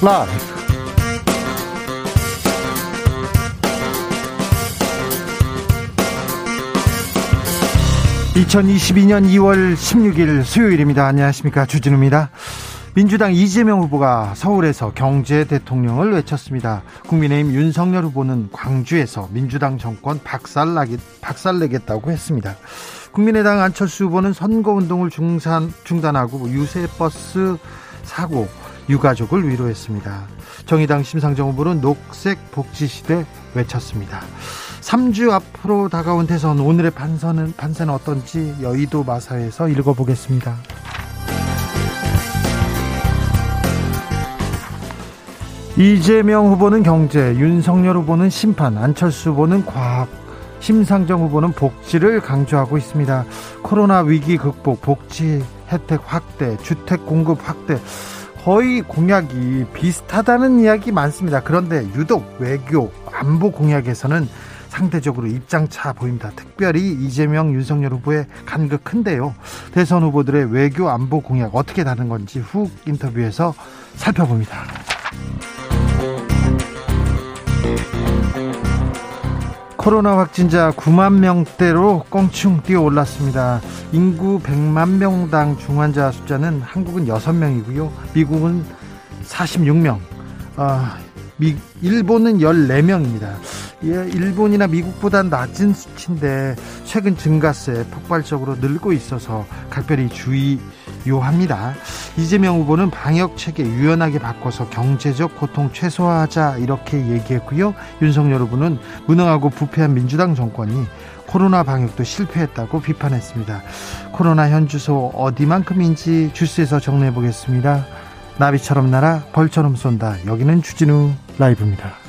라이브. 2022년 2월 16일 수요일입니다. 안녕하십니까. 주진우입니다. 민주당 이재명 후보가 서울에서 경제 대통령을 외쳤습니다. 국민의힘 윤석열 후보는 광주에서 민주당 정권 박살나기, 박살내겠다고 했습니다. 국민의당 안철수 후보는 선거운동을 중산, 중단하고 유세버스 사고 유가족을 위로했습니다. 정의당 심상정 후보는 녹색 복지시대 외쳤습니다. 3주 앞으로 다가온 대선 오늘의 판선은 판세는 어떤지 여의도 마사에서 읽어보겠습니다. 이재명 후보는 경제, 윤석열 후보는 심판, 안철수 후보는 과학, 심상정 후보는 복지를 강조하고 있습니다. 코로나 위기 극복, 복지 혜택 확대, 주택 공급 확대, 거의 공약이 비슷하다는 이야기 많습니다. 그런데 유독 외교, 안보 공약에서는 상대적으로 입장차 보입니다. 특별히 이재명, 윤석열 후보의 간극 큰데요. 대선 후보들의 외교 안보 공약 어떻게 다른 건지 후 인터뷰에서 살펴봅니다. 코로나 확진자 9만 명대로 껑충 뛰어 올랐습니다. 인구 100만 명당 중환자 숫자는 한국은 6명이고요. 미국은 46명. 아, 미, 일본은 14명입니다. 예, 일본이나 미국보다 낮은 수치인데 최근 증가세 폭발적으로 늘고 있어서 각별히 주의요합니다. 이재명 후보는 방역 체계 유연하게 바꿔서 경제적 고통 최소화하자 이렇게 얘기했고요. 윤석열 후보는 무능하고 부패한 민주당 정권이 코로나 방역도 실패했다고 비판했습니다. 코로나 현 주소 어디만큼인지 주스에서 정리해 보겠습니다. 나비처럼 날아 벌처럼 쏜다. 여기는 주진우 라이브입니다.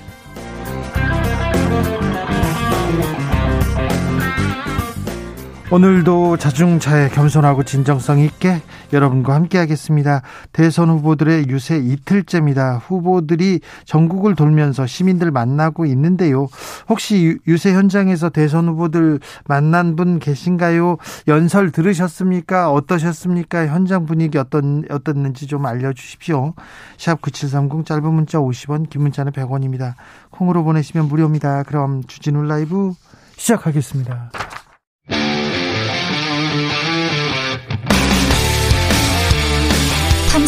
오늘도 자중차에 겸손하고 진정성 있게 여러분과 함께하겠습니다. 대선 후보들의 유세 이틀째입니다. 후보들이 전국을 돌면서 시민들 만나고 있는데요. 혹시 유세 현장에서 대선 후보들 만난 분 계신가요? 연설 들으셨습니까? 어떠셨습니까? 현장 분위기 어떤 어떻는지 좀 알려주십시오. 샵 #9730 짧은 문자 50원, 긴 문자는 100원입니다. 콩으로 보내시면 무료입니다. 그럼 주진우 라이브 시작하겠습니다.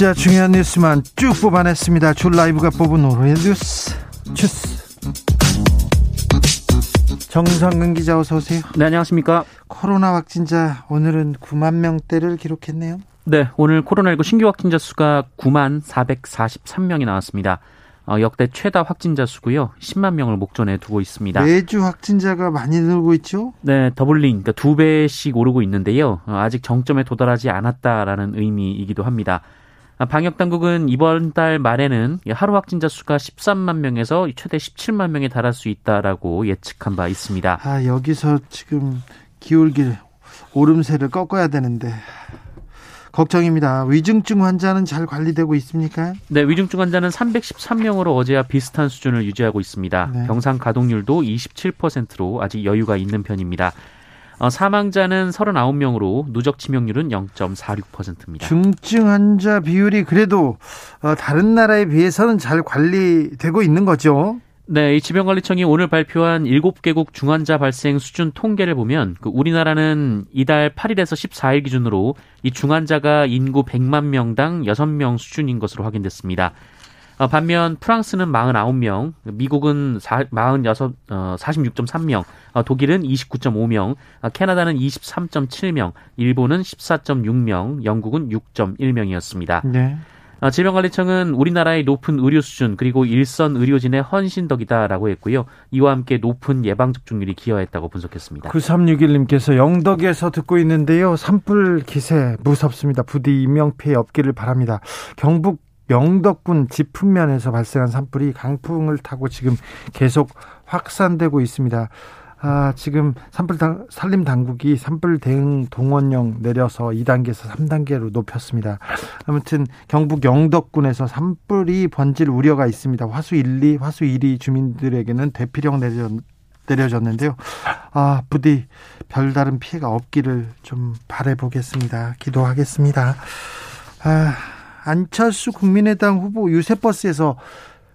진짜 중요한 뉴스만 쭉 뽑아냈습니다. 주 라이브가 뽑은 오늘의 뉴스 주스. 정상근 기자 어서 오세요. 네, 안녕하십니까. 코로나 확진자 오늘은 9만 명대를 기록했네요. 네, 오늘 코로나19 신규 확진자 수가 9만 443명이 나왔습니다. 어, 역대 최다 확진자 수고요. 10만 명을 목전에 두고 있습니다. 매주 확진자가 많이 늘고 있죠? 네, doubling, 그러니까 두 배씩 오르고 있는데요. 어, 아직 정점에 도달하지 않았다라는 의미이기도 합니다. 아, 방역 당국은 이번 달 말에는 하루 확진자 수가 13만 명에서 최대 17만 명에 달할 수 있다라고 예측한 바 있습니다. 아, 여기서 지금 기울길 오름세를 꺾어야 되는데 걱정입니다. 위중증 환자는 잘 관리되고 있습니까? 네, 위중증 환자는 313명으로 어제와 비슷한 수준을 유지하고 있습니다. 네. 병상 가동률도 27%로 아직 여유가 있는 편입니다. 어, 사망자는 39명으로 누적 치명률은 0.46%입니다. 중증 환자 비율이 그래도 어, 다른 나라에 비해서는 잘 관리되고 있는 거죠. 네, 이 질병관리청이 오늘 발표한 7개국 중환자 발생 수준 통계를 보면 그 우리나라는 이달 8일에서 14일 기준으로 이 중환자가 인구 100만 명당 6명 수준인 것으로 확인됐습니다. 어, 반면 프랑스는 49명, 미국은 4, 46, 어, 46.3명, 어, 독일은 29.5명, 어, 캐나다는 23.7명, 일본은 14.6명, 영국은 6.1명이었습니다. 네. 어, 질병관리청은 우리나라의 높은 의료 수준 그리고 일선 의료진의 헌신덕이다라고 했고요. 이와 함께 높은 예방 접종률이 기여했다고 분석했습니다. 9361님께서 영덕에서 듣고 있는데요. 산불 기세 무섭습니다. 부디 인명피해 없기를 바랍니다. 경북 명덕군 지품면에서 발생한 산불이 강풍을 타고 지금 계속 확산되고 있습니다. 아, 지금 산불 당, 산림 당국이 산불 대응 동원령 내려서 2단계에서 3단계로 높였습니다. 아무튼 경북 영덕군에서 산불이 번질 우려가 있습니다. 화수 1, 2, 화수 1위 주민들에게는 대피령 내려 내려졌는데요. 아, 부디 별다른 피해가 없기를 좀 바래보겠습니다. 기도하겠습니다. 아, 안철수 국민의당 후보 유세버스에서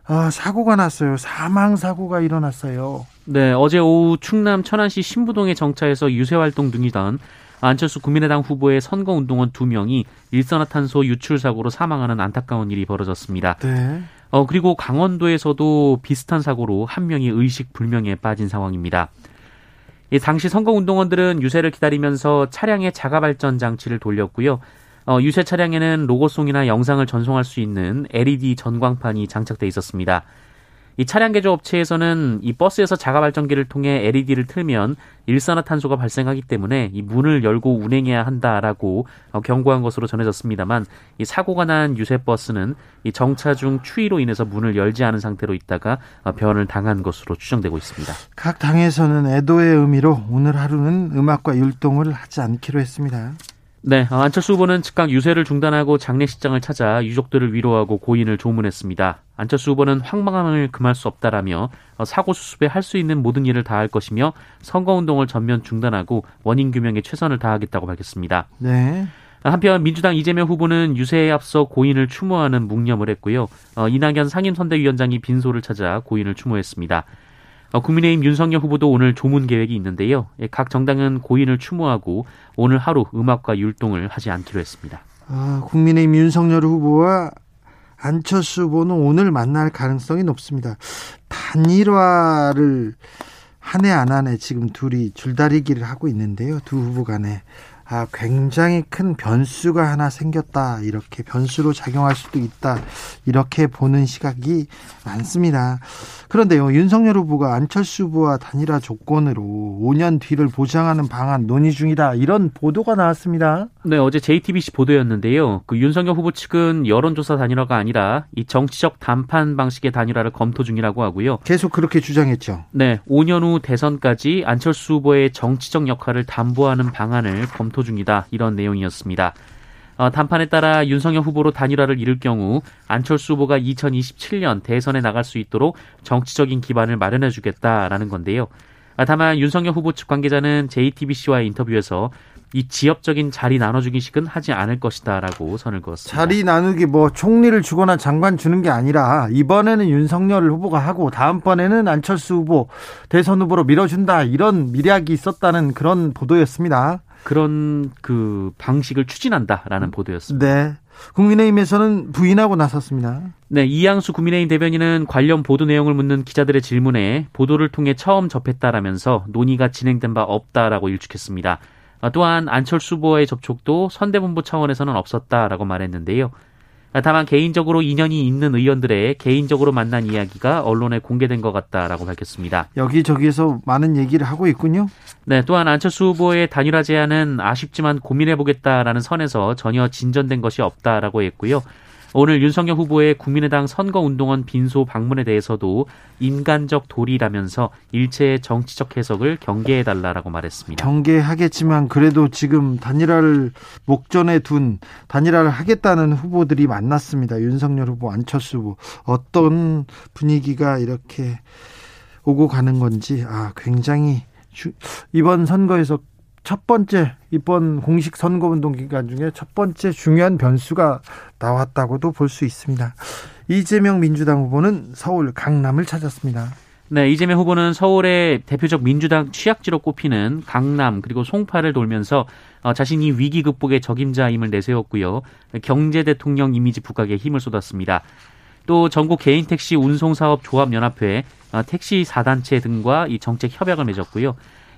아, 사고가 났어요. 사망 사고가 일어났어요. 네, 어제 오후 충남 천안시 신부동의 정차에서 유세 활동 중이던 안철수 국민의당 후보의 선거운동원 두 명이 일산화탄소 유출 사고로 사망하는 안타까운 일이 벌어졌습니다. 네. 어, 그리고 강원도에서도 비슷한 사고로 한 명이 의식 불명에 빠진 상황입니다. 이 당시 선거운동원들은 유세를 기다리면서 차량의 자가발전 장치를 돌렸고요. 어, 유세 차량에는 로고송이나 영상을 전송할 수 있는 LED 전광판이 장착돼 있었습니다. 이 차량 개조 업체에서는 이 버스에서 자가 발전기를 통해 LED를 틀면 일산화탄소가 발생하기 때문에 이 문을 열고 운행해야 한다라고 어, 경고한 것으로 전해졌습니다만 이 사고가 난 유세 버스는 이 정차 중 추위로 인해서 문을 열지 않은 상태로 있다가 어, 변을 당한 것으로 추정되고 있습니다. 각 당에서는 애도의 의미로 오늘 하루는 음악과 율동을 하지 않기로 했습니다. 네, 어, 안철수 후보는 즉각 유세를 중단하고 장례식장을 찾아 유족들을 위로하고 고인을 조문했습니다. 안철수 후보는 황망함을 금할 수 없다라며 어, 사고 수습에 할 수 있는 모든 일을 다할 것이며 선거운동을 전면 중단하고 원인 규명에 최선을 다하겠다고 밝혔습니다. 네. 한편 민주당 이재명 후보는 유세에 앞서 고인을 추모하는 묵념을 했고요. 어, 이낙연 상임선대위원장이 빈소를 찾아 고인을 추모했습니다. 어, 국민의힘 윤석열 후보도 오늘 조문 계획이 있는데요. 예, 각 정당은 고인을 추모하고 오늘 하루 음악과 율동을 하지 않기로 했습니다. 아, 국민의힘 윤석열 후보와 안철수 후보는 오늘 만날 가능성이 높습니다. 단일화를 한 해 안 한 해 지금 둘이 줄다리기를 하고 있는데요. 두 후보 간에 아, 굉장히 큰 변수가 하나 생겼다. 이렇게 변수로 작용할 수도 있다. 이렇게 보는 시각이 많습니다. 그런데요, 윤석열 후보가 안철수 후보와 단일화 조건으로 5년 뒤를 보장하는 방안 논의 중이다. 이런 보도가 나왔습니다. 네, 어제 JTBC 보도였는데요. 그 윤석열 후보 측은 여론조사 단일화가 아니라 이 정치적談判 방식의 단일화를 검토 중이라고 하고요. 계속 그렇게 주장했죠. 네, 5년 후 대선까지 안철수 후보의 정치적 역할을 담보하는 방안을 검토 중이다. 이런 내용이었습니다. 어, 단판에 따라 윤석열 후보로 단일화를 이룰 경우 안철수 후보가 2027년 대선에 나갈 수 있도록 정치적인 기반을 마련해 주겠다라는 건데요. 아, 다만 윤석열 후보 측 관계자는 JTBC와의 인터뷰에서 이 지역적인 자리 나눠주기식은 하지 않을 것이다라고 선을 그었습니다. 자리 나누기 뭐 총리를 주거나 장관 주는 게 아니라 이번에는 윤석열 후보가 하고 다음번에는 안철수 후보 대선 후보로 밀어준다 이런 미략이 있었다는 그런 보도였습니다. 그런 그 방식을 추진한다라는 보도였습니다. 네. 국민의힘에서는 부인하고 나섰습니다. 네, 이양수 국민의힘 대변인은 관련 보도 내용을 묻는 기자들의 질문에 보도를 통해 처음 접했다라면서 논의가 진행된 바 없다라고 일축했습니다. 또한 안철수 후보와의 접촉도 선대본부 차원에서는 없었다라고 말했는데요. 다만 개인적으로 인연이 있는 의원들의 개인적으로 만난 이야기가 언론에 공개된 것 같다라고 밝혔습니다. 여기저기에서 많은 얘기를 하고 있군요. 네, 또한 안철수 후보의 단일화 제안은 아쉽지만 고민해보겠다라는 선에서 전혀 진전된 것이 없다라고 했고요. 오늘 윤석열 후보의 국민의당 선거운동원 빈소 방문에 대해서도 인간적 도리라면서 일체의 정치적 해석을 경계해달라라고 말했습니다. 경계하겠지만 그래도 지금 단일화를 목전에 둔 단일화를 하겠다는 후보들이 많았습니다. 윤석열 후보, 안철수 후보 어떤 분위기가 이렇게 오고 가는 건지 아 굉장히 주, 이번 선거에서 첫 번째 이번 공식 선거운동 기간 중에 첫 번째 중요한 변수가 나왔다고도 볼 수 있습니다. 이재명 민주당 후보는 서울 강남을 찾았습니다. 네, 이재명 후보는 서울의 대표적 민주당 취약지로 꼽히는 강남 그리고 송파를 돌면서 어, 자신이 위기 극복의 적임자임을 내세웠고요. 경제 대통령 이미지 부각에 힘을 쏟았습니다. 또 전국 개인 택시 운송 사업 조합 연합회 어, 택시 사단체 등과 이 정책 협약을 맺었고요.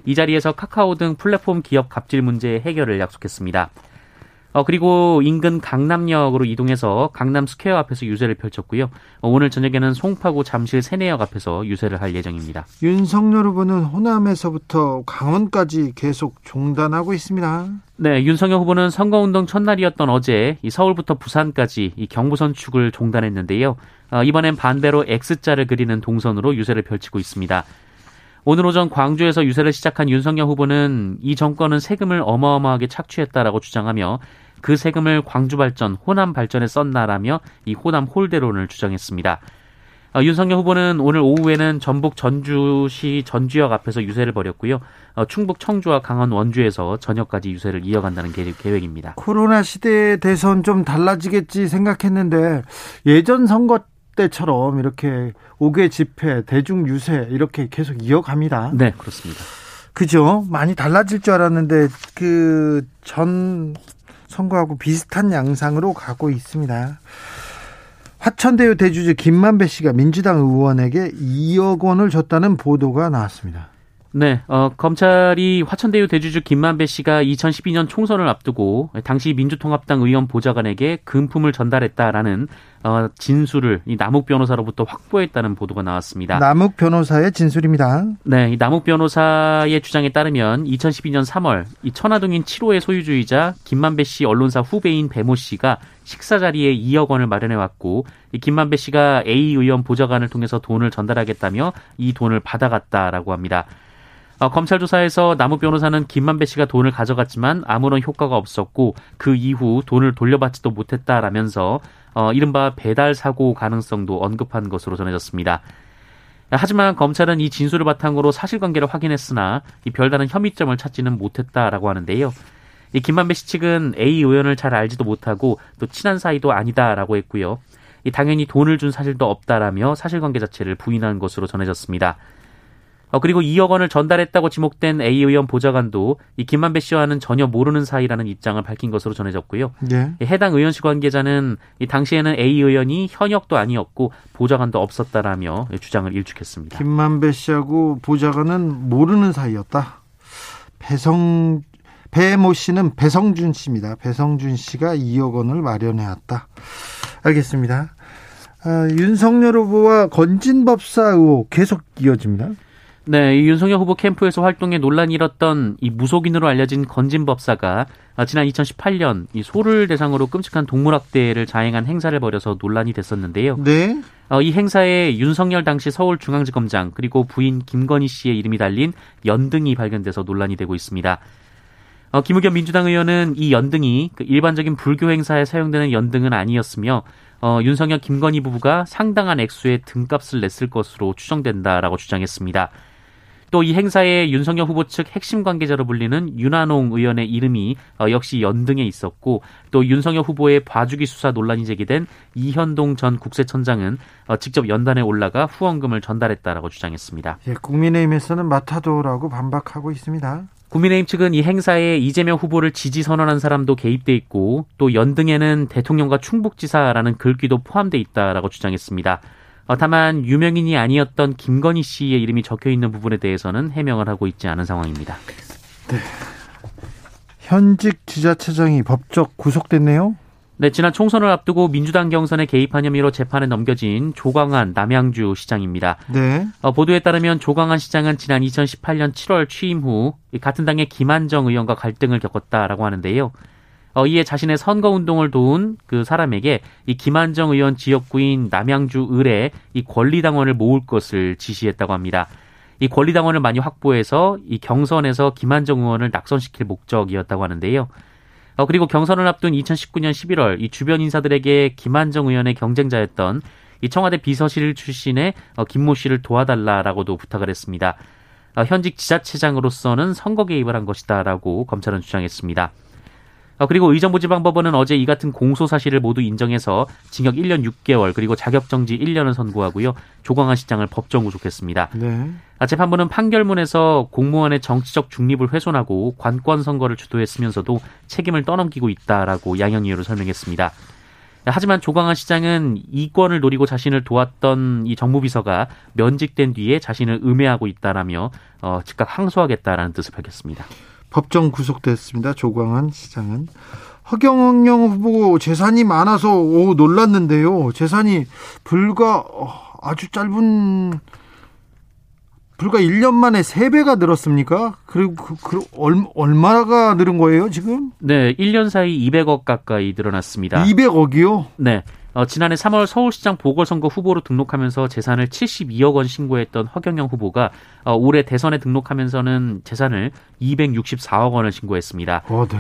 이 자리에서 카카오 등 플랫폼 기업 갑질 문제 해결을 약속했습니다. 어, 그리고 인근 강남역으로 이동해서 강남 스퀘어 앞에서 유세를 펼쳤고요. 어, 오늘 저녁에는 송파구 잠실 세내역 앞에서 유세를 할 예정입니다. 윤석열 후보는 호남에서부터 강원까지 계속 종단하고 있습니다. 네, 윤석열 후보는 선거운동 첫날이었던 어제 이 서울부터 부산까지 이 경부선 축을 종단했는데요. 어, 이번엔 반대로 X자를 그리는 동선으로 유세를 펼치고 있습니다. 오늘 오전 광주에서 유세를 시작한 윤석열 후보는 이 정권은 세금을 어마어마하게 착취했다라고 주장하며 그 세금을 광주 발전, 호남 발전에 썼나라며 이 호남 홀대론을 주장했습니다. 어, 윤석열 후보는 오늘 오후에는 전북 전주시 전주역 앞에서 유세를 벌였고요. 어, 충북 청주와 강원 원주에서 저녁까지 유세를 이어간다는 계획 입니다. 코로나 시대에 대해서는 좀 달라지겠지 생각했는데 예전 선거 때처럼 이렇게 5개 집회, 대중 유세 이렇게 계속 이어갑니다. 네, 그렇습니다. 그죠? 많이 달라질 줄 알았는데 그 전 선거하고 비슷한 양상으로 가고 있습니다. 화천대유 대주주 김만배 씨가 민주당 의원에게 2억 원을 줬다는 보도가 나왔습니다. 네, 어, 검찰이 화천대유 대주주 김만배 씨가 2012년 총선을 앞두고 당시 민주통합당 의원 보좌관에게 금품을 전달했다라는 어, 진술을 이 남욱 변호사로부터 확보했다는 보도가 나왔습니다. 남욱 변호사의 진술입니다. 네, 이 남욱 변호사의 주장에 따르면 2012년 3월 이 천화동인 7호의 소유주이자 김만배 씨 언론사 후배인 배모 씨가 식사 자리에 2억 원을 마련해 왔고 이 김만배 씨가 A 의원 보좌관을 통해서 돈을 전달하겠다며 이 돈을 받아갔다라고 합니다. 어, 검찰 조사에서 남욱 변호사는 김만배 씨가 돈을 가져갔지만 아무런 효과가 없었고 그 이후 돈을 돌려받지도 못했다라면서 어, 이른바 배달 사고 가능성도 언급한 것으로 전해졌습니다. 하지만 검찰은 이 진술을 바탕으로 사실관계를 확인했으나 이 별다른 혐의점을 찾지는 못했다라고 하는데요. 이 김만배 씨 측은 A 의원을 잘 알지도 못하고 또 친한 사이도 아니다라고 했고요. 이 당연히 돈을 준 사실도 없다라며 사실관계 자체를 부인한 것으로 전해졌습니다. 어, 그리고 2억 원을 전달했다고 지목된 A 의원 보좌관도 이 김만배 씨와는 전혀 모르는 사이라는 입장을 밝힌 것으로 전해졌고요. 네. 해당 의원실 관계자는 이 당시에는 A 의원이 현역도 아니었고 보좌관도 없었다라며 주장을 일축했습니다. 김만배 씨하고 보좌관은 모르는 사이였다. 배성 배모 씨는 배성준 씨입니다. 배성준 씨가 2억 원을 마련해왔다. 알겠습니다. 아, 윤석열 후보와 건진법사 의혹 계속 이어집니다. 네, 이 윤석열 후보 캠프에서 활동에 논란이 일었던 이 무속인으로 알려진 건진 법사가 지난 2018년 이 소를 대상으로 끔찍한 동물학대를 자행한 행사를 벌여서 논란이 됐었는데요. 네. 어, 이 행사에 윤석열 당시 서울중앙지검장 그리고 부인 김건희 씨의 이름이 달린 연등이 발견돼서 논란이 되고 있습니다. 어, 김의겸 민주당 의원은 이 연등이 그 일반적인 불교 행사에 사용되는 연등은 아니었으며 어, 윤석열 김건희 부부가 상당한 액수의 등값을 냈을 것으로 추정된다라고 주장했습니다. 또 이 행사에 윤석열 후보 측 핵심 관계자로 불리는 윤한홍 의원의 이름이 어, 역시 연등에 있었고 또 윤석열 후보의 봐주기 수사 논란이 제기된 이현동 전 국세청장은 어, 직접 연단에 올라가 후원금을 전달했다라고 주장했습니다. 예, 국민의힘에서는 마타도라고 반박하고 있습니다. 국민의힘 측은 이 행사에 이재명 후보를 지지 선언한 사람도 개입돼 있고 또 연등에는 대통령과 충북지사라는 글귀도 포함돼 있다라고 주장했습니다. 어, 다만 유명인이 아니었던 김건희 씨의 이름이 적혀 있는 부분에 대해서는 해명을 하고 있지 않은 상황입니다. 네. 현직 지자체장이 법적 구속됐네요. 네, 지난 총선을 앞두고 민주당 경선에 개입한 혐의로 재판에 넘겨진 조광한 남양주 시장입니다. 네. 어, 보도에 따르면 조광한 시장은 지난 2018년 7월 취임 후 같은 당의 김한정 의원과 갈등을 겪었다라고 하는데요. 어, 이에 자신의 선거 운동을 도운 그 사람에게 이 김한정 의원 지역구인 남양주 을에 이 권리당원을 모을 것을 지시했다고 합니다. 이 권리당원을 많이 확보해서 이 경선에서 김한정 의원을 낙선시킬 목적이었다고 하는데요. 어, 그리고 경선을 앞둔 2019년 11월 이 주변 인사들에게 김한정 의원의 경쟁자였던 이 청와대 비서실 출신의 어, 김모 씨를 도와달라라고도 부탁을 했습니다. 어, 현직 지자체장으로서는 선거 개입을 한 것이다라고 검찰은 주장했습니다. 어, 그리고 의정부지방법원은 어제 이 같은 공소 사실을 모두 인정해서 징역 1년 6개월 그리고 자격정지 1년을 선고하고요. 조광한 시장을 법정 구속했습니다. 네. 아, 재판부는 판결문에서 공무원의 정치적 중립을 훼손하고 관권 선거를 주도했으면서도 책임을 떠넘기고 있다라고 양형 이유를 설명했습니다. 하지만 조광한 시장은 이권을 노리고 자신을 도왔던 이 정무비서가 면직된 뒤에 자신을 음해하고 있다라며 어, 즉각 항소하겠다라는 뜻을 밝혔습니다. 법정 구속됐습니다. 조광한 시장은 허경영 후보 재산이 많아서 오 놀랐는데요. 재산이 불과 어, 아주 짧은 불과 1년 만에 3배가 늘었습니까? 그리고 그, 그 얼 마가 늘은 거예요, 지금? 네, 1년 사이 200억 가까이 늘어났습니다. 200억이요? 네. 어, 지난해 3월 서울시장 보궐선거 후보로 등록하면서 재산을 72억 원 신고했던 허경영 후보가 어, 올해 대선에 등록하면서는 재산을 264억 원을 신고했습니다. 어, 네.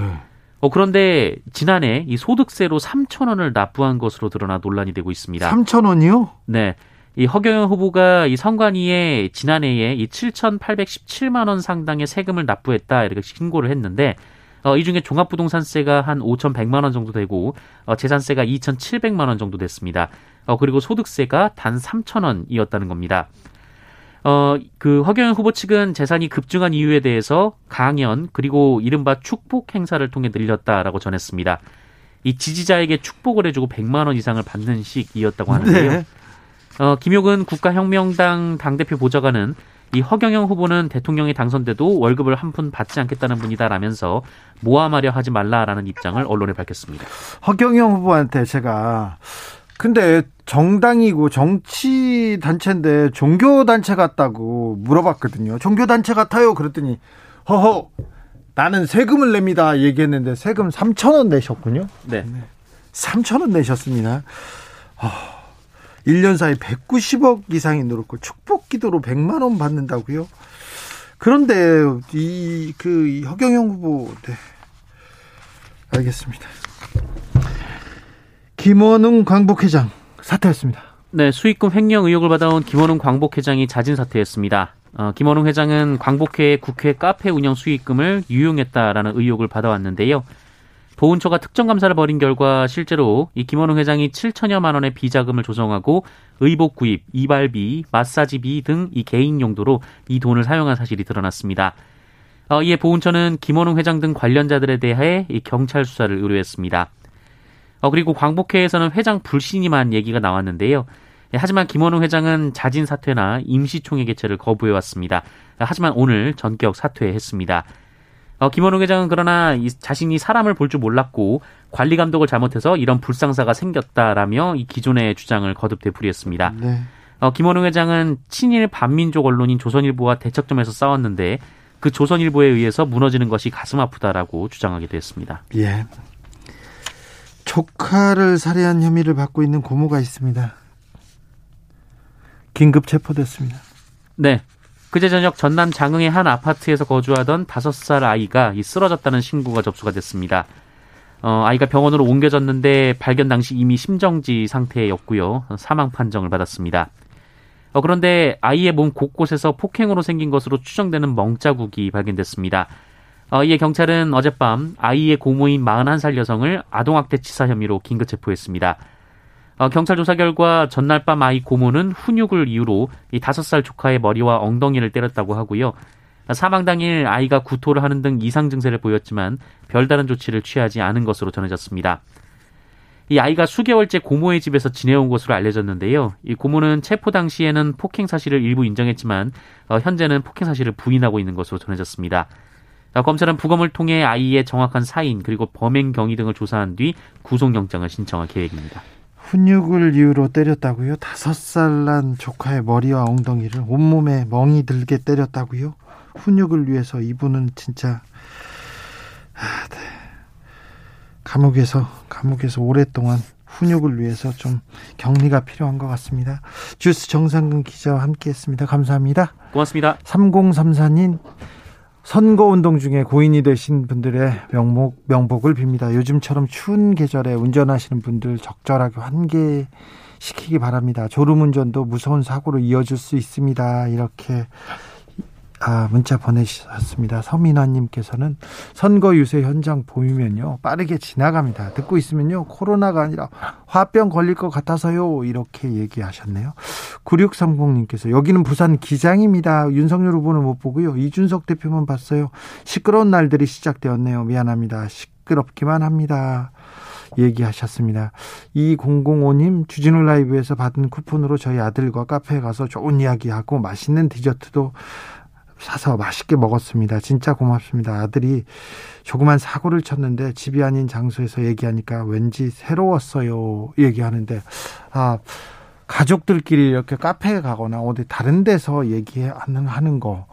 어, 그런데 지난해 이 소득세로 3천 원을 납부한 것으로 드러나 논란이 되고 있습니다. 3천 원이요? 네. 이 허경영 후보가 이 선관위에 지난해에 이 7,817만 원 상당의 세금을 납부했다 이렇게 신고를 했는데 어, 이 중에 종합부동산세가 한 5,100만 원 정도 되고 어, 재산세가 2,700만 원 정도 됐습니다. 어, 그리고 소득세가 단 3천 원이었다는 겁니다. 어, 그 허경영 후보 측은 재산이 급증한 이유에 대해서 강연 그리고 이른바 축복 행사를 통해 늘렸다라고 전했습니다. 이 지지자에게 축복을 해주고 100만 원 이상을 받는 식이었다고 하는데요. 네. 어, 김용은 국가혁명당 당대표 보좌관은 이 허경영 후보는 대통령이 당선돼도 월급을 한 푼 받지 않겠다는 분이다라면서 모함하려 하지 말라라는 입장을 언론에 밝혔습니다. 허경영 후보한테 제가 근데 정당이고 정치 단체인데 종교 단체 같다고 물어봤거든요. 종교 단체 같아요. 그랬더니 허허 나는 세금을 냅니다. 얘기했는데 세금 3천 원 내셨군요. 네. 3천 원 내셨습니다. 어. 1년 사이 190억 이상이 늘었고 축복 기도로 100만 원 받는다고요? 그런데 이 그 허경영 후보 네. 알겠습니다. 김원웅 광복회장 사퇴했습니다. 네, 수익금 횡령 의혹을 받아온 김원웅 광복회장이 자진 사퇴했습니다. 어, 김원웅 회장은 광복회 국회 카페 운영 수익금을 유용했다라는 의혹을 받아왔는데요. 보훈처가 특정 감사를 벌인 결과 실제로 이 김원웅 회장이 7천여만 원의 비자금을 조성하고 의복 구입, 이발비, 마사지비 등 이 개인 용도로 이 돈을 사용한 사실이 드러났습니다. 어, 이에 보훈처는 김원웅 회장 등 관련자들에 대해 이 경찰 수사를 의뢰했습니다. 어, 그리고 광복회에서는 회장 불신임한 얘기가 나왔는데요. 예, 하지만 김원웅 회장은 자진 사퇴나 임시 총회 개최를 거부해왔습니다. 하지만 오늘 전격 사퇴했습니다. 어, 김원웅 회장은 그러나 이, 자신이 사람을 볼 줄 몰랐고 관리 감독을 잘못해서 이런 불상사가 생겼다라며 이 기존의 주장을 거듭 되풀이했습니다. 네. 어, 김원웅 회장은 친일 반민족 언론인 조선일보와 대척점에서 싸웠는데 그 조선일보에 의해서 무너지는 것이 가슴 아프다라고 주장하게 됐습니다. 예. 조카를 살해한 혐의를 받고 있는 고모가 있습니다. 긴급 체포됐습니다. 네. 그제 저녁 전남 장흥의 한 아파트에서 거주하던 다섯 살 아이가 쓰러졌다는 신고가 접수가 됐습니다. 어, 아이가 병원으로 옮겨졌는데 발견 당시 이미 심정지 상태였고요. 사망 판정을 받았습니다. 어, 그런데 아이의 몸 곳곳에서 폭행으로 생긴 것으로 추정되는 멍자국이 발견됐습니다. 어, 이에 경찰은 어젯밤 아이의 고모인 41살 여성을 아동학대 치사 혐의로 긴급 체포했습니다. 어, 경찰 조사 결과 전날 밤 아이 고모는 훈육을 이유로 이 다섯 살 조카의 머리와 엉덩이를 때렸다고 하고요. 사망 당일 아이가 구토를 하는 등 이상 증세를 보였지만 별다른 조치를 취하지 않은 것으로 전해졌습니다. 이 아이가 수개월째 고모의 집에서 지내온 것으로 알려졌는데요. 이 고모는 체포 당시에는 폭행 사실을 일부 인정했지만 어, 현재는 폭행 사실을 부인하고 있는 것으로 전해졌습니다. 어, 검찰은 부검을 통해 아이의 정확한 사인 그리고 범행 경위 등을 조사한 뒤 구속영장을 신청할 계획입니다. 훈육을 이유로 때렸다고요? 다섯 살 난 조카의 머리와 엉덩이를 온몸에 멍이 들게 때렸다고요? 훈육을 위해서 이분은 진짜 아, 네. 감옥에서 감옥에서 오랫동안 훈육을 위해서 좀 격리가 필요한 것 같습니다. 주스 정상근 기자와 함께했습니다. 감사합니다. 고맙습니다. 3034님 선거운동 중에 고인이 되신 분들의 명목, 명복을 빕니다. 요즘처럼 추운 계절에 운전하시는 분들 적절하게 환기시키기 바랍니다. 졸음운전도 무서운 사고로 이어질 수 있습니다. 이렇게 아, 문자 보내주셨습니다. 서민아님께서는 선거 유세 현장 보이면요, 빠르게 지나갑니다. 듣고 있으면요, 코로나가 아니라 화병 걸릴 것 같아서요, 이렇게 얘기하셨네요. 9630님께서 여기는 부산 기장입니다. 윤석열 후보는 못 보고요. 이준석 대표만 봤어요. 시끄러운 날들이 시작되었네요. 미안합니다. 시끄럽기만 합니다. 얘기하셨습니다. 2005님 주진우 라이브에서 받은 쿠폰으로 저희 아들과 카페에 가서 좋은 이야기하고 맛있는 디저트도 사서 맛있게 먹었습니다. 진짜 고맙습니다. 아들이 조그만 사고를 쳤는데 집이 아닌 장소에서 얘기하니까 왠지 새로웠어요. 얘기하는데 아 가족들끼리 이렇게 카페에 가거나 어디 다른 데서 얘기하는 하는 거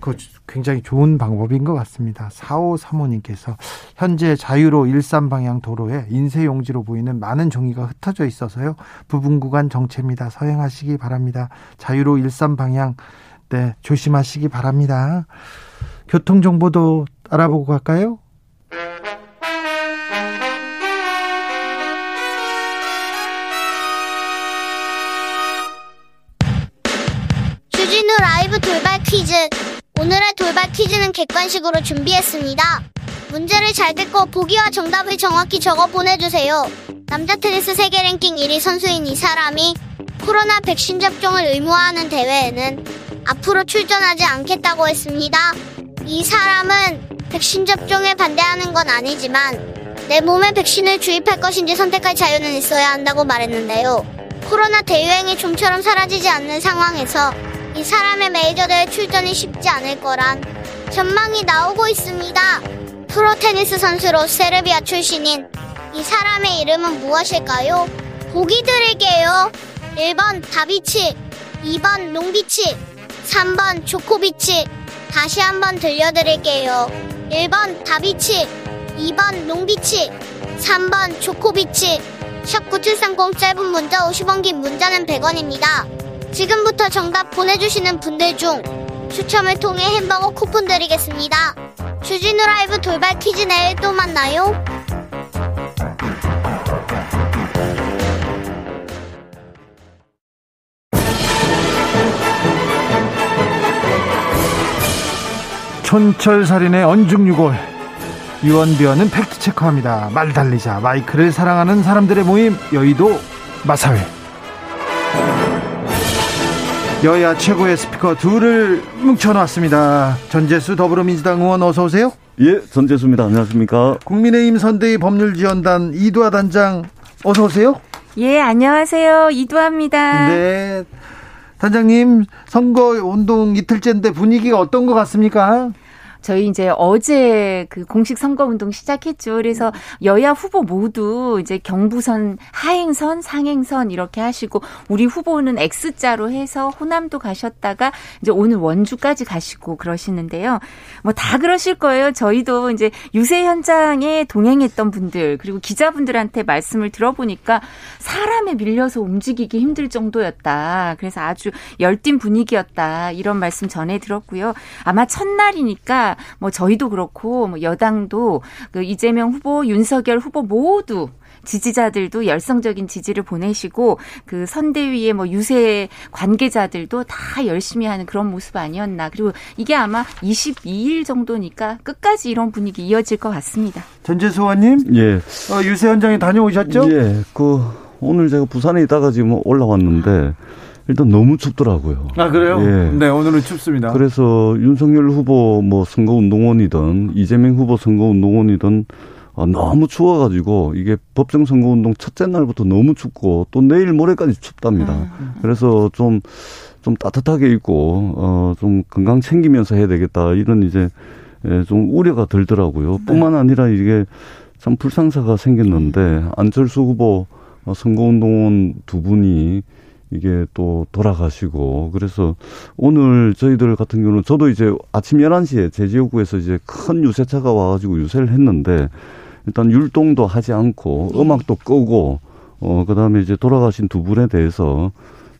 그거 굉장히 좋은 방법인 것 같습니다. 4호 사모님께서 현재 자유로 일산 방향 도로에 인쇄용지로 보이는 많은 종이가 흩어져 있어서요. 부분 구간 정체입니다. 서행하시기 바랍니다. 자유로 일산 방향 네, 조심하시기 바랍니다. 교통 정보도 알아보고 갈까요? 주진우 라이브 돌발 퀴즈. 오늘의 돌발 퀴즈는 객관식으로 준비했습니다. 문제를 잘 듣고 보기와 정답을 정확히 적어 보내주세요. 남자 테니스 세계 랭킹 1위 선수인 이 사람이 코로나 백신 접종을 의무화하는 대회에는 앞으로 출전하지 않겠다고 했습니다. 이 사람은 백신 접종에 반대하는 건 아니지만 내 몸에 백신을 주입할 것인지 선택할 자유는 있어야 한다고 말했는데요. 코로나 대유행이 좀처럼 사라지지 않는 상황에서 이 사람의 메이저 대회 출전이 쉽지 않을 거란 전망이 나오고 있습니다. 프로 테니스 선수로 세르비아 출신인 이 사람의 이름은 무엇일까요? 보기 드릴게요. 1번 다비치, 2번 롱비치, 3번 조코비치. 다시 한번 들려드릴게요. 1번 다비치, 2번 롱비치, 3번 조코비치. 샵9730 짧은 문자 50원 긴 문자는 100원입니다. 지금부터 정답 보내주시는 분들 중 추첨을 통해 햄버거 쿠폰 드리겠습니다. 주진우 라이브 돌발 퀴즈 내일 또 만나요. 촌철살인의 언중유골 유언비어는 팩트체크합니다. 말 달리자 마이크를 사랑하는 사람들의 모임 여의도 마사회 여야 최고의 스피커 둘을 뭉쳐놨습니다. 전재수 더불어민주당 의원 어서 오세요. 예, 전재수입니다. 안녕하십니까. 국민의힘 선대위 법률지원단 이두아 단장 어서 오세요. 예, 안녕하세요. 이두아입니다. 네. 단장님 선거 운동 이틀째인데 분위기가 어떤 것 같습니까? 저희 이제 어제 그 공식 선거 운동 시작했죠. 그래서 여야 후보 모두 이제 경부선 하행선, 상행선 이렇게 하시고 우리 후보는 X자로 해서 호남도 가셨다가 이제 오늘 원주까지 가시고 그러시는데요. 뭐 다 그러실 거예요. 저희도 이제 유세 현장에 동행했던 분들 그리고 기자분들한테 말씀을 들어보니까 사람에 밀려서 움직이기 힘들 정도였다. 그래서 아주 열띤 분위기였다. 이런 말씀 전해 들었고요. 아마 첫날이니까 뭐 저희도 그렇고 뭐 여당도 그 이재명 후보, 윤석열 후보 모두 지지자들도 열성적인 지지를 보내시고 그 선대위의 뭐 유세 관계자들도 다 열심히 하는 그런 모습 아니었나. 그리고 이게 아마 22일 정도니까 끝까지 이런 분위기 이어질 것 같습니다. 전재수 의원님, 예. 어, 유세 현장에 다녀오셨죠? 예. 그 오늘 제가 부산에 있다가 지금 올라왔는데 일단 너무 춥더라고요. 아 그래요? 예. 네 오늘은 춥습니다. 그래서 윤석열 후보 뭐 선거운동원이든 이재명 후보 선거운동원이든 아, 너무 추워가지고 이게 법정 선거운동 첫째 날부터 너무 춥고 또 내일 모레까지 춥답니다. 아, 그래서 좀좀 따뜻하게 입고 어좀 건강 챙기면서 해야 되겠다 이런 이제 예, 좀 우려가 들더라고요. 네. 뿐만 아니라 이게 참 불상사가 생겼는데 안철수 후보 어, 선거운동원 두 분이 이게 또 돌아가시고 그래서 오늘 저희들 같은 경우는 저도 이제 아침 11시에 제 지역구에서 이제 큰 유세차가 와가지고 유세를 했는데 일단 율동도 하지 않고 음악도 끄고 어 그다음에 이제 돌아가신 두 분에 대해서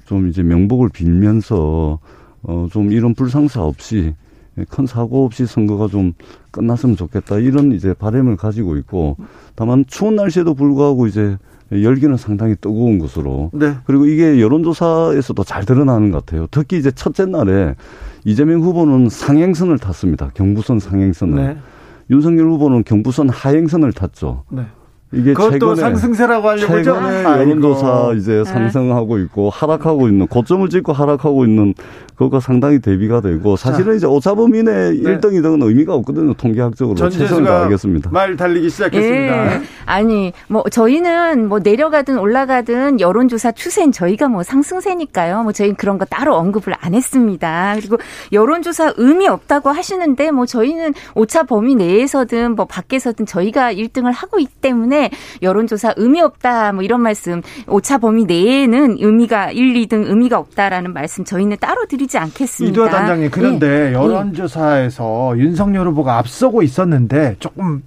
좀 이제 명복을 빌면서 어좀 이런 불상사 없이 큰 사고 없이 선거가 좀 끝났으면 좋겠다 이런 이제 바램을 가지고 있고 다만 추운 날씨에도 불구하고 이제 열기는 상당히 뜨거운 것으로. 네. 그리고 이게 여론조사에서도 잘 드러나는 것 같아요. 특히 이제 첫째 날에 이재명 후보는 상행선을 탔습니다. 경부선 상행선을. 네. 윤석열 후보는 경부선 하행선을 탔죠. 네. 이게 그것도 최근에 상승세라고 하려고 죠 최근에 여론조사 이제 상승하고 있고 하락하고 있는 고점을 찍고 하락하고 있는 그거 상당히 대비가 되고 사실은 자. 이제 오차범위내 네. 1등, 2등은 의미가 없거든요. 통계학적으로 최선을 다하겠습니다. 말 달리기 시작했습니다. 예. 아니 뭐 저희는 뭐 내려가든 올라가든 여론조사 추세는 저희가 뭐 상승세니까요. 뭐 저희는 그런 거 따로 언급을 안 했습니다. 그리고 여론조사 의미 없다고 하시는데 뭐 저희는 오차 범위 내에서든 뭐 밖에서든 저희가 1등을 하고 있기 때문에 여론조사 의미 없다 뭐 이런 말씀 오차 범위 내에는 의미가 1, 2등 의미가 없다라는 말씀 저희는 따로 드리지 않겠습니다. 이도 단장님 그런데 예. 여론조사에서 예. 윤석열 후보가 앞서고 있었는데 조금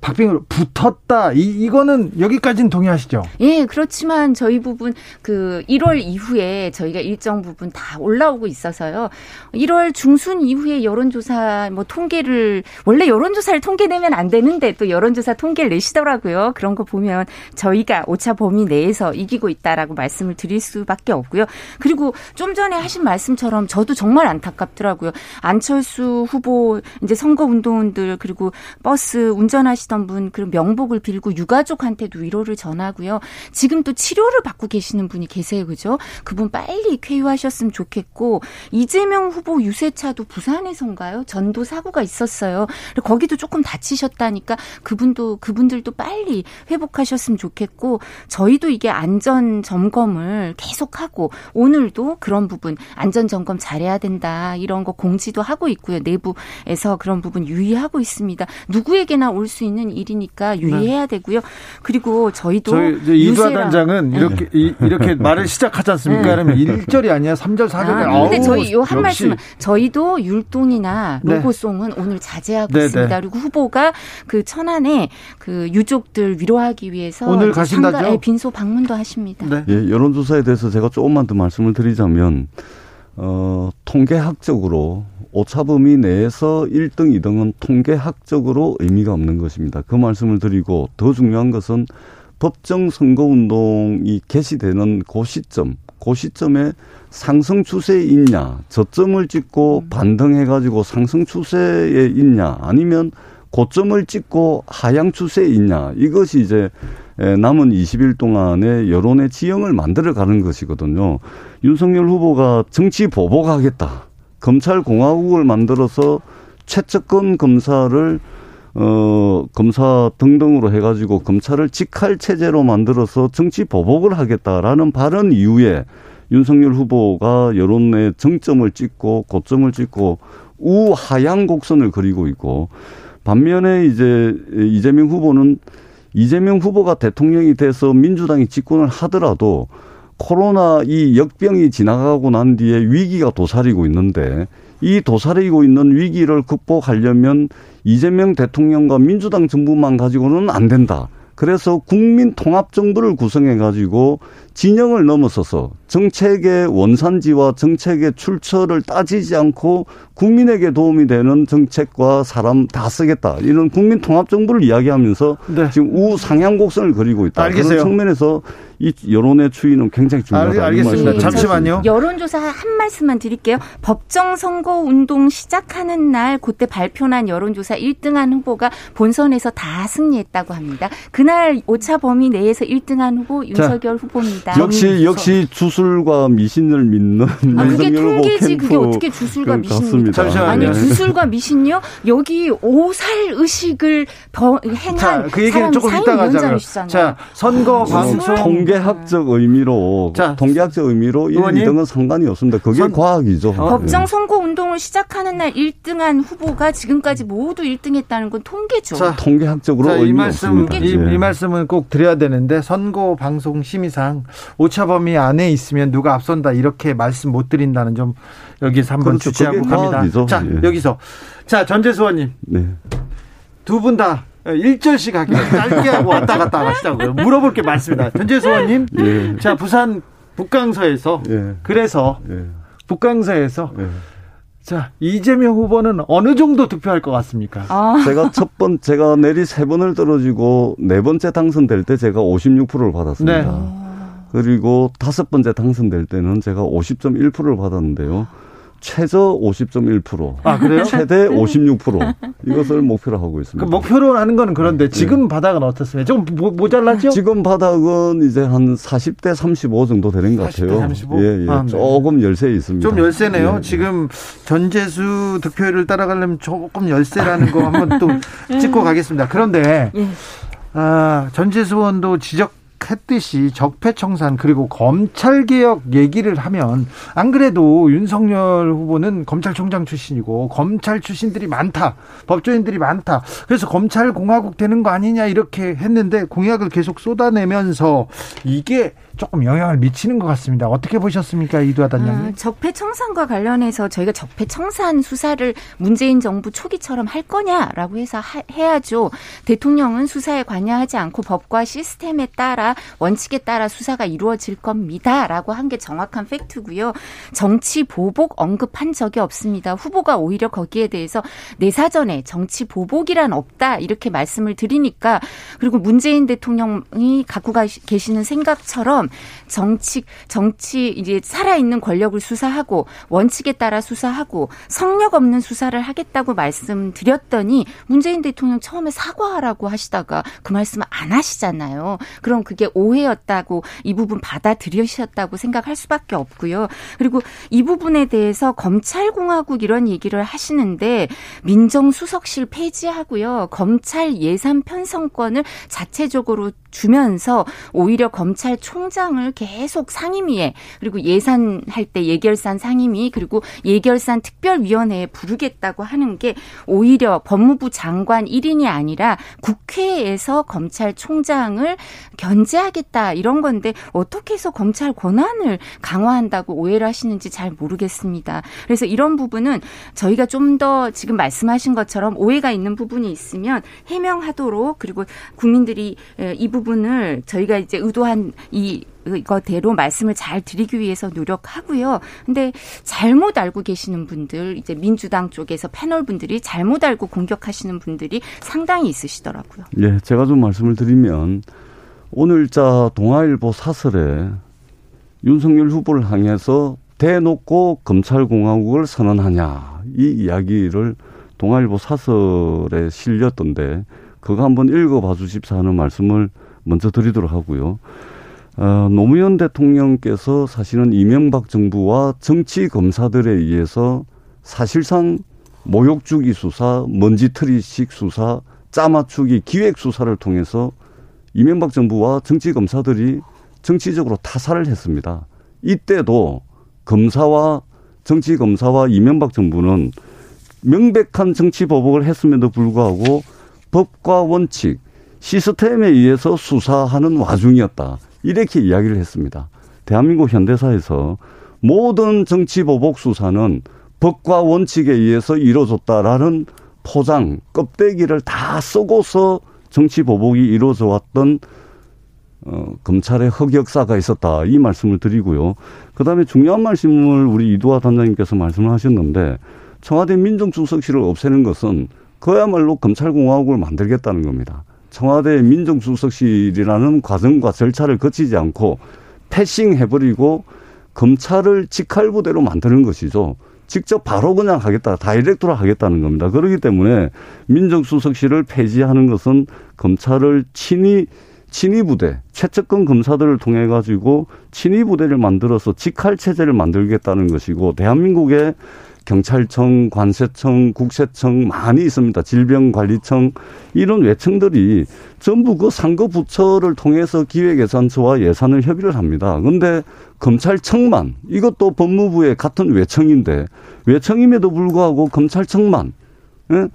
박빙으로 붙었다 이 이거는 여기까지는 동의하시죠? 예 그렇지만 저희 부분 그 1월 이후에 저희가 일정 부분 다 올라오고 있어서요. 1월 중순 이후에 여론조사 뭐 통계를 원래 여론조사를 통계 내면 안 되는데 또 여론조사 통계를 내시더라고요. 그런 거 보면 저희가 오차 범위 내에서 이기고 있다라고 말씀을 드릴 수밖에 없고요. 그리고 좀 전에 하신 말씀처럼 저도 정말 안타깝더라고요. 안철수 후보 이제 선거 운동원들 그리고 버스 운전하시던 분 그런 명복을 빌고 유가족한테도 위로를 전하고요. 지금 또 치료를 받고 계시는 분이 계세요. 그죠? 그분 빨리 쾌유하셨으면 좋겠고 이재명 후보 유세차도 부산에선가요? 전도 사고가 있었어요. 거기도 조금 다치셨다니까 그분도 그분들도 빨리 회복하셨으면 좋겠고 저희도 이게 안전 점검을 계속하고 오늘도 그런 부분 안전 점검 잘해야 된다 이런 거 공지도 하고 있고요 내부에서 그런 부분 유의하고 있습니다 누구에게나 올 수 있는 일이니까 유의해야 되고요 그리고 저희도 저희 이두아 단장은 네. 이렇게 이, 렇게 말을 시작하지 않습니까? 네. 그러면 1절이 아니야 3절 4절 아, 근데 저희 요 한 말씀 저희도 율동이나 네. 로고송은 네. 오늘 자제하고 네, 있습니다. 그리고 후보가 그 천안에 그 유족들 위로하기 위해서 오늘 가신다죠? 예, 빈소 방문도 하십니다. 네. 예, 여론조사에 대해서 제가 조금만 더 말씀을 드리자면 어, 통계학적으로 오차범위 내에서 1등, 2등은 통계학적으로 의미가 없는 것입니다. 그 말씀을 드리고 더 중요한 것은 법정 선거 운동이 개시되는 그 시점, 그 시점에 상승 추세에 있냐, 저점을 찍고 음. 반등해가지고 상승 추세에 있냐, 아니면 고점을 찍고 하향 추세에 있냐, 이것이 이제 남은 20일 동안의 여론의 지형을 만들어 가는 것이거든요. 윤석열 후보가 정치 보복하겠다. 검찰 공화국을 만들어서 최측근 검사를 어 검사 등등으로 해가지고 검찰을 직할 체제로 만들어서 정치 보복을 하겠다라는 발언 이후에 윤석열 후보가 여론의 정점을 찍고 고점을 찍고 우하향 곡선을 그리고 있고 반면에 이제 이재명 후보는 이재명 후보가 대통령이 돼서 민주당이 집권을 하더라도 코로나 이 역병이 지나가고 난 뒤에 위기가 도사리고 있는데 이 도사리고 있는 위기를 극복하려면 이재명 대통령과 민주당 정부만 가지고는 안 된다. 그래서 국민 통합 정부를 구성해 가지고 진영을 넘어서서 정책의 원산지와 정책의 출처를 따지지 않고 국민에게 도움이 되는 정책과 사람 다 쓰겠다. 이런 국민 통합 정부를 이야기하면서 네. 지금 우상향 곡선을 그리고 있다. 알겠어요. 그런 측면에서 이 여론의 추이는 굉장히 중요하다. 알, 겠습니다 잠시만요. 여론조사 한 말씀만 드릴게요. 법정 선거 운동 시작하는 날 그때 발표난 여론조사 1등한 후보가 본선에서 다 승리했다고 합니다. 그날 오차 범위 내에서 1등한 후보 윤석열 자, 후보입니다. 역시 역시 주술과 미신을 믿는 아, 그게 통계지 그게 어떻게 주술과 미신입니까? 아니 네. 주술과 미신요? 여기 오살 의식을 행한 자, 그 얘기는 조금 이따가 하자고요. 자 선거 아, 방송 통계 통계학적 의미로 자, 통계학적 의미로 1, 2등은 상관이 없습니다. 그게 선, 과학이죠. 어, 법정 선거 운동을 시작하는 날 1등한 후보가 지금까지 모두 1등했다는 건 통계죠. 자, 통계학적으로 자, 이 말씀 이, 이, 예. 말씀은 꼭 드려야 되는데 선거 방송 심의상 오차 범위 안에 있으면 누가 앞선다 이렇게 말씀 못 드린다는 점 여기서 한번 그렇죠. 주체하고 갑니다. 자, 예. 여기서 자 전재수 의원님 네. 두 분 다 일절씩 하기 짧게 하고 왔다 갔다 하시자고요. 물어볼 게 많습니다. 전재수 의원님, 예. 자 부산 북강서에서 예. 그래서 예. 북강서에서 예. 자 이재명 후보는 어느 정도 득표할 것 같습니까? 아. 제가 첫 번 제가 내리 세 번을 떨어지고 네 번째 당선될 때 제가 56%를 받았습니다. 네. 그리고 다섯 번째 당선될 때는 제가 50.1%를 받았는데요. 최저 50.1%. 아, 그래요? 최대 56% 이것을 목표로 하고 있습니다. 그 목표로 하는 거는 그런데 지금 바닥은 어떻습니까? 좀 모, 모자라죠? 지금 바닥은 이제 한 40대 35 정도 되는 것 40대 같아요. 35? 예, 예. 아, 네. 조금 열세 있습니다. 좀 열세네요. 예, 예. 지금 전재수 득표율을 따라가려면 조금 열세라는 거 한번 또 찍고 가겠습니다. 그런데 예. 아, 전재수 의원도 지적 했듯이 적폐청산 그리고 검찰 개혁 얘기를 하면 안 그래도 윤석열 후보는 검찰총장 출신이고 검찰 출신들이 많다. 법조인들이 많다. 그래서 검찰 공화국 되는 거 아니냐 이렇게 했는데 공약을 계속 쏟아내면서 이게 조금 영향을 미치는 것 같습니다. 어떻게 보셨습니까, 이두하 단장님? 아, 적폐 청산과 관련해서 저희가 적폐 청산 수사를 문재인 정부 초기처럼 할 거냐라고 해서 하- 해야죠. 대통령은 수사에 관여하지 않고 법과 시스템에 따라 원칙에 따라 수사가 이루어질 겁니다라고 한 게 정확한 팩트고요. 정치 보복 언급한 적이 없습니다. 후보가 오히려 거기에 대해서 내 사전에 정치 보복이란 없다 이렇게 말씀을 드리니까 그리고 문재인 대통령이 갖고 가- 계시는 생각처럼 정치 정치 이제 살아 있는 권력을 수사하고 원칙에 따라 수사하고 성력 없는 수사를 하겠다고 말씀드렸더니 문재인 대통령 처음에 사과하라고 하시다가 그 말씀을 안 하시잖아요. 그럼 그게 오해였다고 이 부분 받아들이셨다고 생각할 수밖에 없고요. 그리고 이 부분에 대해서 검찰공화국 이런 얘기를 하시는데 민정수석실 폐지하고요. 검찰 예산 편성권을 자체적으로 주면서 오히려 검찰총장 을 계속 상임위에 그리고 예산할 때 예결산 상임위 그리고 예결산 특별위원회에 부르겠다고 하는 게 오히려 법무부 장관 1인이 아니라 국회에서 검찰총장을 견제하겠다 이런 건데 어떻게 해서 검찰 권한을 강화한다고 오해를 하시는지 잘 모르겠습니다. 그래서 이런 부분은 저희가 좀 더 지금 말씀하신 것처럼 오해가 있는 부분이 있으면 해명하도록 그리고 국민들이 에, 이 부분을 저희가 이제 의도한 이 이거대로 말씀을 잘 드리기 위해서 노력하고요. 근데 잘못 알고 계시는 분들, 이제 민주당 쪽에서 패널 분들이 잘못 알고 공격하시는 분들이 상당히 있으시더라고요. 예, 제가 좀 말씀을 드리면 오늘자 동아일보 사설에 윤석열 후보를 향해서 대놓고 검찰공화국을 선언하냐 이 이야기를 동아일보 사설에 실렸던데 그거 한번 읽어봐 주십사 하는 말씀을 먼저 드리도록 하고요. 어, 노무현 대통령께서 사실은 이명박 정부와 정치 검사들에 의해서 사실상 모욕주기 수사, 먼지털이식 수사, 짜맞추기 기획 수사를 통해서 이명박 정부와 정치 검사들이 정치적으로 타살을 했습니다. 이때도 검사와 정치 검사와 이명박 정부는 명백한 정치 보복을 했음에도 불구하고 법과 원칙, 시스템에 의해서 수사하는 와중이었다. 이렇게 이야기를 했습니다. 대한민국 현대사에서 모든 정치 보복 수사는 법과 원칙에 의해서 이루어졌다라는 포장, 껍데기를 다 쓰고서 정치 보복이 이루어져 왔던 어, 검찰의 흑역사가 있었다. 이 말씀을 드리고요. 그 다음에 중요한 말씀을 우리 이두화 단장님께서 말씀을 하셨는데 청와대 민정수석실을 없애는 것은 그야말로 검찰공화국을 만들겠다는 겁니다. 청와대 민정수석실이라는 과정과 절차를 거치지 않고 패싱 해버리고 검찰을 직할부대로 만드는 것이죠. 직접 바로 그냥 하겠다, 다이렉트로 하겠다는 겁니다. 그렇기 때문에 민정수석실을 폐지하는 것은 검찰을 친위 친위 부대, 최측근 검사들을 통해 가지고 친위 부대를 만들어서 직할 체제를 만들겠다는 것이고 대한민국에 경찰청, 관세청, 국세청 많이 있습니다. 질병관리청 이런 외청들이 전부 그 상급 부처를 통해서 기획예산처와 예산을 협의를 합니다. 그런데 검찰청만 이것도 법무부의 같은 외청인데 외청임에도 불구하고 검찰청만 예?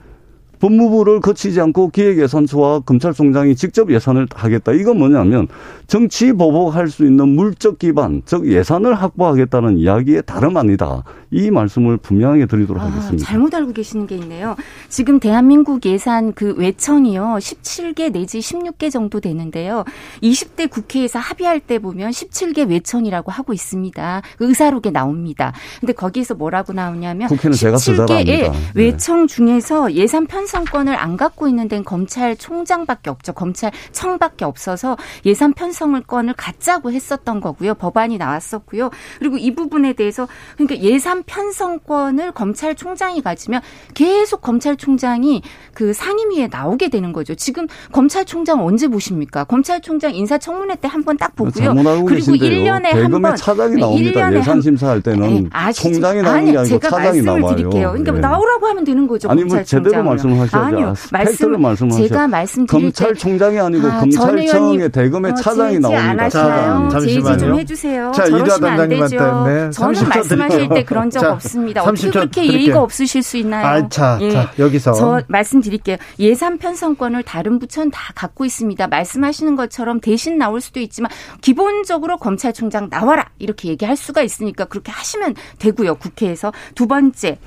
법무부를 거치지 않고 기획예산처와 검찰총장이 직접 예산을 하겠다. 이건 뭐냐면 정치 보복할 수 있는 물적 기반, 즉 예산을 확보하겠다는 이야기에 다름 아니다. 이 말씀을 분명하게 드리도록 아, 하겠습니다. 잘못 알고 계시는 게 있네요. 지금 대한민국 예산 그 외청이요. 17개 내지 16개 정도 되는데요. 20대 국회에서 합의할 때 보면 17개 외청이라고 하고 있습니다. 그 의사록에 나옵니다. 근데 거기에서 뭐라고 나오냐면 국회는 제가 더잘 17개의 압니다. 네. 외청 중에서 예산 편성 편성권을 안 갖고 있는 데는 검찰총장밖에 없죠. 검찰청밖에 없어서 예산 편성권을 갖자고 했었던 거고요. 법안이 나왔었고요. 그리고 이 부분에 대해서 그러니까 예산 편성권을 검찰총장이 가지면 계속 검찰총장이 그 상임위에 나오게 되는 거죠. 지금 검찰총장 언제 보십니까? 검찰총장 인사청문회 때 한 번 딱 보고요. 그리고 계신데요. 1년에 한 번. 차장이 나옵니다. 예산 심사할 때는 네, 총장이 나오는 아니, 게 아니고 제가 차장이 말씀을 나와요. 드릴게요. 그러니까 네. 나오라고 하면 되는 거죠. 아니 뭐 제대로 말씀 하셔야죠. 아니요. 말씀 말씀하셔. 제가 말씀드릴 검찰총장이 아니고 아, 검찰청의 대검의 어, 차장이 나옵니다. 차장. 잠시만요. 좀 해주세요. 자, 저러시면 안 되죠. 네, 저는 말씀하실 때 그런 적 자, 없습니다. 어떻게 그렇게 드릴게요. 예의가 없으실 수 있나요? 아, 자, 예. 자, 여기서 저 말씀드릴게요. 예산 편성권을 다른 부처는 다 갖고 있습니다. 말씀하시는 것처럼 대신 나올 수도 있지만 기본적으로 검찰총장 나와라 이렇게 얘기할 수가 있으니까 그렇게 하시면 되고요. 국회에서 두 번째.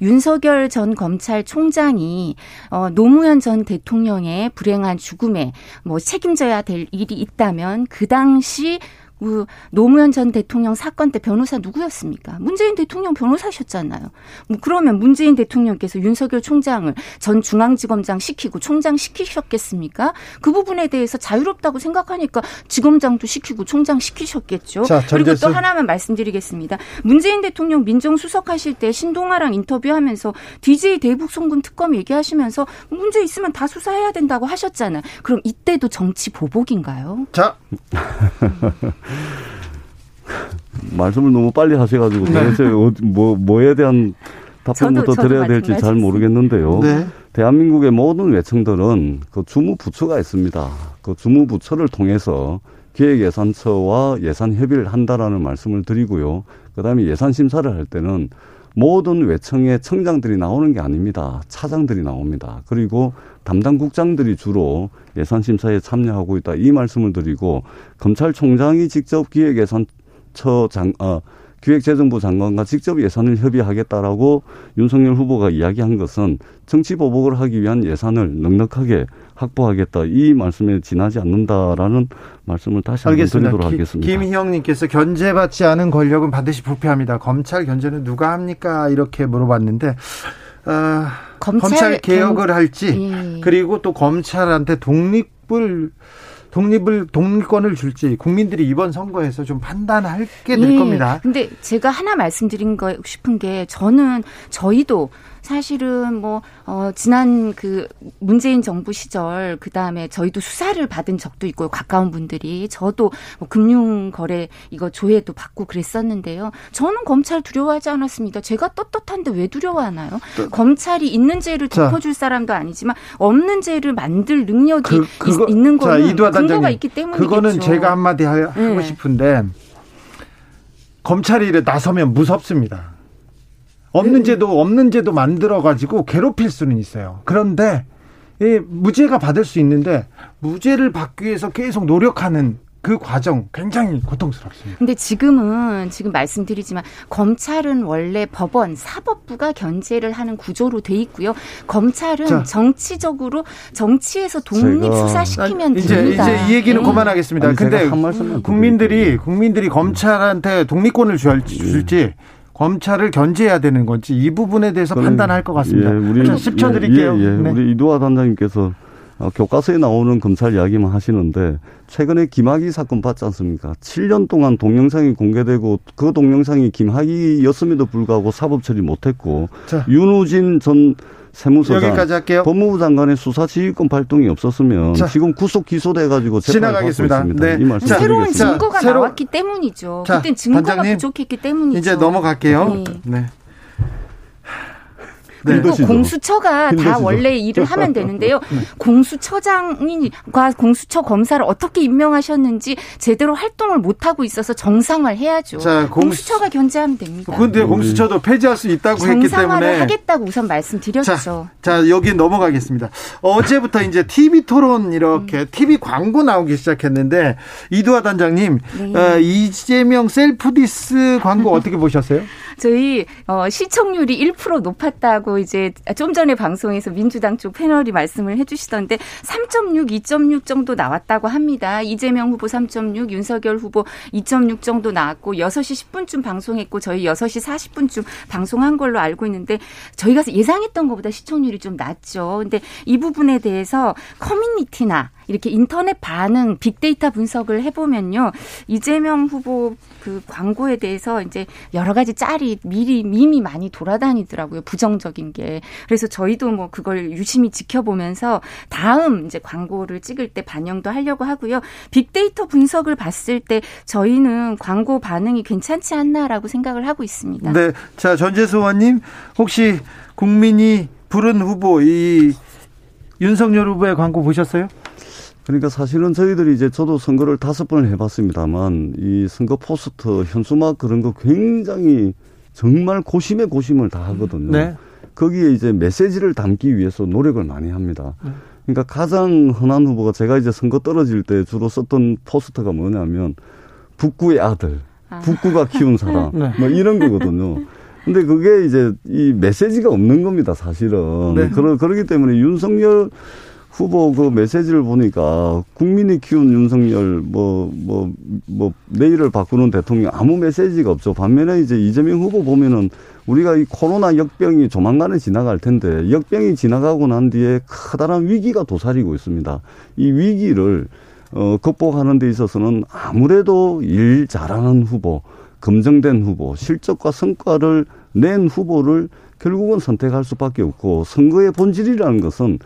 윤석열 전 검찰총장이 어, 노무현 전 대통령의 불행한 죽음에 뭐 책임져야 될 일이 있다면 그 당시 그 노무현 전 대통령 사건 때 변호사 누구였습니까? 문재인 대통령 변호사셨잖아요. 뭐 그러면 문재인 대통령께서 윤석열 총장을 전 중앙지검장 시키고 총장 시키셨겠습니까? 그 부분에 대해서 자유롭다고 생각하니까 지검장도 시키고 총장 시키셨겠죠. 자, 그리고 또 하나만 말씀드리겠습니다. 문재인 대통령 민정수석 하실 때 신동아랑 인터뷰하면서 DJ 대북 송금 특검 얘기하시면서 문제 있으면 다 수사해야 된다고 하셨잖아요. 그럼 이때도 정치 보복인가요? 자. 말씀을 너무 빨리 하셔가지고 도대체 네. 뭐 뭐에 대한 답변부터 저도, 드려야 될지 잘 모르겠는데요. 네. 대한민국의 모든 외청들은 그 주무부처가 있습니다. 그 주무부처를 통해서 기획예산처와 예산 협의를 한다라는 말씀을 드리고요. 그다음에 예산 심사를 할 때는 모든 외청의 청장들이 나오는 게 아닙니다. 차장들이 나옵니다. 그리고 담당 국장들이 주로 예산 심사에 참여하고 있다 이 말씀을 드리고 검찰총장이 직접 기획예산처 장 어, 기획재정부 장관과 직접 예산을 협의하겠다라고 윤석열 후보가 이야기한 것은 정치 보복을 하기 위한 예산을 넉넉하게 확보하겠다 이 말씀에 지나지 않는다라는 말씀을 다시 한번 드리도록 하겠습니다. 김희영님께서 견제받지 않은 권력은 반드시 부패합니다. 검찰 견제는 누가 합니까? 이렇게 물어봤는데 어, 검찰, 검찰, 개혁을 견... 할지 예. 그리고 또 검찰한테 독립을 독립을 독립권을 줄지 국민들이 이번 선거에서 좀 판단할 게 될 예. 겁니다. 근데 제가 하나 말씀드린 거 싶은 게 저는 저희도 사실은 뭐, 어, 지난 그 문재인 정부 시절, 그 다음에 저희도 수사를 받은 적도 있고, 가까운 분들이. 저도 뭐 금융거래 이거 조회도 받고 그랬었는데요. 저는 검찰 두려워하지 않았습니다. 제가 떳떳한데 왜 두려워하나요? 또, 검찰이 있는 죄를 덮어줄 자, 사람도 아니지만, 없는 죄를 만들 능력이 그, 그거, 있는 거는 자, 근거가 있기 때문이겠죠. 그거는 제가 한마디 하 고 네. 싶은데, 검찰이 나서면 무섭습니다. 없는 네. 제도 없는 제도 만들어 가지고 괴롭힐 수는 있어요. 그런데 이 무죄가 받을 수 있는데 무죄를 받기 위해서 계속 노력하는 그 과정 굉장히 고통스럽습니다. 근데 지금은 지금 말씀드리지만 검찰은 원래 법원 사법부가 견제를 하는 구조로 돼 있고요. 검찰은 자, 정치적으로 정치에서 독립 수사시키면 이제 됩니다. 이제 이 얘기는 네. 그만하겠습니다. 아니, 근데 국민들이 국민들이 검찰한테 독립권을 줄지 예. 검찰을 견제해야 되는 건지 이 부분에 대해서 판단할 것 같습니다. 예, 우리 10초 드릴게요. 예, 예. 네. 우리 이도화 단장님께서 어, 교과서에 나오는 검찰 이야기만 하시는데 최근에 김학의 사건 봤지 않습니까? 7년 동안 동영상이 공개되고 그 동영상이 김학의였음에도 불구하고 사법 처리 못했고 자. 윤우진 전 세무서장 여기까지 할게요. 법무부 장관의 수사 지휘권 발동이 없었으면 자, 지금 구속 기소돼 가지고 지나가겠습니다. 네. 이 말씀 새로운 증거가 새로... 나왔기 때문이죠. 자, 그때 증거가 부족했기 때문이죠. 이제 넘어갈게요. 네. 네. 그리고 네. 공수처가 힘드시죠? 다 원래 일을 하면 되는데요. 네. 공수처장과 공수처 검사를 어떻게 임명하셨는지 제대로 활동을 못 하고 있어서 정상화를 해야죠. 자, 공수... 처가 견제하면 됩니다. 근데 공수처도 폐지할 수 있다고 했기 때문에 하겠다고 우선 말씀드렸죠. 자, 자 여기 넘어가겠습니다. 어제부터 이제 TV 토론 이렇게 음. TV 광고 나오기 시작했는데 이두화 단장님 네. 어, 이재명 셀프 디스 광고 어떻게 보셨어요? 저희 어, 시청률이 1% 높았다고 이제 좀 전에 방송에서 민주당 쪽 패널이 말씀을 해주시던데 3.6, 2.6 정도 나왔다고 합니다. 이재명 후보 3.6, 윤석열 후보 2.6 정도 나왔고 6시 10분쯤 방송했고 저희 6시 40분쯤 방송한 걸로 알고 있는데 저희가 예상했던 것보다 시청률이 좀 낮죠. 근데 이 부분에 대해서 커뮤니티나 이렇게 인터넷 반응, 빅데이터 분석을 해보면요. 이재명 후보 그 광고에 대해서 이제 여러 가지 짤이 미리, 밈이 많이 돌아다니더라고요. 부정적인 게. 그래서 저희도 뭐 그걸 유심히 지켜보면서 다음 이제 광고를 찍을 때 반영도 하려고 하고요. 빅데이터 분석을 봤을 때 저희는 광고 반응이 괜찮지 않나라고 생각을 하고 있습니다. 네. 자, 전재수 의원님, 혹시 국민이 부른 후보, 이 윤석열 후보의 광고 보셨어요? 그러니까 사실은 저희들이 이제 저도 선거를 다섯 번을 해봤습니다만 이 선거 포스터, 현수막 그런 거 굉장히 정말 고심에 고심을 다 하거든요. 네. 거기에 이제 메시지를 담기 위해서 노력을 많이 합니다. 네. 그러니까 가장 흔한 후보가 제가 이제 선거 떨어질 때 주로 썼던 포스터가 뭐냐면 북구의 아들, 아. 북구가 키운 사람, 네. 뭐 이런 거거든요. 근데 그게 이제 이 메시지가 없는 겁니다, 사실은. 네. 그러, 그러기 때문에 윤석열 후보 그 메시지를 보니까 국민이 키운 윤석열 뭐 뭐뭐 뭐 내일을 바꾸는 대통령 아무 메시지가 없죠. 반면에 이제 이재명 후보 보면은 우리가 이 코로나 역병이 조만간에 지나갈 텐데 역병이 지나가고 난 뒤에 커다란 위기가 도사리고 있습니다. 이 위기를 어 극복하는 데 있어서는 아무래도 일 잘하는 후보, 검증된 후보, 실적과 성과를 낸 후보를 결국은 선택할 수밖에 없고 선거의 본질이라는 것은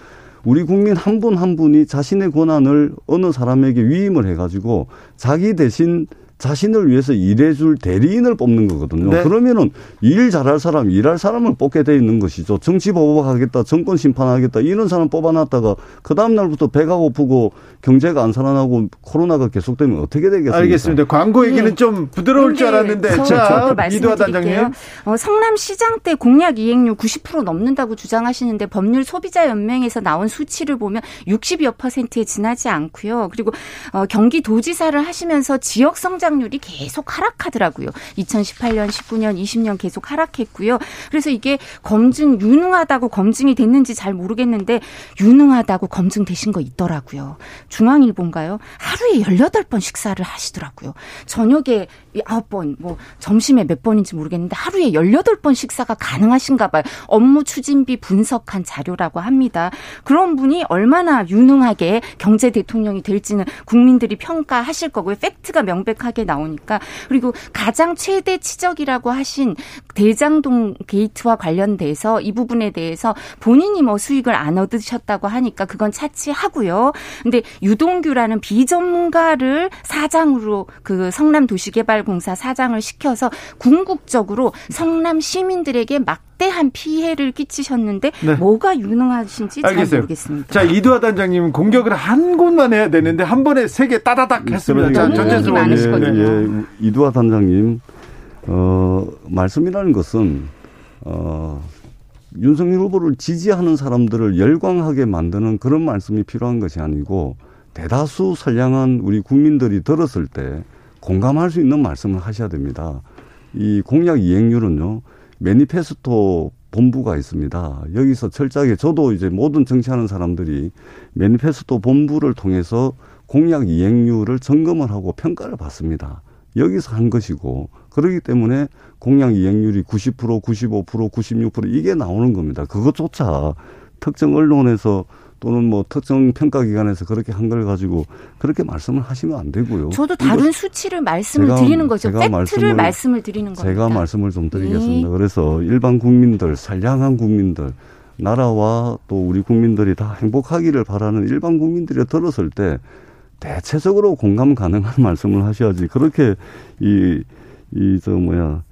우리 국민 한 분한 한 분이 자신의 권한을 어느 사람에게 위임을 해가지고 자기 대신 자신을 위해서 일해줄 대리인을 뽑는 거거든요. 네. 그러면은 일 잘할 사람, 일할 사람을 뽑게 돼 있는 것이죠. 정치 보복하겠다, 정권 심판하겠다 이런 사람 뽑아놨다가 그 다음 날부터 배가 고프고 경제가 안 살아나고 코로나가 계속되면 어떻게 되겠습니까? 알겠습니다. 광고 얘기는 네. 좀 부드러울 줄 알았는데 자 이두아 단장님. 어, 성남 시장 때 공약 이행률 90% 넘는다고 주장하시는데 법률 소비자 연맹에서 나온 수치를 보면 60여 퍼센트에 지나지 않고요. 그리고 어, 경기도지사를 하시면서 지역 성장 성장률이 계속 하락하더라고요. 2018년, 19년, 20년 계속 하락했고요. 그래서 이게 검증 유능하다고 검증이 됐는지 잘 모르겠는데 유능하다고 검증되신 거 있더라고요. 중앙일보인가요? 하루에 18번 식사를 하시더라고요. 저녁에 9번, 뭐 점심에 몇 번인지 모르겠는데 하루에 18번 식사가 가능하신가 봐요. 업무 추진비 분석한 자료라고 합니다. 그런 분이 얼마나 유능하게 경제 대통령이 될지는 국민들이 평가하실 거고요. 팩트가 명백하게 나오니까 그리고 가장 최대 치적이라고 하신 대장동 게이트와 관련돼서 이 부분에 대해서 본인이 뭐 수익을 안 얻으셨다고 하니까 그건 차치하고요. 근데 유동규라는 비전문가를 사장으로 그 성남 도시개발공사 사장을 시켜서 궁극적으로 성남 시민들에게 막 막대한 피해를 끼치셨는데 네. 뭐가 유능하신지 알겠어요. 잘 모르겠습니다. 자 이두하 단장님 공격을 한 곳만 해야 되는데 한 번에 세 개 따다닥 음, 했습니다. 자 전재수 많으시거든요. 예, 예, 이두하 단장님 어, 말씀이라는 것은 어, 윤석열 후보를 지지하는 사람들을 열광하게 만드는 그런 말씀이 필요한 것이 아니고 대다수 선량한 우리 국민들이 들었을 때 공감할 수 있는 말씀을 하셔야 됩니다. 이 공약 이행률은요. 매니페스토 본부가 있습니다. 여기서 철저하게 저도 이제 모든 정치하는 사람들이 매니페스토 본부를 통해서 공약 이행률을 점검을 하고 평가를 받습니다. 여기서 한 것이고 그러기 때문에 공약 이행률이 90%, 95%, 96% 이게 나오는 겁니다. 그것조차 특정 언론에서 또는 뭐 특정 평가 기관에서 그렇게 한 걸 가지고 그렇게 말씀을 하시면 안 되고요. 저도 다른 수치를 말씀을 제가, 드리는 거죠. 제가 팩트를 말씀을, 말씀을 드리는 겁니다. 제가 말씀을 좀 드리겠습니다. 네. 그래서 일반 국민들, 선량한 국민들, 나라와 또 우리 국민들이 다 행복하기를 바라는 일반 국민들이 들었을 때 대체적으로 공감 가능한 말씀을 하셔야지 그렇게 이 이 저 뭐야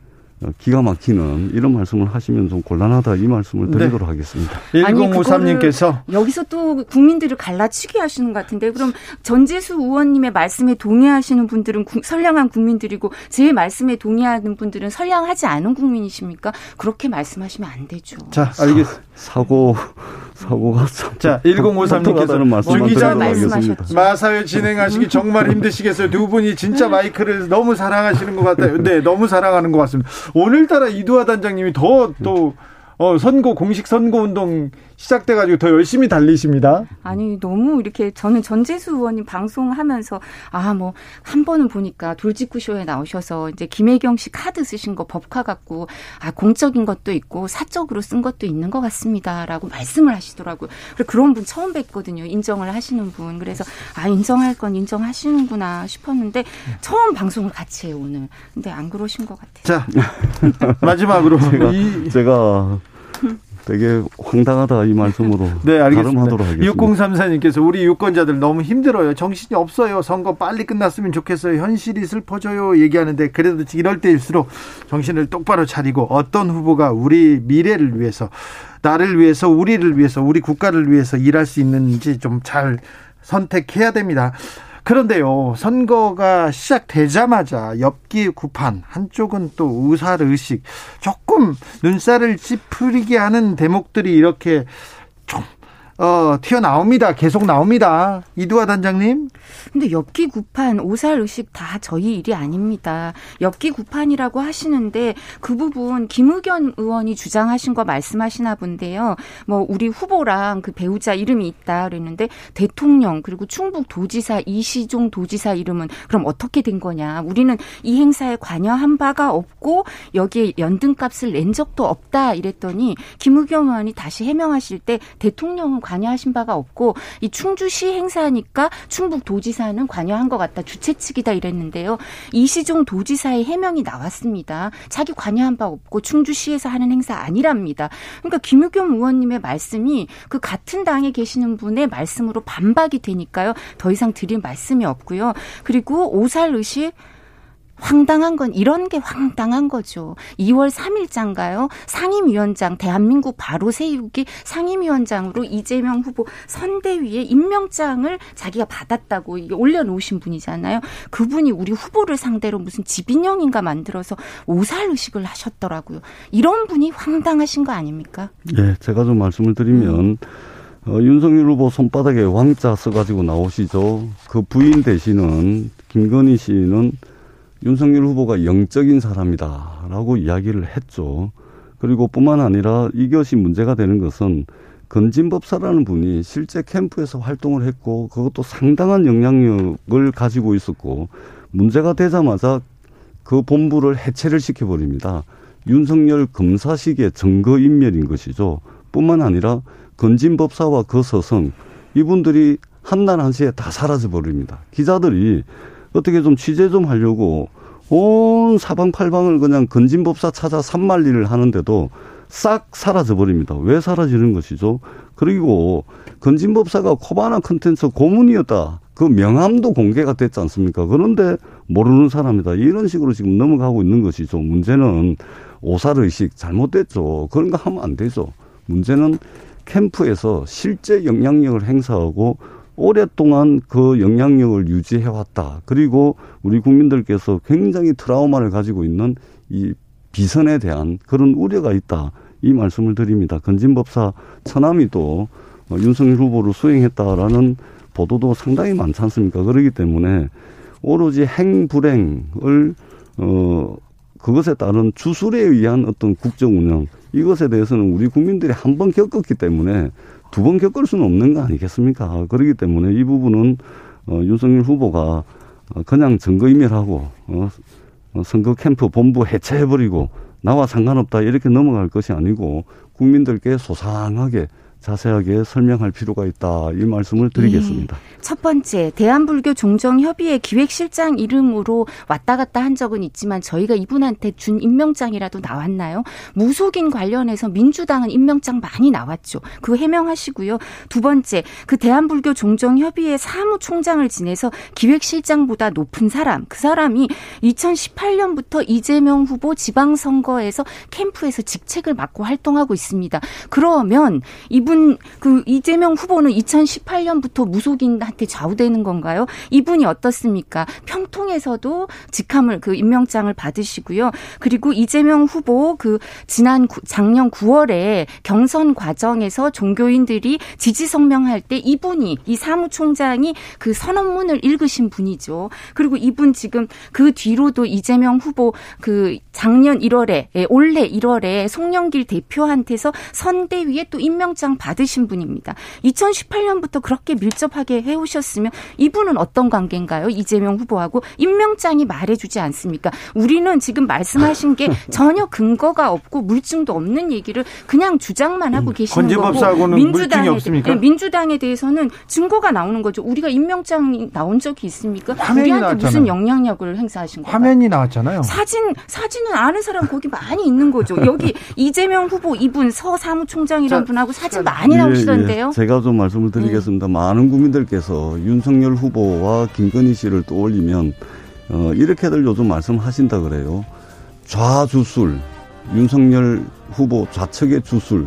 어, 기가 막히는 이런 말씀을 하시면 좀 곤란하다 이 말씀을 드리도록 네. 하겠습니다. 1053님께서 여기서 또 국민들을 갈라치기 하시는 것 같은데 그럼 전재수 의원님의 말씀에 동의하시는 분들은 구, 선량한 국민들이고 제 말씀에 동의하는 분들은 선량하지 않은 국민이십니까? 그렇게 말씀하시면 안 되죠. 자, 알겠습니다. 사고 사고가 자 1053님께서는 주기자 마사회 진행하시기 정말 힘드시겠어요. 두 분이 진짜 마이크를 너무 사랑하시는 것 같아요. 네, 너무 사랑하는 것 같습니다. 오늘따라 이두화 단장님이 더또 어, 선거 공식 선거 운동 시작돼 가지고 더 열심히 달리십니다. 아니 너무 이렇게 저는 전재수 의원님 방송하면서 아 뭐 한 번은 보니까 돌직구 쇼에 나오셔서 이제 김혜경 씨 카드 쓰신 거 법카 갖고 아 공적인 것도 있고 사적으로 쓴 것도 있는 것 같습니다라고 말씀을 하시더라고요. 그래 그런 분 처음 뵀거든요. 인정을 하시는 분. 그래서 아 인정할 건 인정하시는구나 싶었는데 처음 방송을 같이 해요 오늘. 근데 안 그러신 것 같아요. 자 마지막으로 제가, 이, 제가 되게 황당하다 이 말씀으로 네, 알겠습니다. 하겠습니다. 6034님께서 우리 유권자들 너무 힘들어요. 정신이 없어요. 선거 빨리 끝났으면 좋겠어요. 현실이 슬퍼져요. 얘기하는데 그래도 이럴 때일수록 정신을 똑바로 차리고 어떤 후보가 우리 미래를 위해서 나를 위해서 우리를 위해서 우리 국가를 위해서 일할 수 있는지 좀 잘 선택해야 됩니다. 그런데요, 선거가 시작되자마자 엽기 구판, 한쪽은 또 우살 의식, 조금 눈살을 찌푸리게 하는 대목들이 이렇게 좀, 어, 튀어나옵니다. 계속 나옵니다. 이두화 단장님. 근데 엽기 구판, 오살 의식 다 저희 일이 아닙니다. 엽기 구판이라고 하시는데 그 부분 김의견 의원이 주장하신 거 말씀하시나 본데요. 뭐 우리 후보랑 그 배우자 이름이 있다 그랬는데 대통령 그리고 충북 도지사 이시종 도지사 이름은 그럼 어떻게 된 거냐? 우리는 이 행사에 관여한 바가 없고 여기에 연등값을 낸 적도 없다 이랬더니 김의겸 의원이 다시 해명하실 때 대통령은 관여하신 바가 없고 이 충주시 행사니까 충북 도지사는 관여한 것 같다. 주최 측이다 이랬는데요. 이시종 도지사의 해명이 나왔습니다. 자기 관여한 바 없고 충주시에서 하는 행사 아니랍니다. 그러니까 김의겸 의원님의 말씀이 그 같은 당에 계시는 분의 말씀으로 반박이 되니까요. 더 이상 드릴 말씀이 없고요. 그리고 오살 의식 황당한 건 이런 게 황당한 거죠. 2월 3일자인가요? 상임위원장 대한민국 바로 세우기 상임위원장으로 이재명 후보 선대위에 임명장을 자기가 받았다고 올려놓으신 분이잖아요. 그분이 우리 후보를 상대로 무슨 지빈영인가 만들어서 오살 의식을 하셨더라고요. 이런 분이 황당하신 거 아닙니까? 예, 제가 좀 말씀을 드리면 어, 윤석열 후보 손바닥에 왕자 써가지고 나오시죠. 그 부인 되시는 김건희 씨는 윤석열 후보가 영적인 사람이다라고 이야기를 했죠. 그리고 뿐만 아니라 이것이 문제가 되는 것은 건진법사라는 분이 실제 캠프에서 활동을 했고 그것도 상당한 영향력을 가지고 있었고 문제가 되자마자 그 본부를 해체를 시켜버립니다. 윤석열 검사식의 증거인멸인 것이죠. 뿐만 아니라 건진법사와 그 서성 이분들이 한날 한시에 다 사라져 버립니다. 기자들이 어떻게 좀 취재 좀 하려고 온 사방팔방을 그냥 건진법사 찾아 산만리를 하는데도 싹 사라져 버립니다. 왜 사라지는 것이죠? 그리고 건진법사가 코바나 컨텐츠 고문이었다. 그 명함도 공개가 됐지 않습니까? 그런데 모르는 사람이다. 이런 식으로 지금 넘어가고 있는 것이죠. 문제는 오살의식 잘못됐죠. 그런 거 하면 안 되죠. 문제는 캠프에서 실제 영향력을 행사하고 오랫동안 그 영향력을 유지해 왔다. 그리고 우리 국민들께서 굉장히 트라우마를 가지고 있는 이 비선에 대한 그런 우려가 있다. 이 말씀을 드립니다. 건진법사 처남이 또 윤석열 후보를 수행했다라는 보도도 상당히 많지 않습니까? 그러기 때문에 오로지 행 불행을 어 그것에 따른 주술에 의한 어떤 국정 운영 이것에 대해서는 우리 국민들이 한 번 겪었기 때문에 두 번 겪을 수는 없는 거 아니겠습니까? 그렇기 때문에 이 부분은 어, 윤석열 후보가 그냥 증거인멸하고 어, 선거 캠프 본부 해체해버리고 나와 상관없다 이렇게 넘어갈 것이 아니고 국민들께 소상하게 자세하게 설명할 필요가 있다 이 말씀을 드리겠습니다. 예. 첫 번째 대한불교 종정협의회 기획실장 이름으로 왔다 갔다 한 적은 있지만 저희가 이분한테 준 임명장이라도 나왔나요? 무속인 관련해서 민주당은 임명장 많이 나왔죠. 그거 해명하시고요. 두 번째 그 대한불교 종정협의회 사무총장을 지내서 기획실장보다 높은 사람 그 사람이 2018년부터 이재명 후보 지방선거에서 캠프에서 직책을 맡고 활동하고 있습니다. 그러면 이분 이분 그 이재명 후보는 2018년부터 무속인한테 좌우되는 건가요? 이분이 어떻습니까? 평통에서도 직함을 그 임명장을 받으시고요. 그리고 이재명 후보 그 지난 구, 작년 9월에 경선 과정에서 종교인들이 지지 성명할 때 이분이 이 사무총장이 그 선언문을 읽으신 분이죠. 그리고 이분 지금 그 뒤로도 이재명 후보 그 작년 1월에 예, 올해 1월에 송영길 대표한테서 선대위에 또 임명장 받으신 분입니다. 2018년부터 그렇게 밀접하게 해오셨으면 이분은 어떤 관계인가요? 이재명 후보하고 임명장이 말해주지 않습니까? 우리는 지금 말씀하신 게 전혀 근거가 없고 물증도 없는 얘기를 그냥 주장만 하고 계시는 거고 민주당에, 없습니까? 네, 민주당에 대해서는 증거가 나오는 거죠. 우리가 임명장이 나온 적이 있습니까? 우리한테 나왔잖아요. 무슨 영향력을 행사하신 거예요? 화면이 나왔잖아요. 사진 사진은 아는 사람 거기 많이 있는 거죠. 여기 이재명 후보 이분 서 사무총장이라는 분하고 사진 많이 예, 나오시던데요. 예, 제가 좀 말씀을 드리겠습니다. 네. 많은 국민들께서 윤석열 후보와 김건희 씨를 떠올리면 어, 이렇게들 요즘 말씀하신다 그래요. 좌주술, 윤석열 후보 좌측의 주술,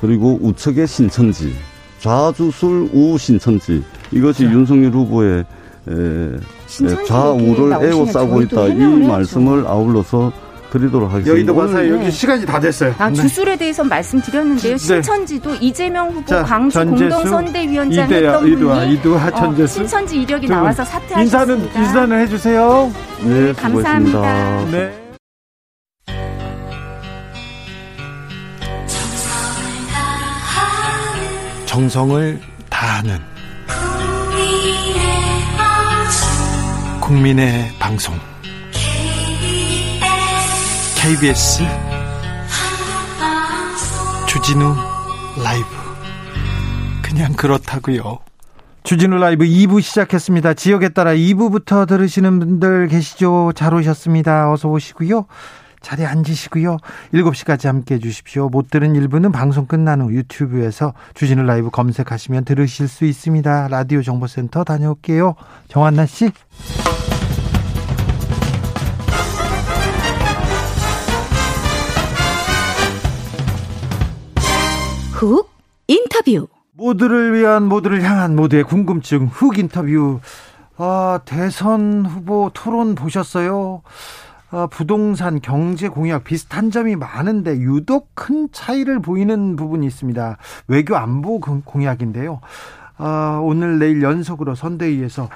그리고 우측의 신천지, 좌주술 우신천지 이것이 자. 윤석열 후보의 에, 좌우를 에워싸고 있다 이 말씀을 아울러서 드리도록 하겠습니다. 여의도 가서 여기 네. 시간이 다 됐어요. 아, 네. 주술에 대해서 말씀드렸는데요. 네. 신천지도 이재명 후보 자, 광주 공동선대위원장 이대야, 했던 이두아, 분이 이두아, 어, 전재수. 어, 신천지 이력이 나와서 사퇴하셨습니다. 인사는 인사는 해주세요. 네, 네 감사합니다. 네. 정성을 다하는 국민의 방송 KBS 주진우 라이브 그냥 그렇다고요. 주진우 라이브 2부 시작했습니다. 지역에 따라 2부부터 들으시는 분들 계시죠? 잘 오셨습니다. 어서 오시고요. 자리에 앉으시고요. 7시까지 함께 해 주십시오. 못 들은 일부는 방송 끝난 후 유튜브에서 주진우 라이브 검색하시면 들으실 수 있습니다. 라디오 정보센터 다녀올게요. 정한나 씨. 훅 인터뷰. 모두를 위한 모두를 향한 모두의 궁금증 훅 인터뷰. 아, 대선 후보 토론 보셨어요? 아, 부동산 경제 공약 비슷한 점이 많은데 유독 큰 차이를 보이는 부분이 있습니다. 외교 안보 공약인데요. 아, 오늘 내일 연속으로 선대위에서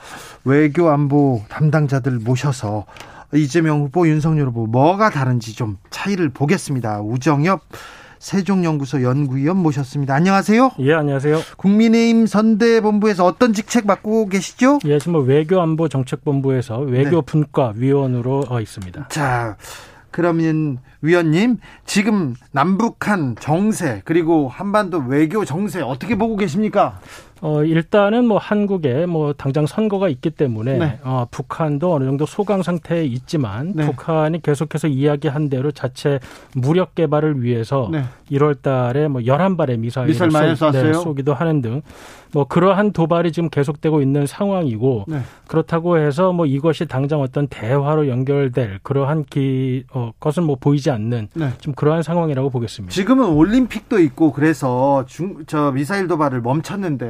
외교 안보 담당자들 모셔서 이재명 후보, 윤석열 후보 뭐가 다른지 좀 차이를 보겠습니다. 우정엽 세종연구소 연구위원 모셨습니다. 안녕하세요. 예, 안녕하세요. 국민의힘 선대본부에서 어떤 직책 맡고 계시죠? 예, 지금 뭐 외교안보정책본부에서 외교분과위원으로 네. 있습니다. 자, 그러면 위원님 지금 남북한 정세 그리고 한반도 외교 정세 어떻게 보고 계십니까? 어, 일단은 뭐 한국에 뭐 당장 선거가 있기 때문에 네. 어, 북한도 어느 정도 소강 상태에 있지만 네. 북한이 계속해서 이야기한 대로 자체 무력 개발을 위해서 네. 1월 달에 뭐 11발의 미사일을 미사일 쏘, 네, 쏘기도 하는 등 뭐 그러한 도발이 지금 계속되고 있는 상황이고 네. 그렇다고 해서 뭐 이것이 당장 어떤 대화로 연결될 그러한 기, 어, 것은 뭐 보이지 않는 네. 좀 그러한 상황이라고 보겠습니다. 지금은 올림픽도 있고 그래서 중, 저 미사일 도발을 멈췄는데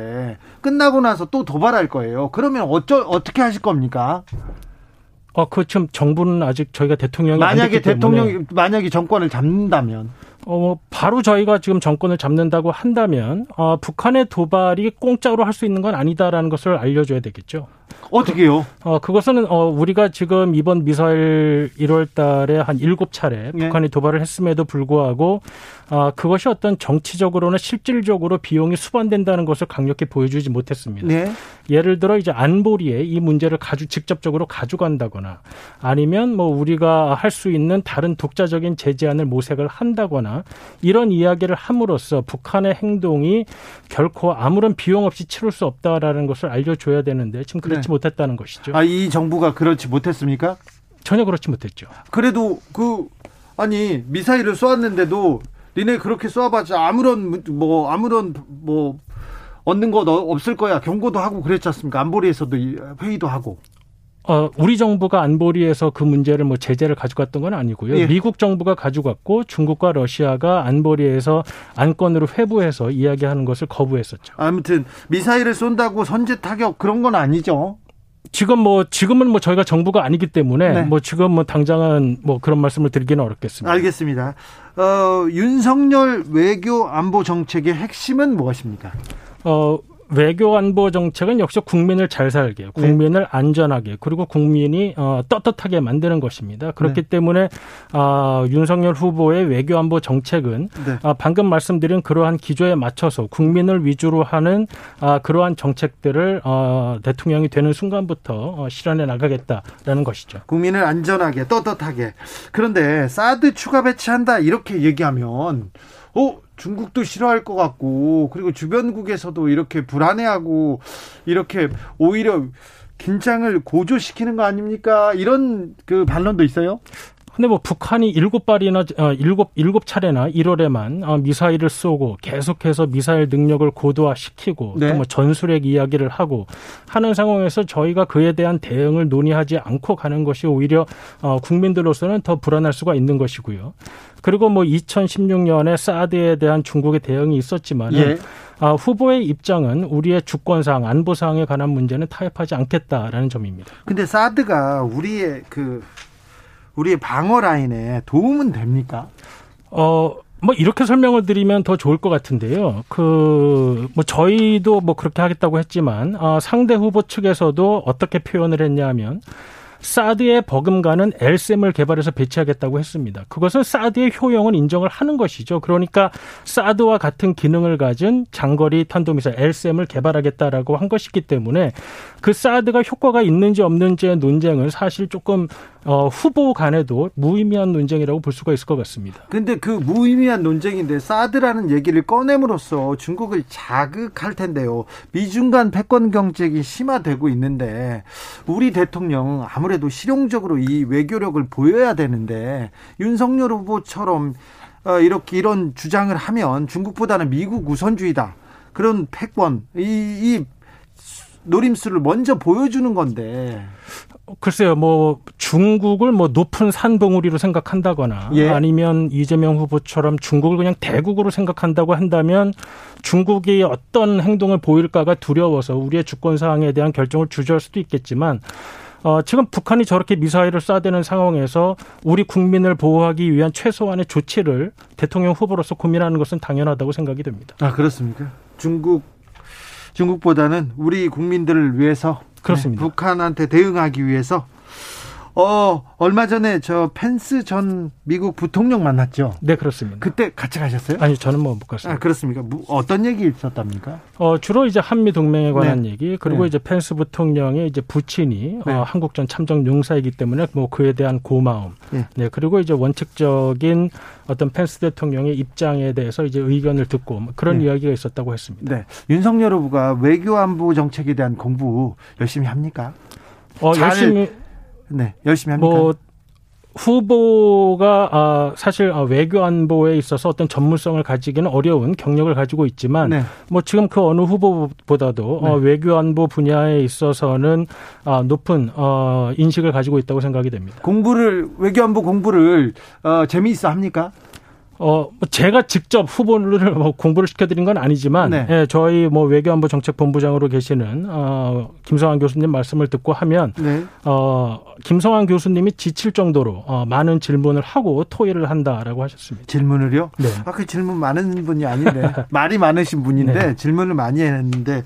끝나고 나서 또 도발할 거예요. 그러면 어쩌, 어떻게 하실 겁니까? 어, 그 지금 정부는 아직 저희가 대통령이 만약에 대통령 만약에 정권을 잡는다면 어, 바로 저희가 지금 정권을 잡는다고 한다면 어, 북한의 도발이 공짜로 할 수 있는 건 아니다라는 것을 알려줘야 되겠죠. 어떻게요? 어, 그것은 어, 우리가 지금 이번 미사일 1월 달에 한 7차례 네. 북한이 도발을 했음에도 불구하고 아, 그것이 어떤 정치적으로는 실질적으로 비용이 수반된다는 것을 강력히 보여주지 못했습니다. 네. 예를 들어 이제 안보리에 이 문제를 가주 직접적으로 가져간다거나 아니면 뭐 우리가 할 수 있는 다른 독자적인 제재안을 모색을 한다거나 이런 이야기를 함으로써 북한의 행동이 결코 아무런 비용 없이 치룰 수 없다라는 것을 알려줘야 되는데 지금 그렇지 네. 못했다는 것이죠. 아, 이 정부가 그렇지 못했습니까? 전혀 그렇지 못했죠. 그래도 그 아니 미사일을 쏘았는데도 니네 그렇게 쏘아봤자 아무런 뭐 아무런 뭐 얻는 거 없을 거야 경고도 하고 그랬지 않습니까 안보리에서도 회의도 하고 어, 우리 정부가 안보리에서 그 문제를 뭐 제재를 가져갔던 건 아니고요. 예. 미국 정부가 가져갔고 중국과 러시아가 안보리에서 안건으로 회부해서 이야기하는 것을 거부했었죠. 아무튼 미사일을 쏜다고 선제 타격 그런 건 아니죠. 지금 뭐 지금은 뭐 저희가 정부가 아니기 때문에 네. 뭐 지금 뭐 당장은 뭐 그런 말씀을 드리기는 어렵겠습니다. 알겠습니다. 어, 윤석열 외교 안보 정책의 핵심은 무엇입니까? 어, 외교 안보 정책은 역시 국민을 잘 살게, 국민을 네. 안전하게, 그리고 국민이 어, 떳떳하게 만드는 것입니다. 그렇기 네. 때문에 어, 윤석열 후보의 외교 안보 정책은 네. 어, 방금 말씀드린 그러한 기조에 맞춰서 국민을 위주로 하는 어, 그러한 정책들을 어, 대통령이 되는 순간부터 어, 실현해 나가겠다라는 것이죠. 국민을 안전하게, 떳떳하게. 그런데 사드 추가 배치한다 이렇게 얘기하면 어 중국도 싫어할 것 같고 그리고 주변국에서도 이렇게 불안해하고 이렇게 오히려 긴장을 고조시키는 거 아닙니까? 이런 그 반론도 있어요. 근데 뭐 북한이 일곱 발이나 어, 일곱 일곱 차례나 1월에만 어, 미사일을 쏘고 계속해서 미사일 능력을 고도화시키고 네. 또뭐 전술핵 이야기를 하고 하는 상황에서 저희가 그에 대한 대응을 논의하지 않고 가는 것이 오히려 어, 국민들로서는 더 불안할 수가 있는 것이고요. 그리고 뭐 2016년에 사드에 대한 중국의 대응이 있었지만 예. 아, 후보의 입장은 우리의 주권상 안보상에 관한 문제는 타협하지 않겠다라는 점입니다. 근데 사드가 우리의 그 우리의 방어 라인에 도움은 됩니까? 어, 뭐 이렇게 설명을 드리면 더 좋을 것 같은데요. 그 뭐 저희도 뭐 그렇게 하겠다고 했지만 어, 상대 후보 측에서도 어떻게 표현을 했냐면 사드의 버금가는 엘셈을 개발해서 배치하겠다고 했습니다. 그것은 사드의 효용은 인정을 하는 것이죠. 그러니까 사드와 같은 기능을 가진 장거리 탄도미사일 엘셈을 개발하겠다라고 한 것이기 때문에 그 사드가 효과가 있는지 없는지의 논쟁은 사실 조금 어, 후보 간에도 무의미한 논쟁이라고 볼 수가 있을 것 같습니다. 근데 그 무의미한 논쟁인데 사드라는 얘기를 꺼냄으로써 중국을 자극할 텐데요. 미중 간 패권 경쟁이 심화되고 있는데 우리 대통령 아무래도 실용적으로 이 외교력을 보여야 되는데 윤석열 후보처럼 어, 이렇게 이런 주장을 하면 중국보다는 미국 우선주의다. 그런 패권, 이, 이 노림수를 먼저 보여주는 건데. 글쎄요, 뭐 중국을 뭐 높은 산봉우리로 생각한다거나 예. 아니면 이재명 후보처럼 중국을 그냥 대국으로 생각한다고 한다면 중국이 어떤 행동을 보일까가 두려워서 우리의 주권 사항에 대한 결정을 주저할 수도 있겠지만 어, 지금 북한이 저렇게 미사일을 쏴대는 상황에서 우리 국민을 보호하기 위한 최소한의 조치를 대통령 후보로서 고민하는 것은 당연하다고 생각이 됩니다. 아 그렇습니까? 중국 중국보다는 우리 국민들을 위해서 그렇습니다. 네, 북한한테 대응하기 위해서 어, 얼마 전에 저 펜스 전 미국 부통령 만났죠? 네, 그렇습니다. 그때 같이 가셨어요? 아니, 저는 뭐 못 갔습니다. 아, 그렇습니까? 뭐, 어떤 얘기 있었답니까? 어, 주로 이제 한미 동맹에 관한 네. 얘기, 그리고 네. 이제 펜스 부통령의 이제 부친이 네. 어, 한국전 참전 용사이기 때문에 뭐 그에 대한 고마움. 네. 네. 그리고 이제 원칙적인 어떤 펜스 대통령의 입장에 대해서 이제 의견을 듣고 뭐 그런 네. 이야기가 있었다고 했습니다. 네. 윤석열 후보가 외교 안보 정책에 대한 공부 열심히 합니까? 어, 열심히 네, 열심히 합니까? 뭐 후보가 아, 사실 아, 외교 안보에 있어서 어떤 전문성을 가지기는 어려운 경력을 가지고 있지만 네. 뭐 지금 그 어느 후보보다도 어, 네. 어, 외교 안보 분야에 있어서는 아, 높은 어, 인식을 가지고 있다고 생각이 됩니다. 공부를 외교 안보 공부를 어, 재미있어 합니까? 어, 뭐 제가 직접 후보를 뭐 공부를 시켜드린 건 아니지만, 네. 예, 저희 뭐 외교안보 정책본부장으로 계시는, 어, 김성환 교수님 말씀을 듣고 하면, 네. 어, 김성환 교수님이 지칠 정도로, 어, 많은 질문을 하고 토의를 한다라고 하셨습니다. 질문을요? 네. 아, 그 질문 많은 분이 아닌데, 말이 많으신 분인데, 네. 질문을 많이 했는데,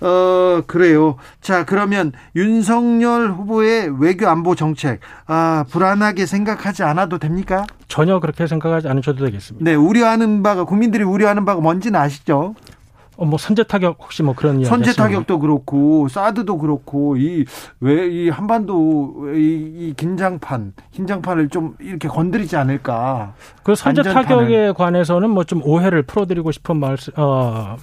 어, 그래요. 자, 그러면 윤석열 후보의 외교안보 정책, 아, 불안하게 생각하지 않아도 됩니까? 전혀 그렇게 생각하지 않으셔도 되겠습니다. 네, 우려하는 바가 국민들이 우려하는 바가 뭔지는 아시죠? 어, 뭐 선제 타격 혹시 뭐 그런 이야기 선제 타격도 그렇고 사드도 그렇고 이 왜 이 한반도 이, 이, 긴장판 긴장판을 좀 이렇게 건드리지 않을까? 그 선제 타격에 관해서는 뭐 좀 오해를 풀어드리고 싶은 말씀 어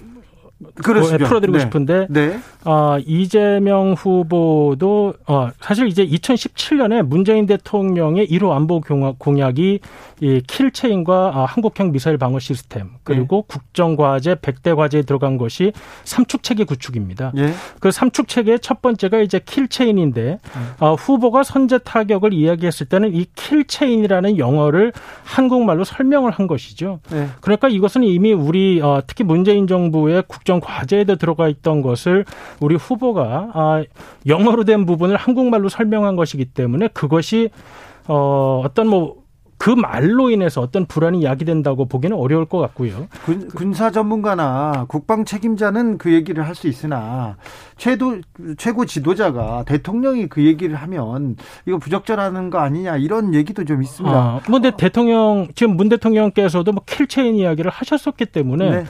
그렇죠. 풀어드리고 네. 싶은데 네. 어, 이재명 후보도 어, 사실 이제 2017년에 문재인 대통령의 1호 안보 공약이 이 kill chain과 어, 한국형 미사일 방어 시스템 그리고 네. 국정과제 100대 과제에 들어간 것이 삼축 체계 구축입니다. 네. 그 삼축 체계의 첫 번째가 이제 kill chain인데 네. 어, 후보가 선제 타격을 이야기했을 때는 이 kill chain이라는 영어를 한국말로 설명을 한 것이죠. 네. 그러니까 이것은 이미 우리 어, 특히 문재인 정부의 국정 과제에도 들어가 있던 것을 우리 후보가 아, 영어로 된 부분을 한국말로 설명한 것이기 때문에 그것이 어, 어떤 뭐 그 말로 인해서 어떤 불안이 야기된다고 보기는 어려울 것 같고요. 군, 군사 전문가나 국방 책임자는 그 얘기를 할 수 있으나 최도 최고 지도자가 대통령이 그 얘기를 하면 이거 부적절하는 거 아니냐 이런 얘기도 좀 있습니다. 아, 근데 대통령 지금 문 대통령께서도 뭐 킬체인 이야기를 하셨었기 때문에 네.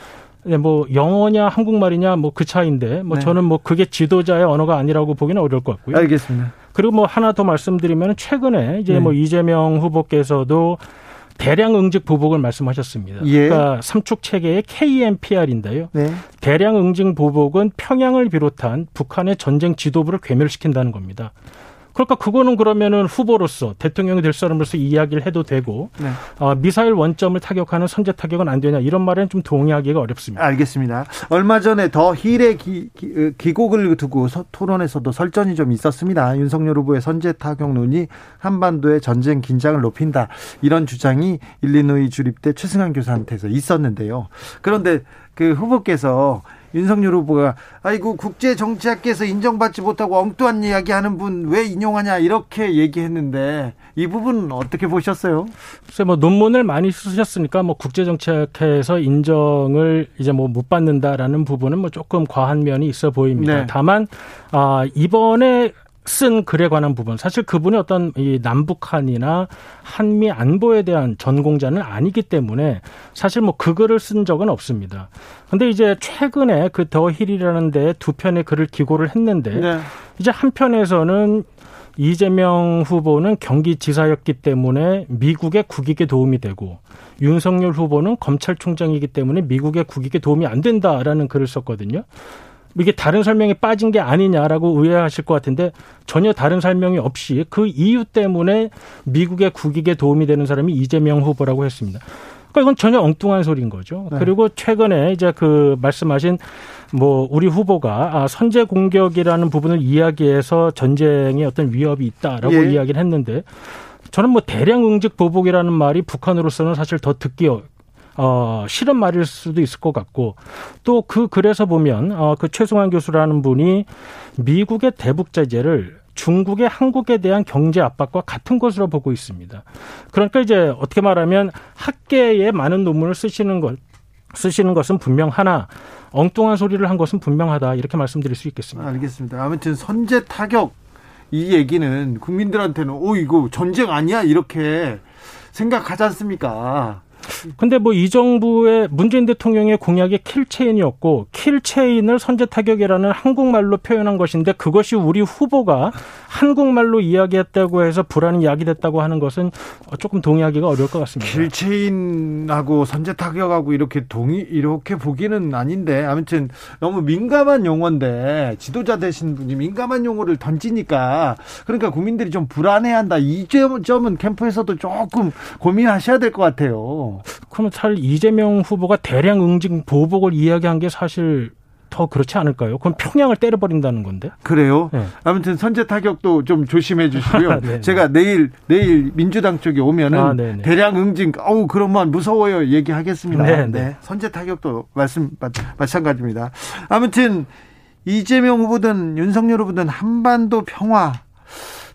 네, 뭐 영어냐 한국말이냐 뭐 그 차이인데 뭐 네. 저는 뭐 그게 지도자의 언어가 아니라고 보기는 어려울 것 같고요. 알겠습니다. 그리고 뭐 하나 더 말씀드리면 최근에 이제 네. 뭐 이재명 후보께서도 대량 응직 보복을 말씀하셨습니다. 예. 그러니까 삼축 체계의 KMPR인데요. 네. 대량 응징 보복은 평양을 비롯한 북한의 전쟁 지도부를 괴멸시킨다는 겁니다. 그러니까 그거는 그러면은 후보로서 대통령이 될 사람으로서 이야기를 해도 되고 네. 어, 미사일 원점을 타격하는 선제 타격은 안 되냐 이런 말에는 좀 동의하기가 어렵습니다. 알겠습니다. 얼마 전에 더 힐의 기, 기, 곡을 두고 서, 토론에서도 설전이 좀 있었습니다. 윤석열 후보의 선제 타격론이 한반도의 전쟁 긴장을 높인다 이런 주장이 일리노이 주립대 최승환 교수한테서 있었는데요. 그런데 그 후보께서 윤석열 후보가 아이고 국제 정치학계에서 인정받지 못하고 엉뚱한 이야기하는 분 왜 인용하냐 이렇게 얘기했는데 이 부분은 어떻게 보셨어요? 글쎄 뭐 논문을 많이 쓰셨으니까 뭐 국제 정치학회에서 인정을 이제 뭐 못 받는다라는 부분은 뭐 조금 과한 면이 있어 보입니다. 네. 다만 아 이번에 쓴 글에 관한 부분 사실 그분이 어떤 이 남북한이나 한미 안보에 대한 전공자는 아니기 때문에 사실 뭐 그 글을 쓴 적은 없습니다. 근데 이제 최근에 그 더 힐이라는 데 두 편의 글을 기고를 했는데 네. 이제 한 편에서는 이재명 후보는 경기지사였기 때문에 미국의 국익에 도움이 되고 윤석열 후보는 검찰총장이기 때문에 미국의 국익에 도움이 안 된다라는 글을 썼거든요. 이게 다른 설명이 빠진 게 아니냐라고 의아하실 것 같은데 전혀 다른 설명이 없이 그 이유 때문에 미국의 국익에 도움이 되는 사람이 이재명 후보라고 했습니다. 그러니까 이건 전혀 엉뚱한 소리인 거죠. 네. 그리고 최근에 이제 그 말씀하신 뭐 우리 후보가 아, 선제 공격이라는 부분을 이야기해서 전쟁에 어떤 위협이 있다라고 예. 이야기를 했는데 저는 뭐 대량 응직 보복이라는 말이 북한으로서는 사실 더 듣기 어, 싫은 말일 수도 있을 것 같고 또 그 글에서 보면 어, 그 최승환 교수라는 분이 미국의 대북 제재를 중국의 한국에 대한 경제 압박과 같은 것으로 보고 있습니다. 그러니까 이제 어떻게 말하면 학계에 많은 논문을 쓰시는 것 쓰시는 것은 분명하나 엉뚱한 소리를 한 것은 분명하다 이렇게 말씀드릴 수 있겠습니다. 알겠습니다. 아무튼 선제 타격 이 얘기는 국민들한테는 오 이거 전쟁 아니야 이렇게 생각하지 않습니까? 근데 뭐 이 정부의 문재인 대통령의 공약이 킬체인이었고 킬체인을 선제 타격이라는 한국말로 표현한 것인데 그것이 우리 후보가 한국말로 이야기했다고 해서 불안이 야기됐다고 하는 것은 조금 동의하기가 어려울 것 같습니다. 킬체인하고 선제 타격하고 이렇게 동의 이렇게 보기는 아닌데 아무튼 너무 민감한 용어인데 지도자 되신 분이 민감한 용어를 던지니까 그러니까 국민들이 좀 불안해한다. 이 점은 캠프에서도 조금 고민하셔야 될 것 같아요. 그러면 잘 이재명 후보가 대량 응징 보복을 이야기한 게 사실 더 그렇지 않을까요? 그럼 평양을 때려버린다는 건데. 그래요? 네. 아무튼 선제 타격도 좀 조심해 주시고요. 네. 제가 내일 내일 민주당 쪽에 오면은 아, 네, 네. 대량 응징, 어우 그러면 무서워요 얘기하겠습니다. 네, 네. 네. 선제 타격도 말씀 마찬가지입니다. 아무튼 이재명 후보든 윤석열 후보든 한반도 평화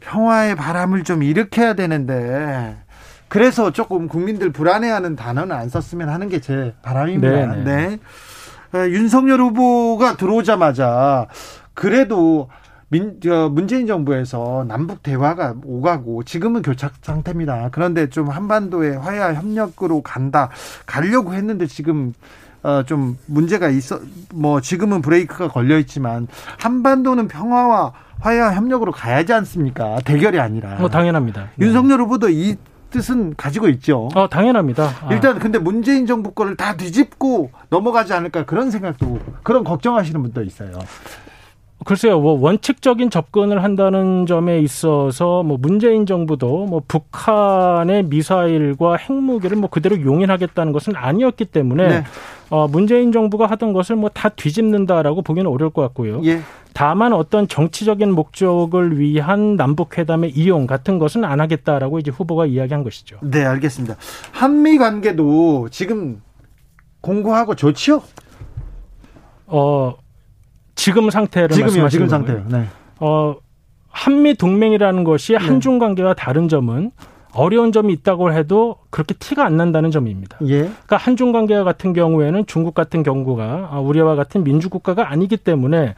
평화의 바람을 좀 일으켜야 되는데 그래서 조금 국민들 불안해하는 단어는 안 썼으면 하는 게 제 바람입니다. 네네. 네. 네. 윤석열 후보가 들어오자마자 그래도 민, 저, 문재인 정부에서 남북 대화가 오가고 지금은 교착 상태입니다. 그런데 좀 한반도의 화해와 협력으로 간다, 가려고 했는데 지금 어, 좀 문제가 있어, 뭐 지금은 브레이크가 걸려 있지만 한반도는 평화와 화해와 협력으로 가야지 않습니까? 대결이 아니라. 뭐 당연합니다. 윤석열 후보도 이 뜻은 가지고 있죠. 어, 당연합니다. 아. 일단 근데 문재인 정부 거를 다 뒤집고 넘어가지 않을까 그런 생각도 그런 걱정하시는 분도 있어요. 글쎄요, 뭐 원칙적인 접근을 한다는 점에 있어서 뭐 문재인 정부도 뭐 북한의 미사일과 핵무기를 뭐 그대로 용인하겠다는 것은 아니었기 때문에 네. 어 문재인 정부가 하던 것을 뭐 다 뒤집는다라고 보기는 어려울 것 같고요. 예. 다만 어떤 정치적인 목적을 위한 남북 회담의 이용 같은 것은 안 하겠다라고 이제 후보가 이야기한 것이죠. 네, 알겠습니다. 한미 관계도 지금 공고하고 좋지요? 어 지금 상태를 지금요, 지금 상태요. 네. 어 한미 동맹이라는 것이 네. 한중 관계와 다른 점은 어려운 점이 있다고 해도 그렇게 티가 안 난다는 점입니다. 예. 그러니까 한중 관계 같은 경우에는 중국 같은 경우가 우리와 같은 민주 국가가 아니기 때문에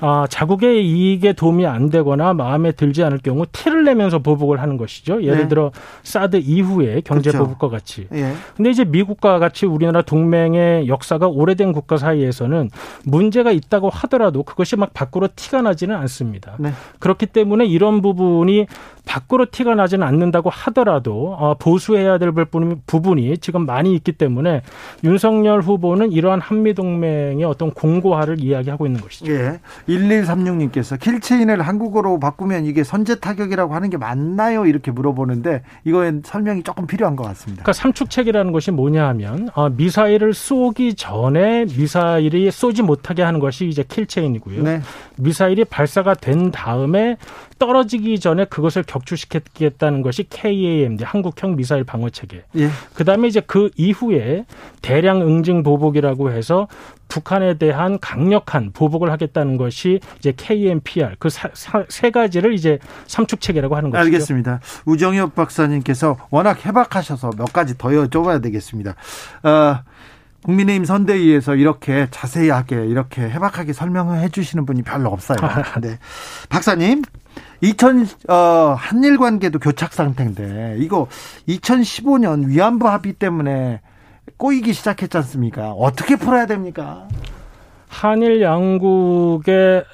아, 자국의 이익에 도움이 안 되거나 마음에 들지 않을 경우 티를 내면서 보복을 하는 것이죠. 예를 네. 들어 사드 이후에 경제 그렇죠. 보복과 같이. 예. 근데 이제 미국과 같이 우리나라 동맹의 역사가 오래된 국가 사이에서는 문제가 있다고 하더라도 그것이 막 밖으로 티가 나지는 않습니다. 네. 그렇기 때문에 이런 부분이 밖으로 티가 나지는 않는다고 하더라도 어, 보수해야 될 부분이 지금 많이 있기 때문에 윤석열 후보는 이러한 한미 동맹의 어떤 공고화를 이야기하고 있는 것이죠. 예. 1136님께서 킬체인을 한국어로 바꾸면 이게 선제 타격이라고 하는 게 맞나요? 이렇게 물어보는데 이거에 설명이 조금 필요한 것 같습니다. 그러니까 삼축책이라는 것이 뭐냐 하면 어, 미사일을 쏘기 전에 미사일이 쏘지 못하게 하는 것이 이제 킬체인이고요. 네. 미사일이 발사가 된 다음에 떨어지기 전에 그것을 격추시키겠다는 것이 KAMD 한국형 미사일 방어 체계. 예. 그다음에 이제 그 이후에 대량 응징 보복이라고 해서 북한에 대한 강력한 보복을 하겠다는 것이 이제 KMPR 그 세 가지를 이제 삼축 체계라고 하는 거죠. 알겠습니다. 우정엽 박사님께서 워낙 해박하셔서 몇 가지 더 여쭤봐야 되겠습니다. 어, 국민의힘 선대위에서 이렇게 자세하게 이렇게 해박하게 설명해 주시는 분이 별로 없어요. 네. 박사님, 2000, 어, 한일 관계도 교착 상태인데, 이거 2015년 위안부 합의 때문에 꼬이기 시작했지 않습니까? 어떻게 풀어야 됩니까? 한일 양국의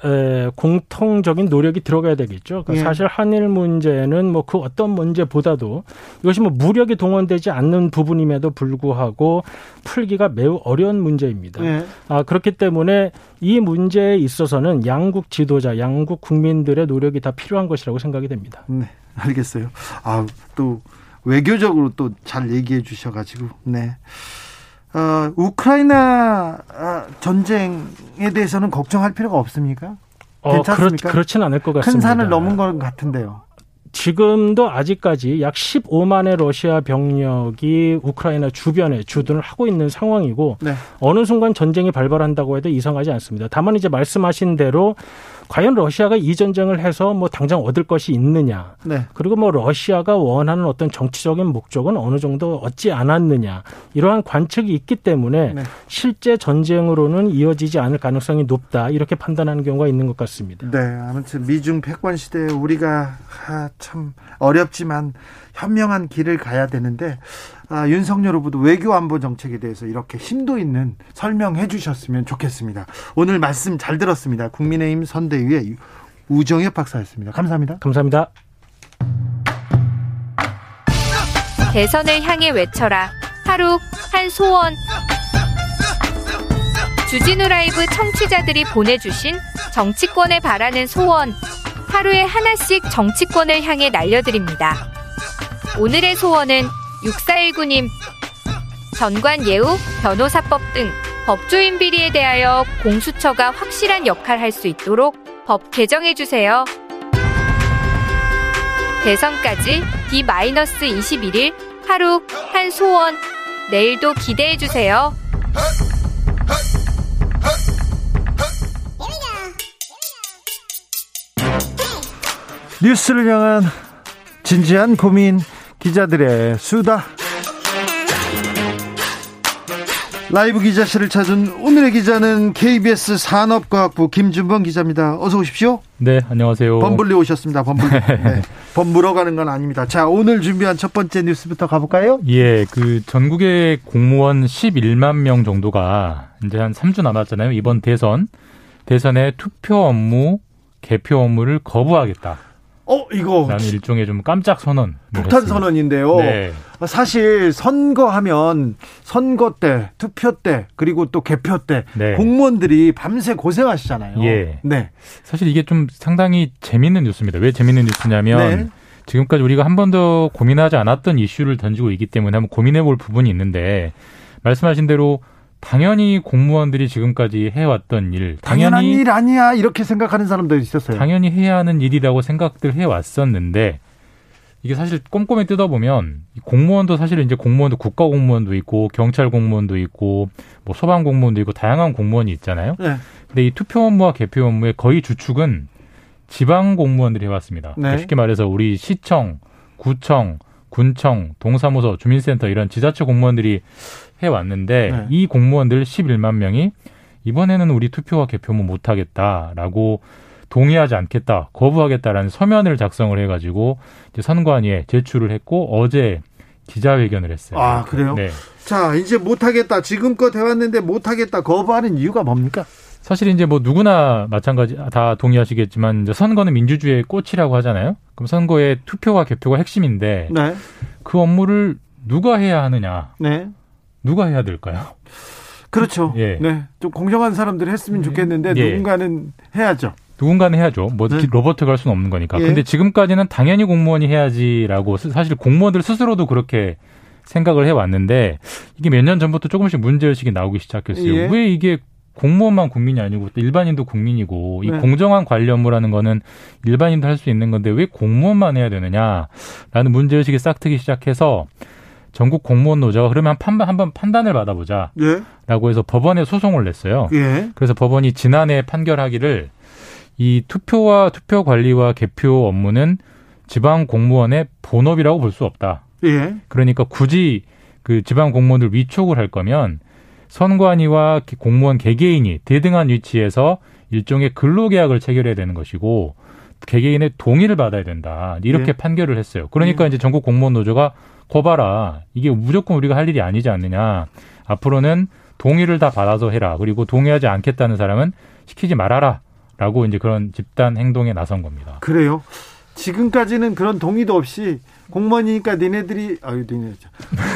공통적인 노력이 들어가야 되겠죠. 그러니까 예. 사실 한일 문제는 뭐 그 어떤 문제보다도 이것이 뭐 무력이 동원되지 않는 부분임에도 불구하고 풀기가 매우 어려운 문제입니다. 예. 아, 그렇기 때문에 이 문제에 있어서는 양국 지도자, 양국 국민들의 노력이 다 필요한 것이라고 생각이 됩니다. 네, 알겠어요. 아, 또 외교적으로 또 잘 얘기해 주셔가지고, 네. 어, 우크라이나 아, 전쟁에 대해서는 걱정할 필요가 없습니까? 어, 괜찮습니까? 그렇, 지는 않을 것 같습니다. 큰 산을 넘은 것 같은데요. 지금도 아직까지 약 15만의 러시아 병력이 우크라이나 주변에 주둔을 하고 있는 상황이고 네. 어느 순간 전쟁이 발발한다고 해도 이상하지 않습니다. 다만 이제 말씀하신 대로 과연 러시아가 이 전쟁을 해서 뭐 당장 얻을 것이 있느냐. 네. 그리고 뭐 러시아가 원하는 어떤 정치적인 목적은 어느 정도 얻지 않았느냐. 이러한 관측이 있기 때문에 네. 실제 전쟁으로는 이어지지 않을 가능성이 높다. 이렇게 판단하는 경우가 있는 것 같습니다. 네. 아무튼 미중 패권 시대에 우리가 아, 참 어렵지만 현명한 길을 가야 되는데 아, 윤석열 후보도 외교 안보 정책에 대해서 이렇게 심도 있는 설명해 주셨으면 좋겠습니다. 오늘 말씀 잘 들었습니다. 국민의힘 선대위의 우정엽 박사였습니다. 감사합니다. 감사합니다. 대선을 향해 외쳐라. 하루 한 소원. 주진우 라이브 청취자들이 보내주신 정치권에 바라는 소원. 하루에 하나씩 정치권을 향해 날려드립니다. 오늘의 소원은 6419님, 전관 예우, 변호사법 등 법조인 비리에 대하여 공수처가 확실한 역할 할 수 있도록 법 개정해 주세요. 대선까지 D-21일 하루 한 소원. 내일도 기대해 주세요. 뉴스를 향한 진지한 고민 기자들의 수다. 라이브 기자실을 찾은 오늘의 기자는 KBS 산업과학부 김준범 기자입니다. 어서 오십시오. 네, 안녕하세요. 범블리 오셨습니다. 범블리. 네. 범물어 가는 건 아닙니다. 자, 오늘 준비한 첫 번째 뉴스부터 가볼까요? 예, 그 전국의 공무원 11만 명 정도가 이제 한 3주 남았잖아요. 이번 대선. 대선의 투표 업무, 개표 업무를 거부하겠다. 어, 이거. 라는 일종의 좀 깜짝 선언. 폭탄 선언인데요. 네. 사실 선거하면 선거 때, 투표 때, 그리고 또 개표 때 네. 공무원들이 밤새 고생하시잖아요. 예. 네. 사실 이게 좀 상당히 재밌는 뉴스입니다. 왜 재밌는 뉴스냐면 네. 지금까지 우리가 한 번도 고민하지 않았던 이슈를 던지고 있기 때문에 한번 고민해 볼 부분이 있는데 말씀하신 대로 당연히 공무원들이 지금까지 해왔던 일, 당연한 일 아니야 이렇게 생각하는 사람도 있었어요. 당연히 해야 하는 일이라고 생각들 해왔었는데 이게 사실 꼼꼼히 뜯어보면 공무원도 사실 이제 공무원도 국가 공무원도 있고 경찰 공무원도 있고 뭐 소방 공무원도 있고 다양한 공무원이 있잖아요. 네. 근데 이 투표 업무와 개표 업무의 거의 주축은 지방 공무원들이 해왔습니다. 네. 그러니까 쉽게 말해서 우리 시청, 구청, 군청, 동사무소, 주민센터 이런 지자체 공무원들이 해왔는데 네. 이 공무원들 11만 명이 이번에는 우리 투표와 개표무 못하겠다라고 동의하지 않겠다, 거부하겠다라는 서면을 작성을 해가지고 이제 선관위에 제출을 했고 어제 기자회견을 했어요. 아 그래요? 네. 자 이제 못하겠다. 지금껏 해왔는데 못하겠다 거부하는 이유가 뭡니까? 사실 이제 뭐 누구나 마찬가지 다 동의하시겠지만 이제 선거는 민주주의의 꽃이라고 하잖아요. 그럼 선거의 투표와 개표가 핵심인데 네. 그 업무를 누가 해야 하느냐? 네. 누가 해야 될까요? 그렇죠. 예. 네. 좀 공정한 사람들이 했으면 네. 좋겠는데 예. 누군가는 해야죠. 누군가는 해야죠. 뭐 네. 로버트가 할 수는 없는 거니까. 예. 근데 지금까지는 당연히 공무원이 해야지라고 사실 공무원들 스스로도 그렇게 생각을 해왔는데 이게 몇 년 전부터 조금씩 문제의식이 나오기 시작했어요. 예. 왜 이게 공무원만 국민이 아니고 또 일반인도 국민이고 이 네. 공정한 관리 업무라는 거는 일반인도 할 수 있는 건데 왜 공무원만 해야 되느냐라는 문제의식이 싹트기 시작해서 전국 공무원 노조가 그러면 판단 한번 판단을 받아보자. 예. 라고 해서 법원에 소송을 냈어요. 예. 그래서 법원이 지난해 판결하기를 이 투표와 투표 관리와 개표 업무는 지방 공무원의 본업이라고 볼 수 없다. 예. 그러니까 굳이 그 지방 공무원들 위촉을 할 거면 선관위와 공무원 개개인이 대등한 위치에서 일종의 근로계약을 체결해야 되는 것이고 개개인의 동의를 받아야 된다. 이렇게 예. 판결을 했어요. 그러니까 예. 이제 전국 공무원 노조가 거봐라. 이게 무조건 우리가 할 일이 아니지 않느냐. 앞으로는 동의를 다 받아서 해라. 그리고 동의하지 않겠다는 사람은 시키지 말아라. 라고 이제 그런 집단 행동에 나선 겁니다. 그래요? 지금까지는 그런 동의도 없이 공무원이니까 니네들이 아유 니네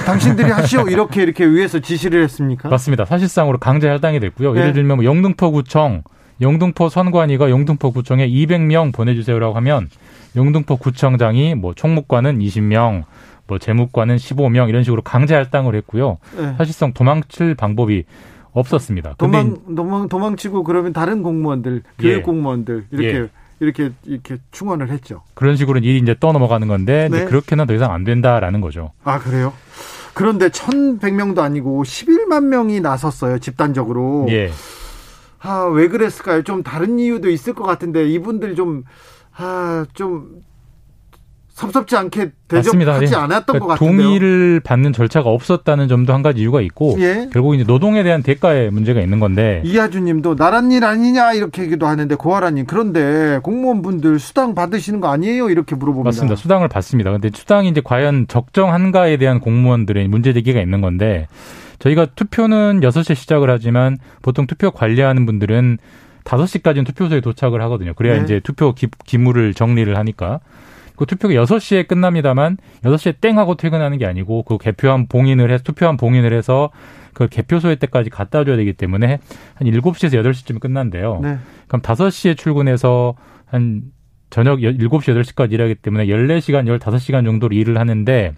당신들이 하시오 이렇게 이렇게 위에서 지시를 했습니까? 맞습니다. 사실상으로 강제 할당이 됐고요. 네. 예를 들면 뭐 영등포구청, 영등포 선관위가 영등포구청에 200명 보내주세요라고 하면 영등포 구청장이 뭐 총무관은 20명, 뭐 재무관은 15명 이런 식으로 강제 할당을 했고요. 네. 사실상 도망칠 방법이 없었습니다. 도망 도망 도망치고 그러면 다른 공무원들, 교육 예. 공무원들 이렇게 예. 이렇게 이렇게 충원을 했죠. 그런 식으로 일이 이제 떠넘어가는 건데 네. 그렇게는 더 이상 안 된다라는 거죠. 아 그래요? 그런데 1,100명도 아니고 11만 명이 나섰어요 집단적으로. 예. 아왜 그랬을까요? 좀 다른 이유도 있을 것 같은데 이분들 좀 아 좀 섭섭지 않게 대접하지 예. 않았던 그러니까 것 같은데요. 동의를 받는 절차가 없었다는 점도 한 가지 이유가 있고 예. 결국 이제 노동에 대한 대가에 문제가 있는 건데 이하주님도 나란 일 아니냐 이렇게 얘기도 하는데 고아라님 그런데 공무원분들 수당 받으시는 거 아니에요 이렇게 물어봅니다. 맞습니다. 수당을 받습니다. 근데 수당이 이제 과연 적정한가에 대한 공무원들의 문제 제기가 있는 건데 저희가 투표는 6시에 시작을 하지만 보통 투표 관리하는 분들은 5시까지는 투표소에 도착을 하거든요. 그래야 네. 이제 투표 기, 기물을 정리를 하니까. 그 투표가 6시에 끝납니다만 6시에 땡 하고 퇴근하는 게 아니고 그 개표한 봉인을 해서 투표한 봉인을 해서 그 개표소에 때까지 갖다 줘야 되기 때문에 한 7시에서 8시쯤 끝난대요. 네. 그럼 5시에 출근해서 한 저녁 7시, 8시까지 일하기 때문에 14시간, 15시간 정도로 일을 하는데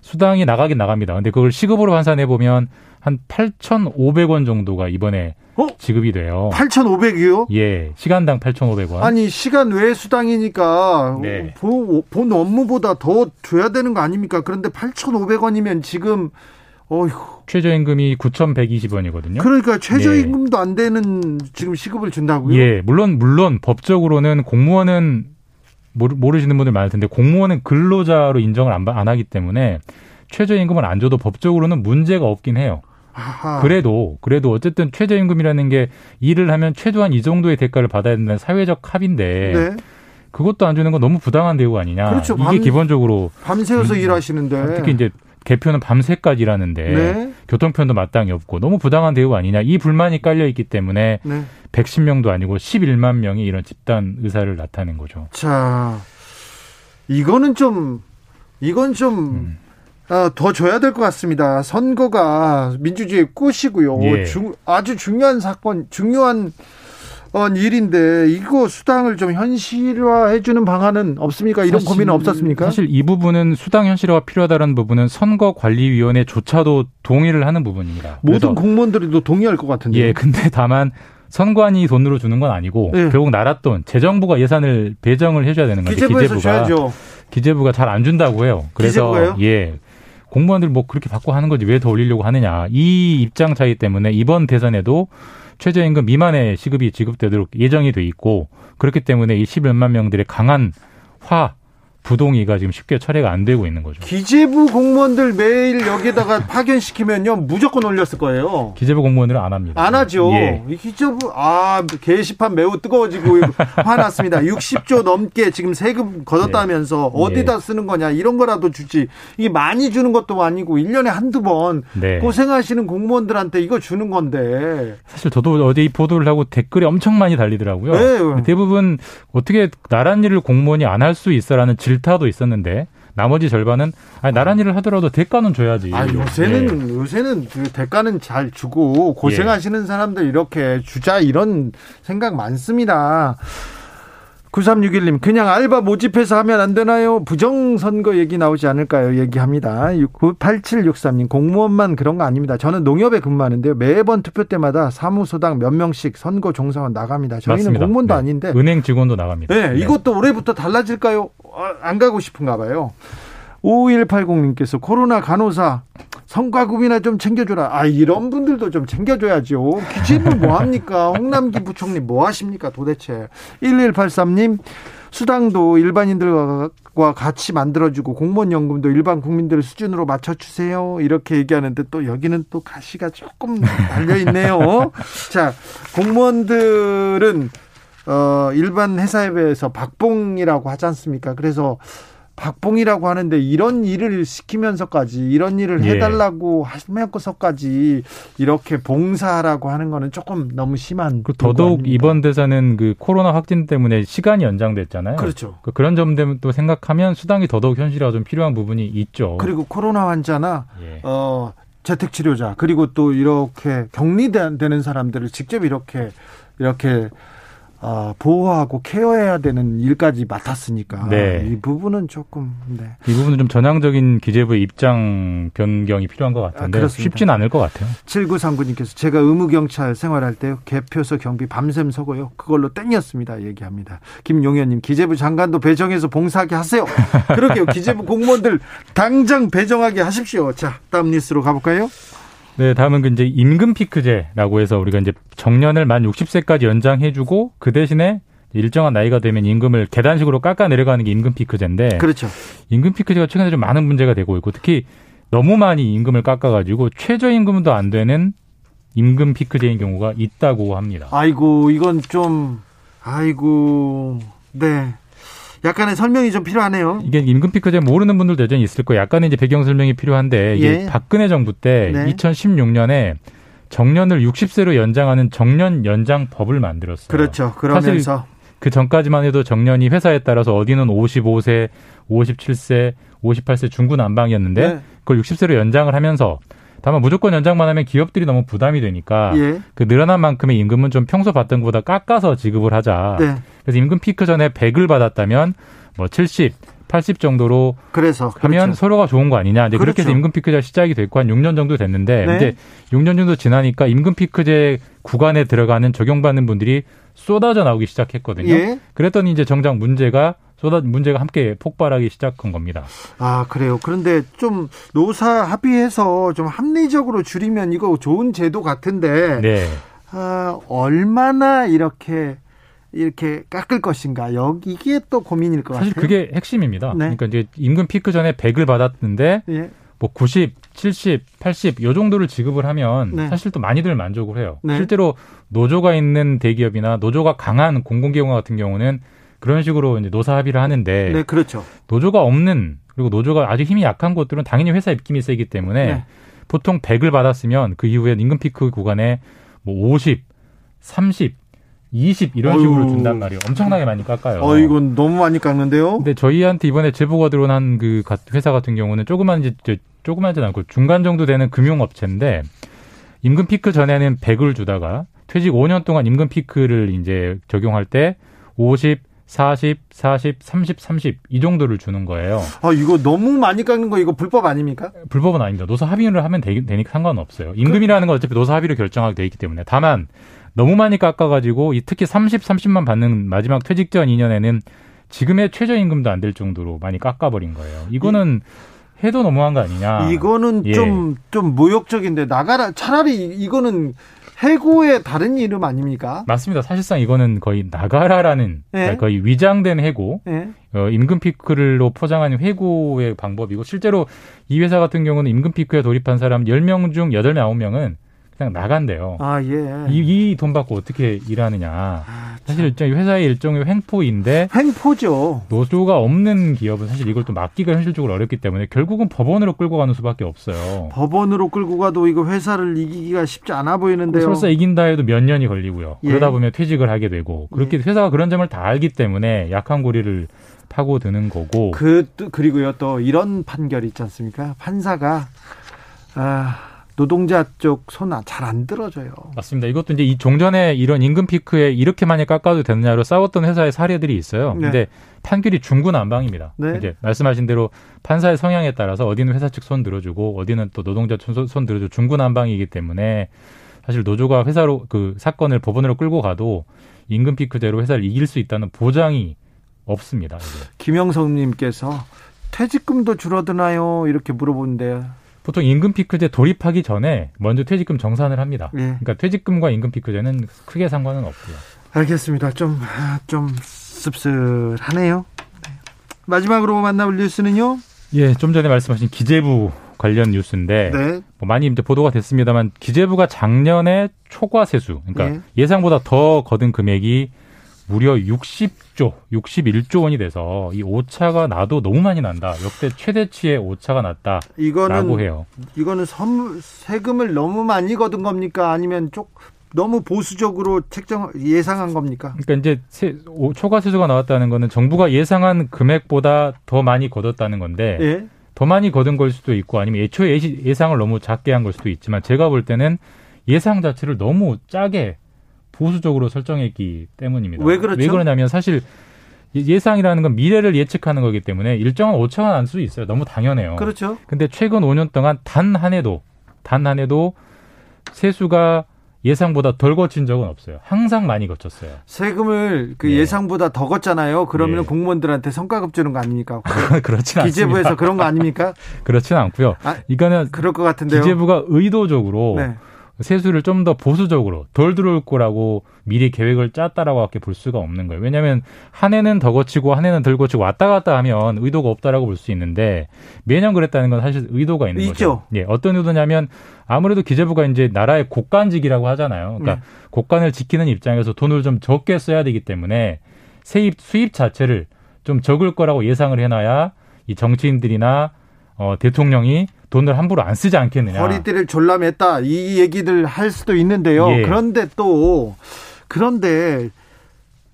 수당이 나가긴 나갑니다. 근데 그걸 시급으로 환산해 보면 한 8,500원 정도가 이번에 어? 지급이 돼요. 8,500이요? 예, 시간당 8,500원. 아니 시간 외 수당이니까 네. 본, 본 업무보다 더 줘야 되는 거 아닙니까? 그런데 8,500원이면 지금 어휴. 최저임금이 9,120원이거든요. 그러니까 최저임금도 예. 안 되는 지금 시급을 준다고요? 예, 물론 물론 법적으로는 공무원은 모르시는 분들 많을 텐데 공무원은 근로자로 인정을 안, 안 하기 때문에 최저임금을 안 줘도 법적으로는 문제가 없긴 해요. 아하. 그래도 그래도 어쨌든 최저임금이라는 게 일을 하면 최소한 이 정도의 대가를 받아야 된다는 사회적 합인데 네. 그것도 안 주는 건 너무 부당한 대우 아니냐. 그렇죠. 이게 밤, 기본적으로 밤새워서 음, 일하시는데 특히 이제 개표는 밤새까지 일하는데 네. 교통편도 마땅히 없고 너무 부당한 대우 아니냐 이 불만이 깔려 있기 때문에 네. 110명도 아니고 11만 명이 이런 집단 의사를 나타낸 거죠. 자 이거는 좀 이건 좀 음. 어, 더 줘야 될 것 같습니다. 선거가 민주주의의 꽃이고요. 예. 중, 아주 중요한 사건, 중요한 어, 일인데 이거 수당을 좀 현실화해주는 방안은 없습니까? 이런 고민은 없었습니까? 사실 이 부분은 수당 현실화가 필요하다는 부분은 선거관리위원회조차도 동의를 하는 부분입니다. 모든 공무원들도 동의할 것 같은데. 예, 근데 다만 선관위 돈으로 주는 건 아니고 예. 결국 나라 돈 재정부가 예산을 배정을 해줘야 되는 건데 기재부에서 기재부가 줘야죠. 기재부가 잘 안 준다고 해요. 그래서 기재부가요? 예. 공무원들 뭐 그렇게 받고 하는 거지 왜 더 올리려고 하느냐. 이 입장 차이 때문에 이번 대선에도 최저임금 미만의 시급이 지급되도록 예정이 돼 있고 그렇기 때문에 이 11만 명들의 강한 화 부동의가 지금 쉽게 처리가 안 되고 있는 거죠. 기재부 공무원들 매일 여기다가 파견시키면요 무조건 올렸을 거예요. 기재부 공무원들은 안 합니다. 안 하죠. 예. 기재부 아 게시판 매우 뜨거워지고 화났습니다. 60조 넘게 지금 세금 걷었다면서 예. 어디다 쓰는 거냐 이런 거라도 주지. 이게 많이 주는 것도 아니고 1년에 한두 번 네. 고생하시는 공무원들한테 이거 주는 건데. 사실 저도 어제 이 보도를 하고 댓글이 엄청 많이 달리더라고요. 네. 대부분 어떻게 나란 일을 공무원이 안 할 수 있어라는 질 질타도 있었는데 나머지 절반은 아니, 나란 일을 하더라도 대가는 줘야지. 아, 요새는 예. 요새는 그 대가는 잘 주고 고생하시는 예. 사람들 이렇게 주자 이런 생각 많습니다. 9361님, 그냥 알바 모집해서 하면 안 되나요? 부정선거 얘기 나오지 않을까요? 얘기합니다. 8763님, 공무원만 그런 거 아닙니다. 저는 농협에 근무하는데요. 매번 투표 때마다 사무소당 몇 명씩 선거 종사원 나갑니다. 저희는 맞습니다. 공무원도 네. 아닌데. 은행 직원도 나갑니다. 네, 네. 이것도 올해부터 달라질까요? 아, 안 가고 싶은가 봐요. 5180님께서 코로나 간호사 성과급이나 좀 챙겨줘라. 아, 이런 분들도 좀 챙겨줘야죠. 기재부 뭐 합니까? 홍남기 부총리 뭐 하십니까 도대체? 1183님, 수당도 일반인들과 같이 만들어주고 공무원 연금도 일반 국민들 수준으로 맞춰주세요. 이렇게 얘기하는데 또 여기는 또 가시가 조금 달려있네요. 자, 공무원들은 어, 일반 회사에 비해서 박봉이라고 하지 않습니까? 그래서 박봉이라고 하는데 이런 일을 시키면서까지 이런 일을 예. 해달라고 하면서까지 이렇게 봉사라고 하는 거는 조금 너무 심한. 그 더더욱 아닙니까? 이번 대사는 그 코로나 확진 때문에 시간이 연장됐잖아요. 그렇죠. 그 그런 점도 생각하면 수당이 더더욱 현실화 좀 필요한 부분이 있죠. 그리고 코로나 환자나 예. 어 재택 치료자 그리고 또 이렇게 격리되는 사람들을 직접 이렇게 이렇게 어, 보호하고 케어해야 되는 일까지 맡았으니까 네. 이 부분은 조금 네. 이 부분은 좀 전향적인 기재부의 입장 변경이 필요한 것 같은데 아, 쉽진 않을 것 같아요. 7939님께서 제가 의무경찰 생활할 때 개표소 경비 밤샘 서고요. 그걸로 땡겼습니다. 얘기합니다. 김용현님 기재부 장관도 배정해서 봉사하게 하세요. 그러게요. 기재부 공무원들 당장 배정하게 하십시오. 자 다음 뉴스로 가볼까요? 네, 다음은 그 이제 임금 피크제라고 해서 우리가 이제 정년을 만 60세까지 연장해주고 그 대신에 일정한 나이가 되면 임금을 계단식으로 깎아 내려가는 게 임금 피크제인데. 그렇죠. 임금 피크제가 최근에 좀 많은 문제가 되고 있고 특히 너무 많이 임금을 깎아가지고 최저임금도 안 되는 임금 피크제인 경우가 있다고 합니다. 아이고 이건 좀 아이고 네 약간의 설명이 좀 필요하네요. 이게 임금 피크제 모르는 분들도 여전히 있을 거예요. 약간의 이제 배경 설명이 필요한데 이게 예. 박근혜 정부 때 네. 2016년에 정년을 60세로 연장하는 정년 연장법을 만들었어요. 그렇죠. 그러면서 그 전까지만 해도 정년이 회사에 따라서 어디는 55세, 57세, 58세 중구난방이었는데 네. 그걸 60세로 연장을 하면서 다만 무조건 연장만 하면 기업들이 너무 부담이 되니까 예. 그 늘어난 만큼의 임금은 좀 평소 받던 것보다 깎아서 지급을 하자. 네. 그래서 임금 피크 전에 100을 받았다면 뭐 70, 80 정도로 그래서 하면 그렇죠. 서로가 좋은 거 아니냐. 이제 그렇죠. 그렇게 해서 임금 피크제가 시작이 됐고 한 6년 정도 됐는데 네. 이제 6년 정도 지나니까 임금 피크제 구간에 들어가는 적용받는 분들이 쏟아져 나오기 시작했거든요. 예. 그랬더니 이제 정작 문제가 쏟아 문제가 함께 폭발하기 시작한 겁니다. 아 그래요. 그런데 좀 노사 합의해서 좀 합리적으로 줄이면 이거 좋은 제도 같은데 네. 아, 얼마나 이렇게 이렇게 깎을 것인가 여기 이게 또 고민일 것 사실 같아요. 그게 핵심입니다. 네. 그러니까 이제 임금 피크 전에 100을 받았는데 예. 뭐 90, 70, 80 요 정도를 지급을 하면 네. 사실 또 많이들 만족을 해요. 네. 실제로 노조가 있는 대기업이나 노조가 강한 공공기관 같은 경우는 그런 식으로 이제 노사 합의를 하는데 네, 그렇죠. 노조가 없는 그리고 노조가 아주 힘이 약한 곳들은 당연히 회사 입김이 세기 때문에 네. 보통 100을 받았으면 그 이후에 임금 피크 구간에 뭐 50, 30 20 이런 식으로 어휴. 준단 말이에요. 엄청나게 많이 깎아요. 어, 이건 너무 많이 깎는데요. 근데 저희한테 이번에 제보가 들어온 한 그 회사 같은 경우는 조그만 이제 조그만지 않고 중간 정도 되는 금융업체인데 임금 피크 전에는 100을 주다가 퇴직 5년 동안 임금 피크를 이제 적용할 때 50, 40, 40, 30, 30 이 정도를 주는 거예요. 아 이거 너무 많이 깎는 거 이거 불법 아닙니까? 불법은 아닙니다. 노사 합의를 하면 되, 되니까 상관없어요. 임금이라는 건 어차피 노사 합의로 결정하게 돼 있기 때문에 다만 너무 많이 깎아가지고 이 특히 30, 30만 받는 마지막 퇴직 전 2년에는 지금의 최저임금도 안 될 정도로 많이 깎아버린 거예요. 이거는 해도 너무한 거 아니냐. 이거는 좀좀 예. 좀 모욕적인데 나가라 차라리 이거는 해고의 다른 이름 아닙니까? 맞습니다. 사실상 이거는 거의 나가라라는 네. 거의 위장된 해고, 네. 어, 임금 피크를로 포장한 해고의 방법이고 실제로 이 회사 같은 경우는 임금 피크에 돌입한 사람 10명 중 8명, 9명은 그냥 나간대요. 아, 예. 이돈 받고 어떻게 일하느냐. 아, 사실 회사의 일종의 횡포인데. 횡포죠. 노조가 없는 기업은 사실 이걸 또 막기가 현실적으로 어렵기 때문에 결국은 법원으로 끌고 가는 수밖에 없어요. 법원으로 끌고 가도 이거 회사를 이기기가 쉽지 않아 보이는데요. 설사 이긴다 해도 몇 년이 걸리고요. 예. 그러다 보면 퇴직을 하게 되고 그렇게 예. 회사가 그런 점을 다 알기 때문에 약한 고리를 파고 드는 거고. 그 그리고요 또 이런 판결 있지 않습니까? 판사가 아 노동자 쪽 손 잘 안 들어줘요. 맞습니다. 이것도 이제 이 종전에 이런 임금 피크에 이렇게 많이 깎아도 되느냐로 싸웠던 회사의 사례들이 있어요. 네. 근데 판결이 중구난방입니다. 네. 이제 말씀하신 대로 판사의 성향에 따라서 어디는 회사 측 손 들어주고 어디는 또 노동자 손, 손 들어주고 중구난방이기 때문에 사실 노조가 회사로 그 사건을 법원으로 끌고 가도 임금 피크제로 회사를 이길 수 있다는 보장이 없습니다. 이제. 김영성님께서 퇴직금도 줄어드나요? 이렇게 물어보는데 보통 임금 피크제 돌입하기 전에 먼저 퇴직금 정산을 합니다. 네. 그러니까 퇴직금과 임금 피크제는 크게 상관은 없고요. 알겠습니다. 좀, 좀 씁쓸하네요. 네. 마지막으로 만나볼 뉴스는요? 예, 좀 전에 말씀하신 기재부 관련 뉴스인데 네. 뭐 많이 이제 보도가 됐습니다만 기재부가 작년에 초과 세수, 그러니까 네. 예상보다 더 거둔 금액이 무려 60조, 61조 원이 돼서 이 오차가 나도 너무 많이 난다. 역대 최대치의 오차가 났다. 이거는 해요. 이거는 선 세금을 너무 많이 거둔 겁니까? 아니면 쪽 너무 보수적으로 책정 예상한 겁니까? 그러니까 이제 세, 오, 초과 세수가 나왔다는 거는 정부가 예상한 금액보다 더 많이 거뒀다는 건데 예? 더 많이 거둔 걸 수도 있고 아니면 애초에 예상을 너무 작게 한 걸 수도 있지만 제가 볼 때는 예상 자체를 너무 짜게 보수적으로 설정했기 때문입니다. 왜 그렇죠? 왜 그러냐면 사실 예상이라는 건 미래를 예측하는 거기 때문에 일정한 오차가 날 수 있어요. 너무 당연해요. 그렇죠. 근데 최근 5년 동안 단 한 해도 단 한 해도 세수가 예상보다 덜 거친 적은 없어요. 항상 많이 거쳤어요. 세금을 그 예. 상보다 더 걷잖아요. 그러면 예. 공무원들한테 성과급 주는 거 아닙니까? 그렇진 않습니다. 기재부에서 그런 거 아닙니까? 그렇진 않고요. 아, 이거는 그럴 것 같은데요. 기재부가 의도적으로 네. 세수를 좀 더 보수적으로 덜 들어올 거라고 미리 계획을 짰다라고밖에 볼 수가 없는 거예요. 왜냐하면 한 해는 더 거치고 한 해는 덜 거치고 왔다 갔다 하면 의도가 없다라고 볼 수 있는데 매년 그랬다는 건 사실 의도가 있는 있죠. 거죠. 예, 어떤 의도냐면 아무래도 기재부가 이제 나라의 국간직이라고 하잖아요. 그러니까 네. 국간을 지키는 입장에서 돈을 좀 적게 써야 되기 때문에 세입 수입 자체를 좀 적을 거라고 예상을 해놔야 이 정치인들이나 어, 대통령이 돈을 함부로 안 쓰지 않겠느냐. 허리띠를 졸라맸다 이 얘기들 할 수도 있는데요. 예. 그런데 또 그런데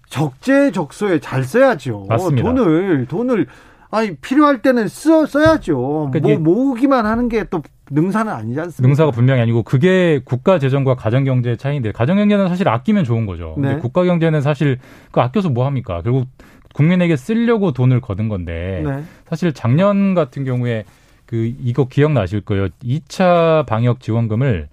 적재적소에 잘 써야죠. 맞습니다. 돈을 돈을 아니 필요할 때는 써 써야죠. 그러니까 뭐 모으기만 하는 게 또 능사는 아니지 않습니까? 능사가 분명히 아니고 그게 국가 재정과 가정 경제의 차이인데 가정 경제는 사실 아끼면 좋은 거죠. 네. 국가 경제는 사실 그 아껴서 뭐 합니까? 결국 국민에게 쓰려고 돈을 거둔 건데 네. 사실 작년 같은 경우에 그 이거 기억나실 거예요. 2차 방역 지원금을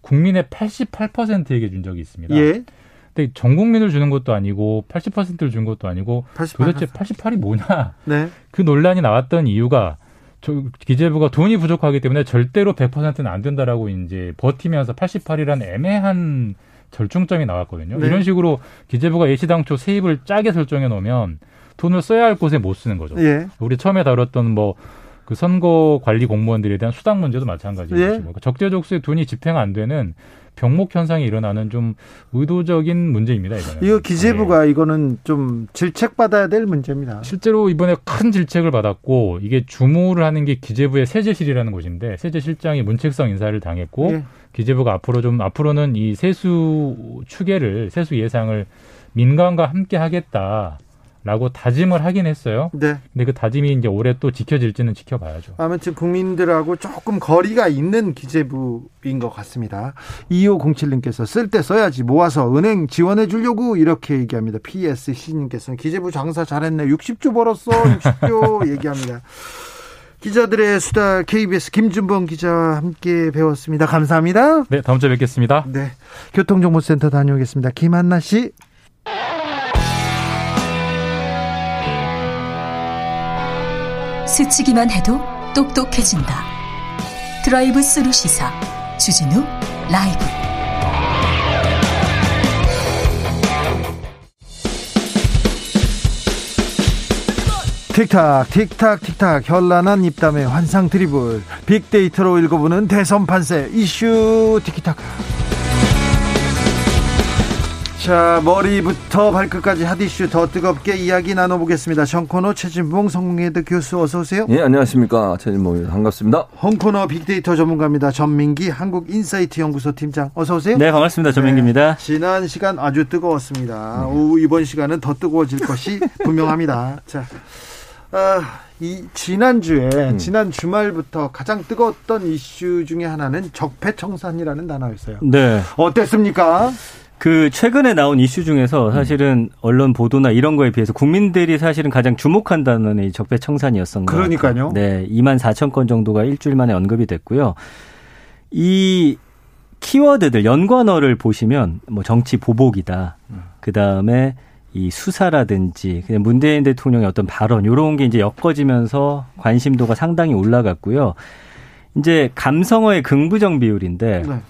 국민의 88%에게 준 적이 있습니다. 예. 근데 전 국민을 주는 것도 아니고 80%를 준 것도 아니고 88. 도대체 88이 뭐냐? 네. 그 논란이 나왔던 이유가 저 기재부가 돈이 부족하기 때문에 절대로 100%는 안 된다라고 이제 버티면서 88이라는 애매한 절충점이 나왔거든요. 네. 이런 식으로 기재부가 예시당초 세입을 짜게 설정해 놓으면 돈을 써야 할 곳에 못 쓰는 거죠. 예. 우리 처음에 다뤘던 뭐 그 선거 관리 공무원들에 대한 수당 문제도 마찬가지죠. 예? 뭐 적재적소에 돈이 집행 안 되는 병목 현상이 일어나는 좀 의도적인 문제입니다. 이거는. 이거 기재부가 네. 이거는 좀 질책 받아야 될 문제입니다. 실제로 이번에 큰 질책을 받았고 이게 주무를 하는 게 기재부의 세제실이라는 곳인데 세제실장이 문책성 인사를 당했고 네. 기재부가 앞으로 좀 앞으로는 이 세수 추계를 세수 예상을 민간과 함께 하겠다. 라고 다짐을 하긴 했어요. 네. 근데 그 다짐이 이제 올해 또 지켜질지는 지켜봐야죠. 아무튼 국민들하고 조금 거리가 있는 기재부인 것 같습니다. 2507님께서 쓸 때 써야지 모아서 은행 지원해 주려고 이렇게 얘기합니다. PSC님께서는 기재부 장사 잘했네. 60조 벌었어. 60조 얘기합니다. 기자들의 수다 KBS 김준범 기자와 함께 배웠습니다. 감사합니다. 네, 다음 주에 뵙겠습니다. 네. 교통정보센터 다녀오겠습니다. 김한나 씨. 스치기만 해도 똑똑해진다. 드라이브 스루 시사 주진우 라이브. 틱탁 틱탁 틱탁 현란한 입담의 환상 드리블 빅데이터로 읽어보는 대선 판세 이슈 티키타카 자 머리부터 발끝까지 핫이슈 더 뜨겁게 이야기 나눠보겠습니다. 정코너 최진봉 성공회대 교수 어서 오세요. 예 안녕하십니까 최진봉입니다. 반갑습니다. 홍코너 빅데이터 전문가입니다. 전민기 한국인사이트 연구소 팀장 어서 오세요. 네 반갑습니다. 전민기입니다. 네, 지난 시간 아주 뜨거웠습니다. 네. 오, 이번 시간은 더 뜨거워질 것이 분명합니다. 자. 아, 이 지난주에 음. 지난 주말부터 가장 뜨거웠던 이슈 중에 하나는 적폐청산이라는 단어였어요. 네. 어땠습니까? 그 최근에 나온 이슈 중에서 사실은 언론 보도나 이런 거에 비해서 국민들이 사실은 가장 주목한 단어는 이 적폐청산이었던 거예요. 그러니까요. 네, 2만 4천 건 정도가 일주일 만에 언급이 됐고요. 이 키워드들 연관어를 보시면 뭐 정치 보복이다. 그 다음에 이 수사라든지 그냥 문재인 대통령의 어떤 발언 요런 게 이제 엮어지면서 관심도가 상당히 올라갔고요. 이제 감성어의 긍부정 비율인데 네.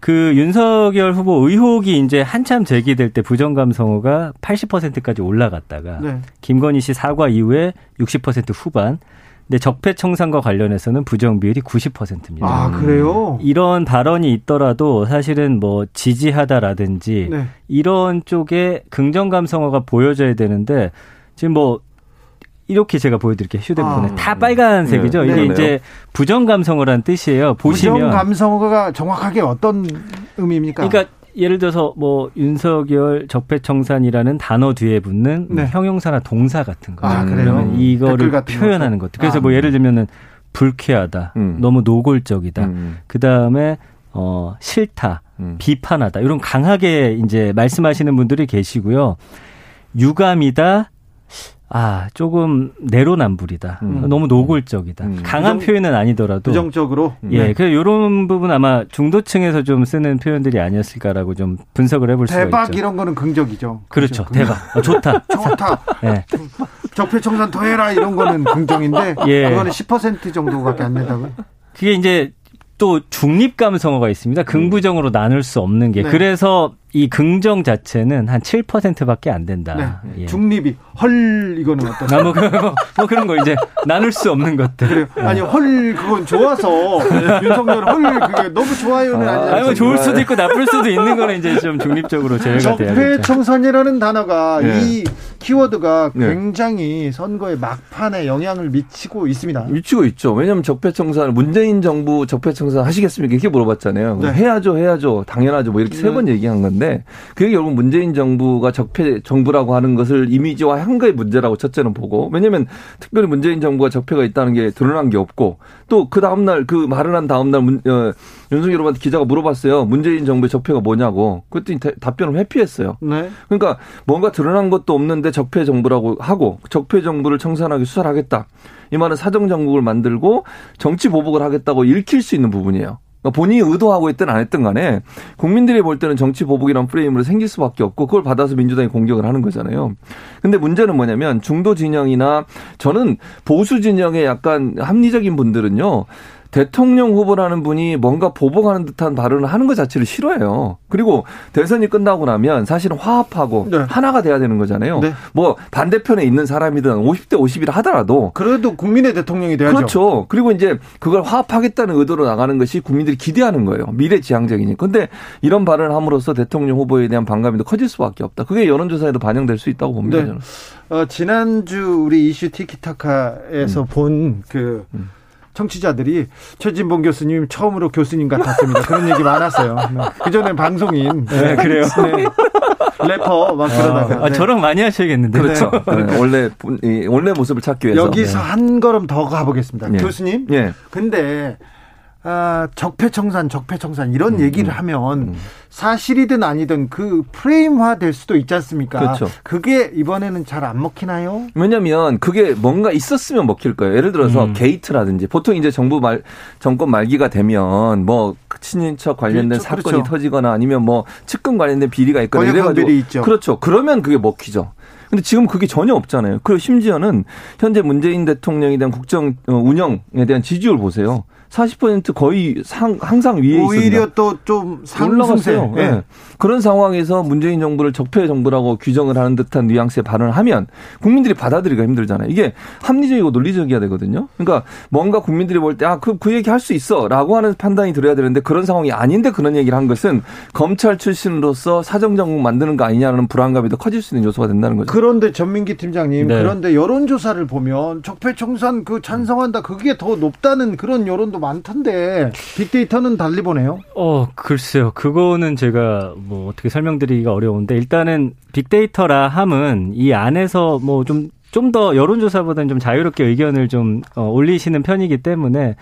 그 윤석열 후보 의혹이 이제 한참 제기될 때 부정 감성어가 80%까지 올라갔다가 네. 김건희 씨 사과 이후에 60% 후반 근데 적폐 청산과 관련해서는 부정 비율이 90%입니다. 아, 그래요? 이런 발언이 있더라도 사실은 뭐 지지하다라든지 네. 이런 쪽에 긍정 감성어가 보여져야 되는데 지금 뭐 이렇게 제가 보여드릴게요. 휴대폰에. 아, 다 빨간색이죠. 네. 이게 네. 이제 부정 감성어라는 뜻이에요. 보시면. 부정 감성어가 정확하게 어떤 의미입니까? 그러니까 예를 들어서 뭐 윤석열 적폐청산이라는 단어 뒤에 붙는 네. 형용사나 동사 같은 거. 아, 그러면 이거를 표현하는 것. 그래서 아, 뭐 예를 들면은 불쾌하다. 음. 너무 노골적이다. 음. 그 다음에 어 싫다. 음. 비판하다. 이런 강하게 이제 말씀하시는 분들이 계시고요. 유감이다. 아, 조금 내로남불이다. 음. 너무 노골적이다. 음. 강한 부정, 표현은 아니더라도 부정적으로. 예, 네. 그 요런 부분 아마 중도층에서 좀 쓰는 표현들이 아니었을까라고 좀 분석을 해볼 수가 있죠. 대박 이런 거는 긍정이죠. 그렇죠. 그렇죠. 대박. 어, 좋다. 좋다. 예. 적폐 청산 더 해라 이런 거는 긍정인데 예. 그거는 10% 정도밖에 안 된다고요? 그게 이제 또 중립 감성어가 있습니다. 긍부정으로 나눌 수 없는 게. 네. 그래서 이 긍정 자체는 한 7%밖에 안 된다. 네. 예. 중립이 헐 이거는 어떠세요? 아, 뭐, 뭐, 뭐, 그런 거 이제 나눌 수 없는 것들. 그래요. 예. 아니 헐 그건 좋아서 윤석열 헐 그게 너무 좋아요는 아, 아니죠. 아니 뭐 좋을 수도 있고 나쁠 수도 있는 거는 이제 좀 중립적으로 제외가 돼야 적폐청산이라는 단어가 네. 이 키워드가 네. 굉장히 선거의 막판에 영향을 미치고 있습니다. 미치고 있죠. 왜냐하면 적폐청산 문재인 정부 적폐청산 하시겠습니까? 이렇게 물어봤잖아요. 네. 해야죠, 해야죠, 당연하죠. 뭐 이렇게 세 번 얘기한 건데. 건데 그게 결국 문재인 정부가 적폐 정부라고 하는 것을 이미지화한 거의 문제라고 첫째는 보고 왜냐하면 특별히 문재인 정부가 적폐가 있다는 게 드러난 게 없고 또 그 다음 날 그 말을 한 다음 날 문, 어, 윤석열 후보한테 기자가 물어봤어요. 문재인 정부의 적폐가 뭐냐고. 그랬더니 답변을 회피했어요. 네. 그러니까 뭔가 드러난 것도 없는데 적폐 정부라고 하고 적폐 정부를 청산하기 수사를 하겠다. 이 말은 사정 정국을 만들고 정치 보복을 하겠다고 읽힐 수 있는 부분이에요. 그러니까 본인이 의도하고 있든 안 했든 간에 국민들이 볼 때는 정치 보복이란 프레임으로 생길 수밖에 없고 그걸 받아서 민주당이 공격을 하는 거잖아요. 근데 문제는 뭐냐면 중도 진영이나 저는 보수 진영의 약간 합리적인 분들은요. 대통령 후보라는 분이 뭔가 보복하는 듯한 발언을 하는 것 자체를 싫어해요. 그리고 대선이 끝나고 나면 사실은 화합하고 네. 하나가 돼야 되는 거잖아요. 네. 뭐 반대편에 있는 사람이든 50대 50이라 하더라도 그래도 국민의 대통령이 돼야죠. 그렇죠. 그리고 이제 그걸 화합하겠다는 의도로 나가는 것이 국민들이 기대하는 거예요. 미래지향적이니까. 근데 이런 발언을 함으로써 대통령 후보에 대한 반감이 더 커질 수밖에 없다. 그게 여론조사에도 반영될 수 있다고 봅니다. 네. 어, 지난주 우리 이슈 티키타카에서 음. 본그 음. 청취자들이 최진봉 교수님 처음으로 교수님 같았습니다. 그런 얘기 많았어요. 네. 그 전에 방송인. 네, 그래요. 네. 래퍼 막 그러다가. 아, 네. 저랑 많이 하셔야겠는데. 그렇죠. 네. 원래 원래 모습을 찾기 위해서. 여기서 한 걸음 더 가보겠습니다. 예. 교수님. 예. 근데 아, 적폐청산, 적폐청산 이런 음, 얘기를 음, 하면 음. 사실이든 아니든 그 프레임화 될 수도 있지 않습니까? 그렇죠. 그게 이번에는 잘 안 먹히나요? 왜냐면 그게 뭔가 있었으면 먹힐 거예요. 예를 들어서 음. 게이트라든지 보통 이제 정부 말 정권 말기가 되면 뭐 친인척 관련된 그렇죠. 사건이 그렇죠. 터지거나 아니면 뭐 측근 관련된 비리가 있거나 이래 가지고 있죠. 그렇죠. 그러면 그게 먹히죠. 근데 지금 그게 전혀 없잖아요. 그리고 심지어는 현재 문재인 대통령에 대한 국정 어, 운영에 대한 지지율 보세요. 40% 거의 상, 항상 위에 있습니다. 오히려 또좀 올라갔어요. 네. 네. 그런 상황에서 문재인 정부를 적폐 정부라고 규정을 하는 듯한 뉘앙스의 발언을 하면 국민들이 받아들이기가 힘들잖아요. 이게 합리적이고 논리적이어야 되거든요. 그러니까 뭔가 국민들이 볼 때 아, 그, 그 얘기 할 수 있어 라고 하는 판단이 들어야 되는데 그런 상황이 아닌데 그런 얘기를 한 것은 검찰 출신으로서 사정정국 만드는 거 아니냐는 불안감이 더 커질 수 있는 요소가 된다는 거죠. 그런데 전민기 팀장님, 네. 그런데 여론조사를 보면 적폐 청산 그 찬성한다 그게 더 높다는 그런 여론도 많던데 빅데이터는 달리 보네요. 어, 글쎄요. 그거는 제가 뭐 어떻게 설명드리기가 어려운데 일단은 빅데이터라 함은 이 안에서 뭐좀 좀 더 여론조사보다는 좀 자유롭게 의견을 좀 어, 올리시는 편이기 때문에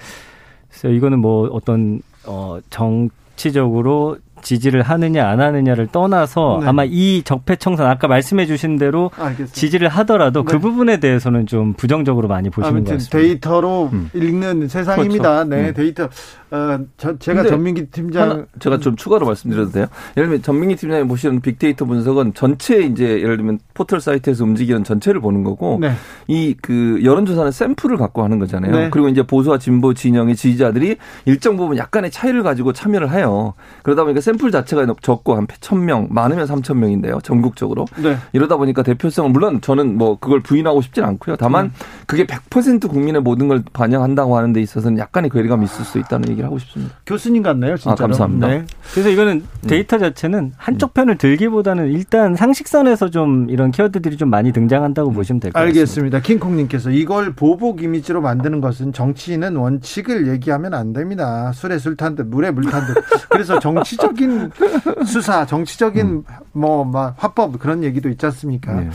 그래서 이거는 뭐 어떤 어 정치적으로 지지를 하느냐 안 하느냐를 떠나서 네. 아마 이 적폐청산 아까 말씀해 주신 대로 알겠습니다. 지지를 하더라도 그 네. 그 부분에 대해서는 좀 부정적으로 많이 보시는 것 같습니다. 데이터로 음. 읽는 세상입니다. 그렇죠. 네, 음. 데이터 어, 저, 제가 전민기 팀장 제가 좀 추가로 말씀드려도 돼요? 예를 들면 전민기 팀장이 보시는 빅데이터 분석은 전체 이제 예를 들면 포털 사이트에서 움직이는 전체를 보는 거고 네. 이그 여론조사는 샘플을 갖고 하는 거잖아요. 네. 그리고 이제 보수와 진보 진영의 지지자들이 일정 부분 약간의 차이를 가지고 참여를 해요. 그러다 보니까 샘플 자체가 적고 한 1,000명, 많으면 3,000명인데요. 전국적으로. 네. 이러다 보니까 대표성은 물론 저는 뭐 그걸 부인하고 싶진 않고요. 다만 음. 그게 100% 국민의 모든 걸 반영한다고 하는 데 있어서는 약간의 괴리감이 있을 수 있다는 얘기를 하고 싶습니다. 교수님 같네요, 진짜. 아, 감사합니다. 네. 그래서 이거는 음. 데이터 자체는 한쪽 편을 들기보다는 일단 상식선에서 좀 이런 키워드들이 좀 많이 등장한다고 보시면 될 것 같습니다. 알겠습니다. 킹콩님께서 이걸 보복 이미지로 만드는 것은 정치인은 원칙을 얘기하면 안 됩니다. 술에 술 탄 듯, 물에 물 탄 듯. 그래서 정치적인 수사, 정치적인 음. 뭐, 막 화법 그런 얘기도 있지 않습니까? 네.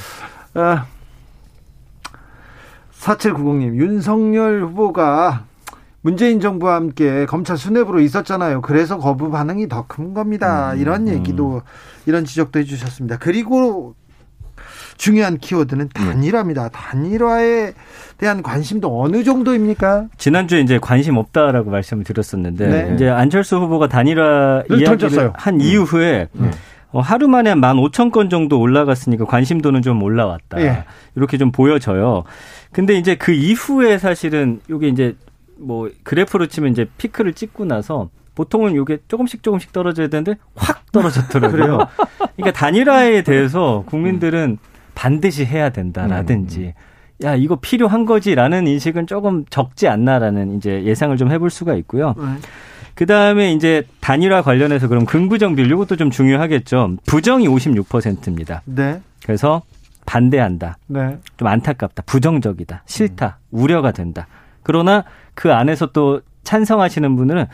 아, 4790님, 윤석열 후보가 문재인 정부와 함께 검찰 수뇌부로 있었잖아요. 그래서 거부 반응이 더 큰 겁니다. 음, 이런 음. 얘기도 음. 이런 지적도 해주셨습니다. 그리고 중요한 키워드는 네. 단일화입니다. 단일화에 대한 관심도 어느 정도입니까? 지난주에 이제 관심 없다라고 말씀을 드렸었는데 네. 이제 안철수 후보가 단일화 이야기를 던졌어요. 한 음. 이후에 음. 어, 하루 만에 한 15,000건 정도 올라갔으니까 관심도는 좀 올라왔다. 네. 이렇게 좀 보여져요. 근데 이제 그 이후에 사실은 이게 이제 뭐 그래프로 치면 이제 피크를 찍고 나서 보통은 이게 조금씩 조금씩 떨어져야 되는데 확 떨어졌더라고요. 그러니까 단일화에 대해서 국민들은 반드시 해야 된다라든지 음, 음. 야 이거 필요한 거지라는 인식은 조금 적지 않나라는 이제 예상을 좀 해볼 수가 있고요. 네. 그 다음에 이제 단일화 관련해서 그럼 긍부정 비율 이것도 좀 중요하겠죠. 부정이 56%입니다. 네. 그래서 반대한다. 네. 좀 안타깝다. 부정적이다. 싫다. 음. 우려가 된다. 그러나 그 안에서 또 찬성하시는 분들은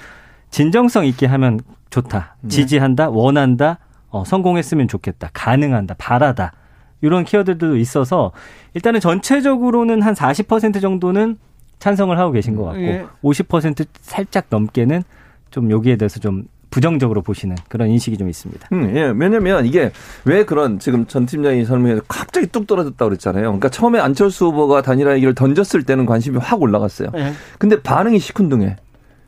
진정성 있게 하면 좋다. 네. 지지한다. 원한다. 어, 성공했으면 좋겠다. 가능한다. 바라다. 이런 키워드도 있어서 일단은 전체적으로는 한 40% 정도는 찬성을 하고 계신 것 같고 예. 50% 살짝 넘게는 좀 여기에 대해서 좀 부정적으로 보시는 그런 인식이 좀 있습니다. 음, 예. 왜냐면 이게 왜 그런 지금 전 팀장이 설명해서 갑자기 뚝 떨어졌다고 그랬잖아요. 그러니까 처음에 안철수 후보가 단일화 얘기를 던졌을 때는 관심이 확 올라갔어요. 예. 근데 반응이 시큰둥해.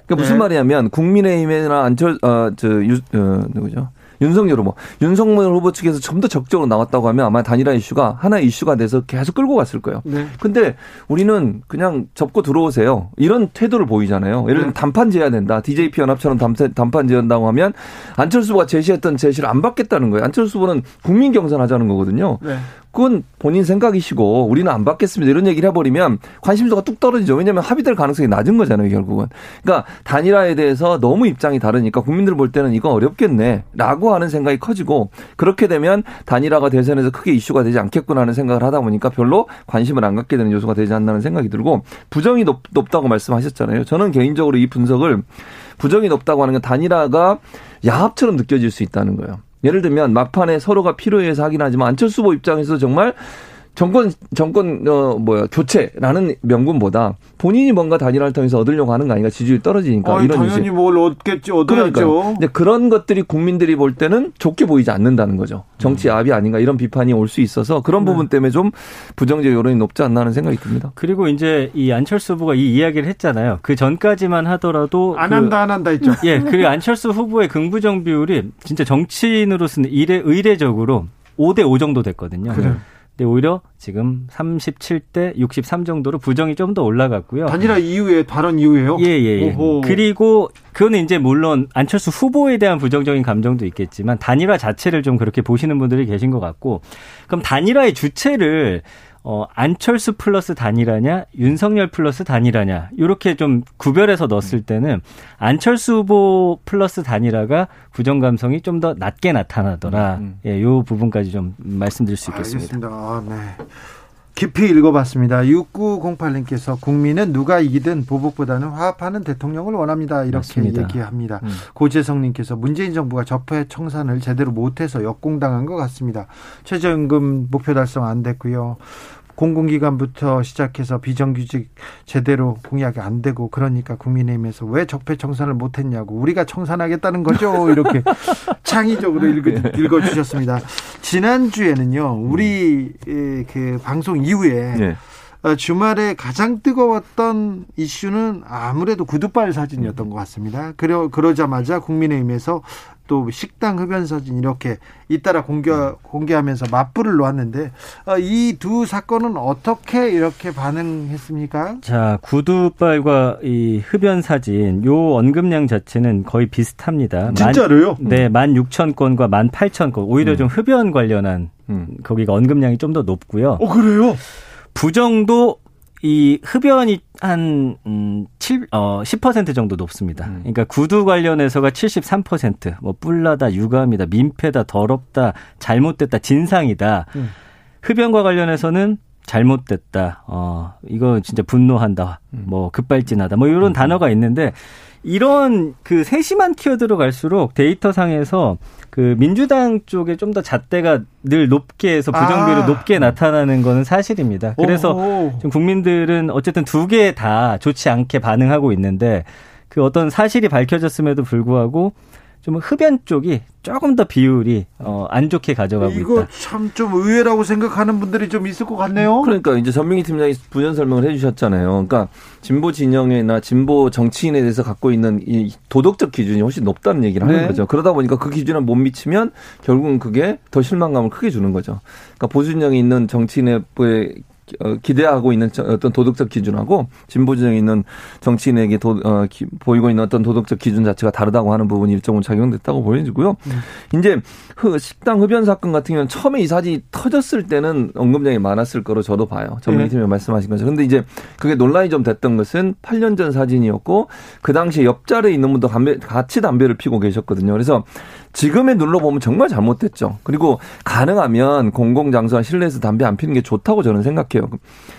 그러니까 무슨 예. 말이냐면 국민의힘이나 안철 어저 유 어, 누구죠? 윤석열 후보. 윤석열 후보 측에서 좀 더 적극적으로 나왔다고 하면 아마 단일화 이슈가 하나의 이슈가 돼서 계속 끌고 갔을 거예요. 네. 근데 우리는 그냥 접고 들어오세요. 이런 태도를 보이잖아요. 예를 들면 네. 단판 제해야 된다. DJP 연합처럼 단판 제한다고 하면 안철수 후보가 제시했던 제시를 안 받겠다는 거예요. 안철수 후보는 국민 경선하자는 거거든요. 네. 그건 본인 생각이시고 우리는 안 받겠습니다. 이런 얘기를 해버리면 관심도가 뚝 떨어지죠. 왜냐하면 합의될 가능성이 낮은 거잖아요. 결국은. 그러니까 단일화에 대해서 너무 입장이 다르니까 국민들 볼 때는 이거 어렵겠네 라고 하는 생각이 커지고 그렇게 되면 단일화가 대선에서 크게 이슈가 되지 않겠구나 하는 생각을 하다 보니까 별로 관심을 안 갖게 되는 요소가 되지 않나는 생각이 들고 부정이 높, 높다고 말씀하셨잖아요. 저는 개인적으로 이 분석을 부정이 높다고 하는 건 단일화가 야합처럼 느껴질 수 있다는 거예요. 예를 들면 막판에 서로가 필요해서 하긴 하지만 안철수 후보 입장에서 정말 정권 정권 어 뭐야 교체라는 명분보다 본인이 뭔가 단일화를 통해서 얻으려고 하는 거 아닌가 지지율 떨어지니까 어, 이런 당연히 뭘 얻겠지 얻어야죠. 이제 그런 것들이 국민들이 볼 때는 좋게 보이지 않는다는 거죠. 정치 음. 압이 아닌가 이런 비판이 올 수 있어서 그런 네. 부분 때문에 좀 부정적 여론이 높지 않나 하는 생각이 듭니다. 그리고 이제 이 안철수 후보가 이 이야기를 했잖아요. 그 전까지만 하더라도 안 그, 한다 안 한다 했죠. 예, 그리고 안철수 후보의 긍부정 비율이 진짜 정치인으로서는 이례 의례적으로 5대 5 정도 됐거든요. 그래. 근데 오히려 지금 37대 63 정도로 부정이 좀 더 올라갔고요. 단일화 이후에 발언 이후에요? 예, 예, 예. 그리고 그거는 이제 물론 안철수 후보에 대한 부정적인 감정도 있겠지만 단일화 자체를 좀 그렇게 보시는 분들이 계신 것 같고 그럼 단일화의 주체를 어, 안철수 플러스 단일하냐, 윤석열 플러스 단일하냐, 이렇게 좀 구별해서 넣었을 때는 안철수 후보 플러스 단일화가 부정 감성이 좀 더 낮게 나타나더라. 음, 음. 예, 요 부분까지 좀 말씀드릴 수 있겠습니다. 알겠습니다. 아, 네. 깊이 읽어봤습니다. 6908님께서 국민은 누가 이기든 보복보다는 화합하는 대통령을 원합니다. 이렇게 맞습니다. 얘기합니다. 음. 고재성님께서 문재인 정부가 적폐 청산을 제대로 못해서 역공당한 것 같습니다. 최저임금 목표 달성 안 됐고요. 공공기관부터 시작해서 비정규직 제대로 공약이 안 되고 그러니까 국민의힘에서 왜 적폐 청산을 못했냐고 우리가 청산하겠다는 거죠 이렇게 창의적으로 읽어, 주셨습니다 지난주에는요 우리 그 방송 이후에 네. 주말에 가장 뜨거웠던 이슈는 아무래도 구두발 사진이었던 것 같습니다. 그러, 그러자마자 국민의힘에서 또 식당 흡연 사진 이렇게 잇따라 공개 공개하면서 맞불을 놓았는데 어, 이두 사건은 어떻게 이렇게 반응했습니까? 자 구두발과 이 흡연 사진 요 언급량 자체는 거의 비슷합니다. 진짜로요? 만, 네, 만 육천 건과 만 팔천 건 오히려 음. 좀 흡연 관련한 음. 거기가 언급량이 좀 더 높고요. 어 그래요? 부정도 이 흡연이 한, 음, 7, 어, 10% 정도 높습니다. 음. 그러니까 구두 관련해서가 73%, 뭐, 뿔나다, 유감이다, 민폐다, 더럽다, 잘못됐다, 진상이다. 음. 흡연과 관련해서는 잘못됐다, 어, 이거 진짜 분노한다, 음. 뭐, 급발진하다, 뭐, 이런 음. 단어가 있는데, 이런 그 세심한 키워드로 갈수록 데이터 상에서 그 민주당 쪽에 좀 더 잣대가 늘 높게 해서 부정비율이 아. 높게 나타나는 거는 사실입니다. 그래서 좀 국민들은 어쨌든 두 개 다 좋지 않게 반응하고 있는데 그 어떤 사실이 밝혀졌음에도 불구하고 좀 흡연 쪽이 조금 더 비율이 어, 안 좋게 가져가고 이거 있다. 이거 참 좀 의외라고 생각하는 분들이 좀 있을 것 같네요. 그러니까 이제 전민기 팀장이 부연 설명을 해주셨잖아요. 그러니까 진보 진영이나 진보 정치인에 대해서 갖고 있는 이 도덕적 기준이 훨씬 높다는 얘기를 하는 네. 거죠. 그러다 보니까 그 기준을 못 미치면 결국은 그게 더 실망감을 크게 주는 거죠. 그러니까 보수 진영이 있는 정치인의 어, 기대하고 있는 어떤 도덕적 기준하고 진보 진영에 있는 정치인에게 도, 어, 기, 보이고 있는 어떤 도덕적 기준 자체가 다르다고 하는 부분이 일정으로 작용됐다고 보여지고요. 음. 이제 흡, 식당 흡연 사건 같은 경우는 처음에 이 사진이 터졌을 때는 언급량이 많았을 거로 저도 봐요. 전민기팀이 네. 말씀하신 거죠. 근데 이제 그게 논란이 좀 됐던 것은 8년 전 사진이었고 그 당시에 옆자리에 있는 분도 담배, 같이 담배를 피고 계셨거든요. 그래서 지금의 눈으로 보면 정말 잘못됐죠. 그리고 가능하면 공공장소나 실내에서 담배 안 피는 게 좋다고 저는 생각해요.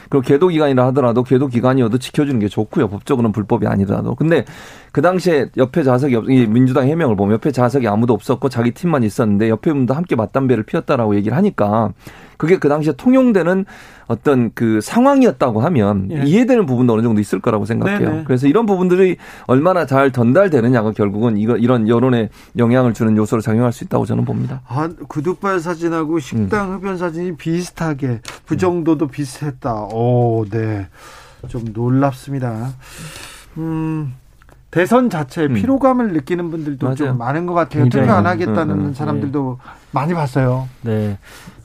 그리고 계도 기간이라 하더라도 계도 기간이어도 지켜주는 게 좋고요. 법적으로는 불법이 아니더라도. 근데 그 당시에 옆에 좌석이 없, 이 민주당 해명을 보면 옆에 좌석이 아무도 없었고 자기 팀만 있었는데 옆에 분도 함께 맞담배를 피웠다라고 얘기를 하니까 그게 그 당시에 통용되는 어떤 그 상황이었다고 하면 예. 이해되는 부분도 어느 정도 있을 거라고 생각해요. 네네. 그래서 이런 부분들이 얼마나 잘 전달되느냐가 결국은 이거 이런 여론에 영향을 주는 요소로 작용할 수 있다고 저는 봅니다. 아, 구두발 사진하고 식당 음. 흡연 사진이 비슷하게 부정도도 그 비슷했다. 오, 네. 좀 놀랍습니다. 음. 대선 자체에 음. 피로감을 느끼는 분들도 맞아요. 좀 많은 것 같아요. 투표 안 하겠다는 음, 음, 사람들도 네. 많이 봤어요. 네.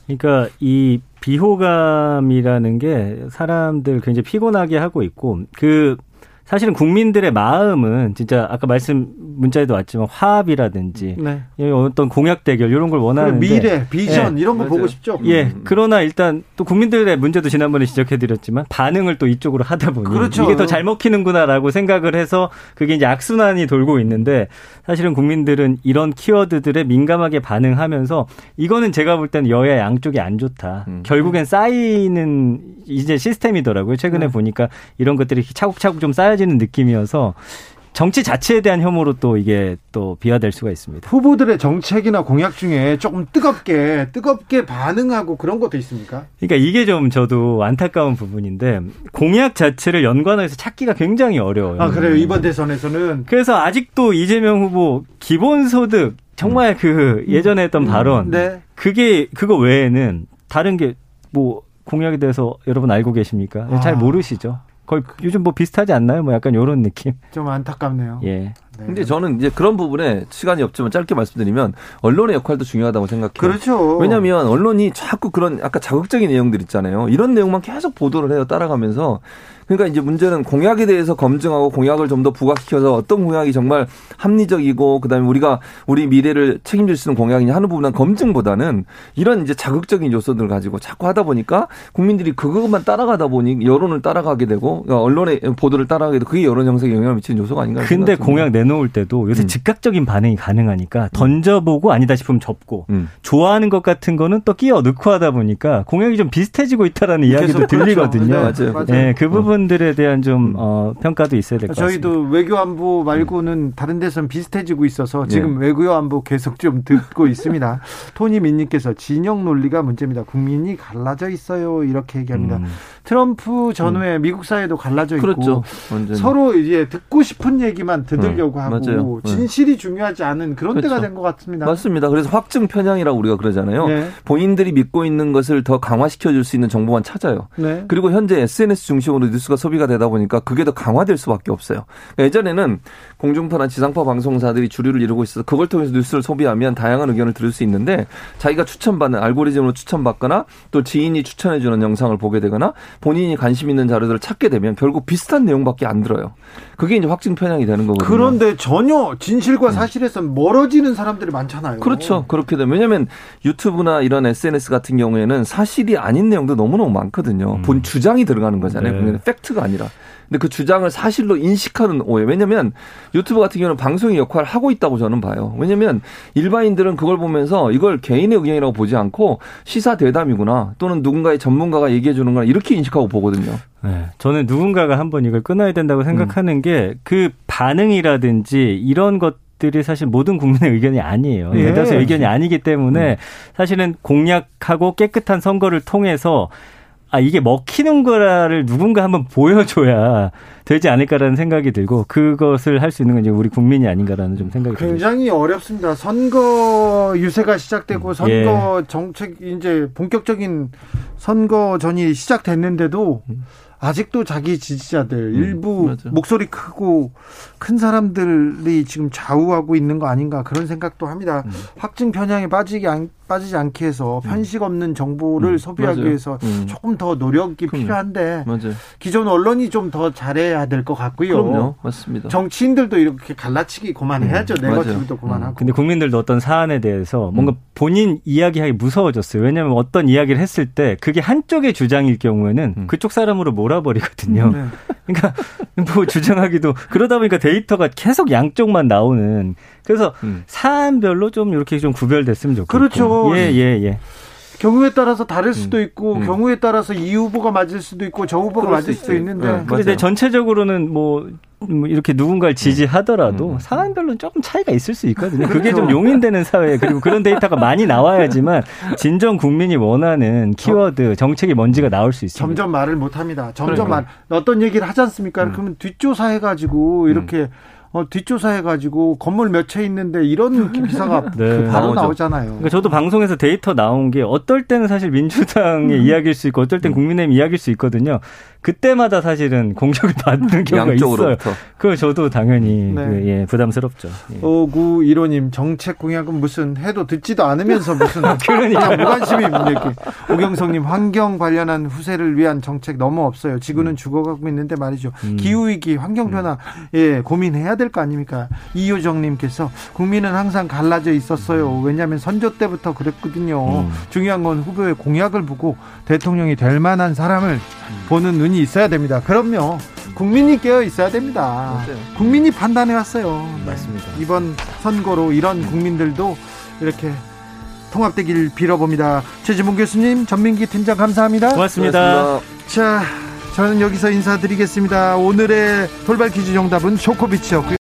그러니까 이 비호감이라는 게 사람들 굉장히 피곤하게 하고 있고 그 사실은 국민들의 마음은 진짜 아까 말씀 문자에도 왔지만 화합이라든지 네. 어떤 공약 대결 이런 걸 원하는데 미래, 비전 예. 이런 거 맞아요. 보고 싶죠. 예. 음. 그러나 일단 또 국민들의 문제도 지난번에 지적해 드렸지만 반응을 또 이쪽으로 하다 보니 그렇죠. 이게 더 잘 먹히는구나라고 생각을 해서 그게 이제 악순환이 돌고 있는데 사실은 국민들은 이런 키워드들에 민감하게 반응하면서 이거는 제가 볼 때는 여야 양쪽이 안 좋다. 음. 결국엔 쌓이는 이제 시스템이더라고요. 최근에 네. 보니까 이런 것들이 차곡차곡 좀 쌓여 사라지는 느낌이어서 정치 자체에 대한 혐오로 또 이게 또 비화될 수가 있습니다. 후보들의 정책이나 공약 중에 조금 뜨겁게 뜨겁게 반응하고 그런 것도 있습니까? 그러니까 이게 좀 저도 안타까운 부분인데 공약 자체를 연관해서 찾기가 굉장히 어려워요. 아 그래요 이번 대선에서는 그래서 아직도 이재명 후보 기본소득 정말 음. 그 예전에 했던 음. 발언 네. 그게 그거 외에는 다른 게 뭐 공약에 대해서 여러분 알고 계십니까? 아. 잘 모르시죠. 거의 요즘 뭐 비슷하지 않나요? 뭐 약간 요런 느낌. 좀 안타깝네요. 예. 네. 근데 저는 이제 그런 부분에 시간이 없지만 짧게 말씀드리면 언론의 역할도 중요하다고 생각해요. 그렇죠. 왜냐하면 언론이 자꾸 그런 아까 자극적인 내용들 있잖아요. 이런 내용만 계속 보도를 해요. 따라가면서 그러니까 이제 문제는 공약에 대해서 검증하고 공약을 좀 더 부각시켜서 어떤 공약이 정말 합리적이고 그다음에 우리가 우리 미래를 책임질 수 있는 공약이냐 하는 부분은 검증보다는 이런 이제 자극적인 요소들을 가지고 자꾸 하다 보니까 국민들이 그것만 따라가다 보니 여론을 따라가게 되고 그러니까 언론의 보도를 따라가게 되고 그게 여론 형성에 영향을 미치는 요소가 아닌가. 근데 공약 내놓을 때도 요새 음. 즉각적인 반응이 가능하니까 던져보고 아니다 싶으면 접고 음. 좋아하는 것 같은 거는 또 끼어 넣고 하다 보니까 공약이 좀 비슷해지고 있다라는 이야기도 그렇죠. 들리거든요. 네, 맞아요. 네, 그 부분 부분들에 대한 좀 음. 어, 평가도 있어야 될 것 같습니다. 저희도 외교 안보 말고는 다른 데선 비슷해지고 있어서 지금 네. 외교 안보 계속 좀 듣고 있습니다. 토니 민님께서 진영 논리가 문제입니다. 국민이 갈라져 있어요. 이렇게 얘기합니다. 음. 트럼프 전후에 음. 미국 사회도 갈라져 있고 그렇죠. 서로 이제 듣고 싶은 얘기만 들으려고 음. 하고 맞아요. 네. 진실이 중요하지 않은 그런 그렇죠. 때가 된 것 같습니다. 맞습니다. 그래서 확증 편향이라고 우리가 그러잖아요. 네. 본인들이 믿고 있는 것을 더 강화시켜 줄 수 있는 정보만 찾아요. 네. 그리고 현재 SNS 중심으로 뉴스가 소비가 되다 보니까 그게 더 강화될 수밖에 없어요. 예전에는 공중파나 지상파 방송사들이 주류를 이루고 있어서 그걸 통해서 뉴스를 소비하면 다양한 의견을 들을 수 있는데 자기가 추천받는 알고리즘으로 추천받거나 또 지인이 추천해주는 영상을 보게 되거나 본인이 관심 있는 자료들을 찾게 되면 결국 비슷한 내용밖에 안 들어요. 그게 이제 확증 편향이 되는 거거든요. 그런데 전혀 진실과 음. 사실에서 멀어지는 사람들이 많잖아요. 그렇죠. 그렇게 되면 왜냐하면 유튜브나 이런 SNS 같은 경우에는 사실이 아닌 내용도 너무너무 많거든요. 음. 본 주장이 들어가는 거잖아요. 네. 팩트가 아니라. 근데 그 주장을 사실로 인식하는 오해. 왜냐면 유튜브 같은 경우는 방송의 역할을 하고 있다고 저는 봐요. 왜냐면 일반인들은 그걸 보면서 이걸 개인의 의견이라고 보지 않고 시사 대담이구나 또는 누군가의 전문가가 얘기해 주는 거나 이렇게 인식하고 보거든요. 네. 저는 누군가가 한번 이걸 끊어야 된다고 생각하는 음. 게그 반응이라든지 이런 것 들이 사실 모든 국민의 의견이 아니에요. 예. 대다수의 의견이 아니기 때문에 음. 사실은 공약하고 깨끗한 선거를 통해서 아, 이게 먹히는 거라를 누군가 한번 보여줘야 되지 않을까라는 생각이 들고 그것을 할 수 있는 건 이제 우리 국민이 아닌가라는 좀 생각이 듭니다. 굉장히 듭니다. 어렵습니다. 선거 유세가 시작되고 음. 선거 예. 정책 이제 본격적인 선거전이 시작됐는데도 음. 아직도 자기 지지자들 음, 일부 맞아. 목소리 크고 큰 사람들이 지금 좌우하고 있는 거 아닌가 그런 생각도 합니다. 음. 확증 편향에 빠지기 않, 빠지지 않게 해서 음. 편식 없는 정보를 음. 소비하기 맞아요. 위해서 음. 조금 더 노력이 그럼요. 필요한데 맞아요. 기존 언론이 좀 더 잘해야 될 것 같고요. 그럼요. 맞습니다. 정치인들도 이렇게 갈라치기 그만해야죠. 음. 네거티브도 그만하고. 근데 국민들도 어떤 사안에 대해서 뭔가 본인 이야기하기 무서워졌어요. 왜냐하면 어떤 이야기를 했을 때 그게 한쪽의 주장일 경우에는 그쪽 사람으로 몰아버리거든요. 네. 그러니까 뭐 주장하기도 그러다 보니까 데이터가 계속 양쪽만 나오는 그래서 음. 사안별로 좀 이렇게 좀 구별됐으면 좋겠고. 그렇죠. 예, 예, 예. 경우에 따라서 다를 음. 수도 있고 음. 경우에 따라서 이 후보가 맞을 수도 있고 저 후보가 맞을 수도 있는데 네, 근데 전체적으로는 뭐, 뭐 이렇게 누군가를 지지하더라도 음. 사안별로는 조금 차이가 있을 수 있거든요. 그게 좀 그렇죠. 용인되는 사회 그리고 그런 데이터가 많이 나와야지만 진정 국민이 원하는 키워드 정책이 뭔지가 나올 수 있습니다. 점점 말을 못 합니다. 점점 그러니까. 말 어떤 얘기를 하지 않습니까? 음. 그러면 뒷조사 해 가지고 이렇게 음. 어, 뒷조사해가지고 건물 몇 채 있는데 이런 기사가 네. 그 바로 나오죠. 나오잖아요. 그러니까 저도 방송에서 데이터 나온 게 어떨 때는 사실 민주당의 음. 이야기일 수 있고 어떨 땐 음. 국민의힘 이야기일 수 있거든요. 그때마다 사실은 공격을 받는 경우가 있어요. 그 저도 당연히 네. 그, 예, 부담스럽죠. 예. 오구 1호님 정책 공약은 무슨 해도 듣지도 않으면서 무슨 그러니까 무관심이 이렇게 오경성님 환경 관련한 후세를 위한 정책 너무 없어요. 지구는 음. 죽어가고 있는데 말이죠. 음. 기후 위기, 환경 변화 음. 예 고민해야 될거 아닙니까? 이효정님께서 국민은 항상 갈라져 있었어요. 왜냐하면 선조 때부터 그랬거든요. 음. 중요한 건 후보의 공약을 보고 대통령이 될 만한 사람을 음. 보는 눈이 있어야 됩니다. 그럼요. 국민이 깨어 있어야 됩니다. 맞아요. 국민이 판단해 왔어요. 맞습니다. 이번 선거로 이런 국민들도 이렇게 통합되길 빌어봅니다. 최지문 교수님, 전민기 팀장 감사합니다. 고맙습니다. 고맙습니다. 자, 저는 여기서 인사드리겠습니다. 오늘의 돌발 퀴즈 정답은 쇼코비치였고요.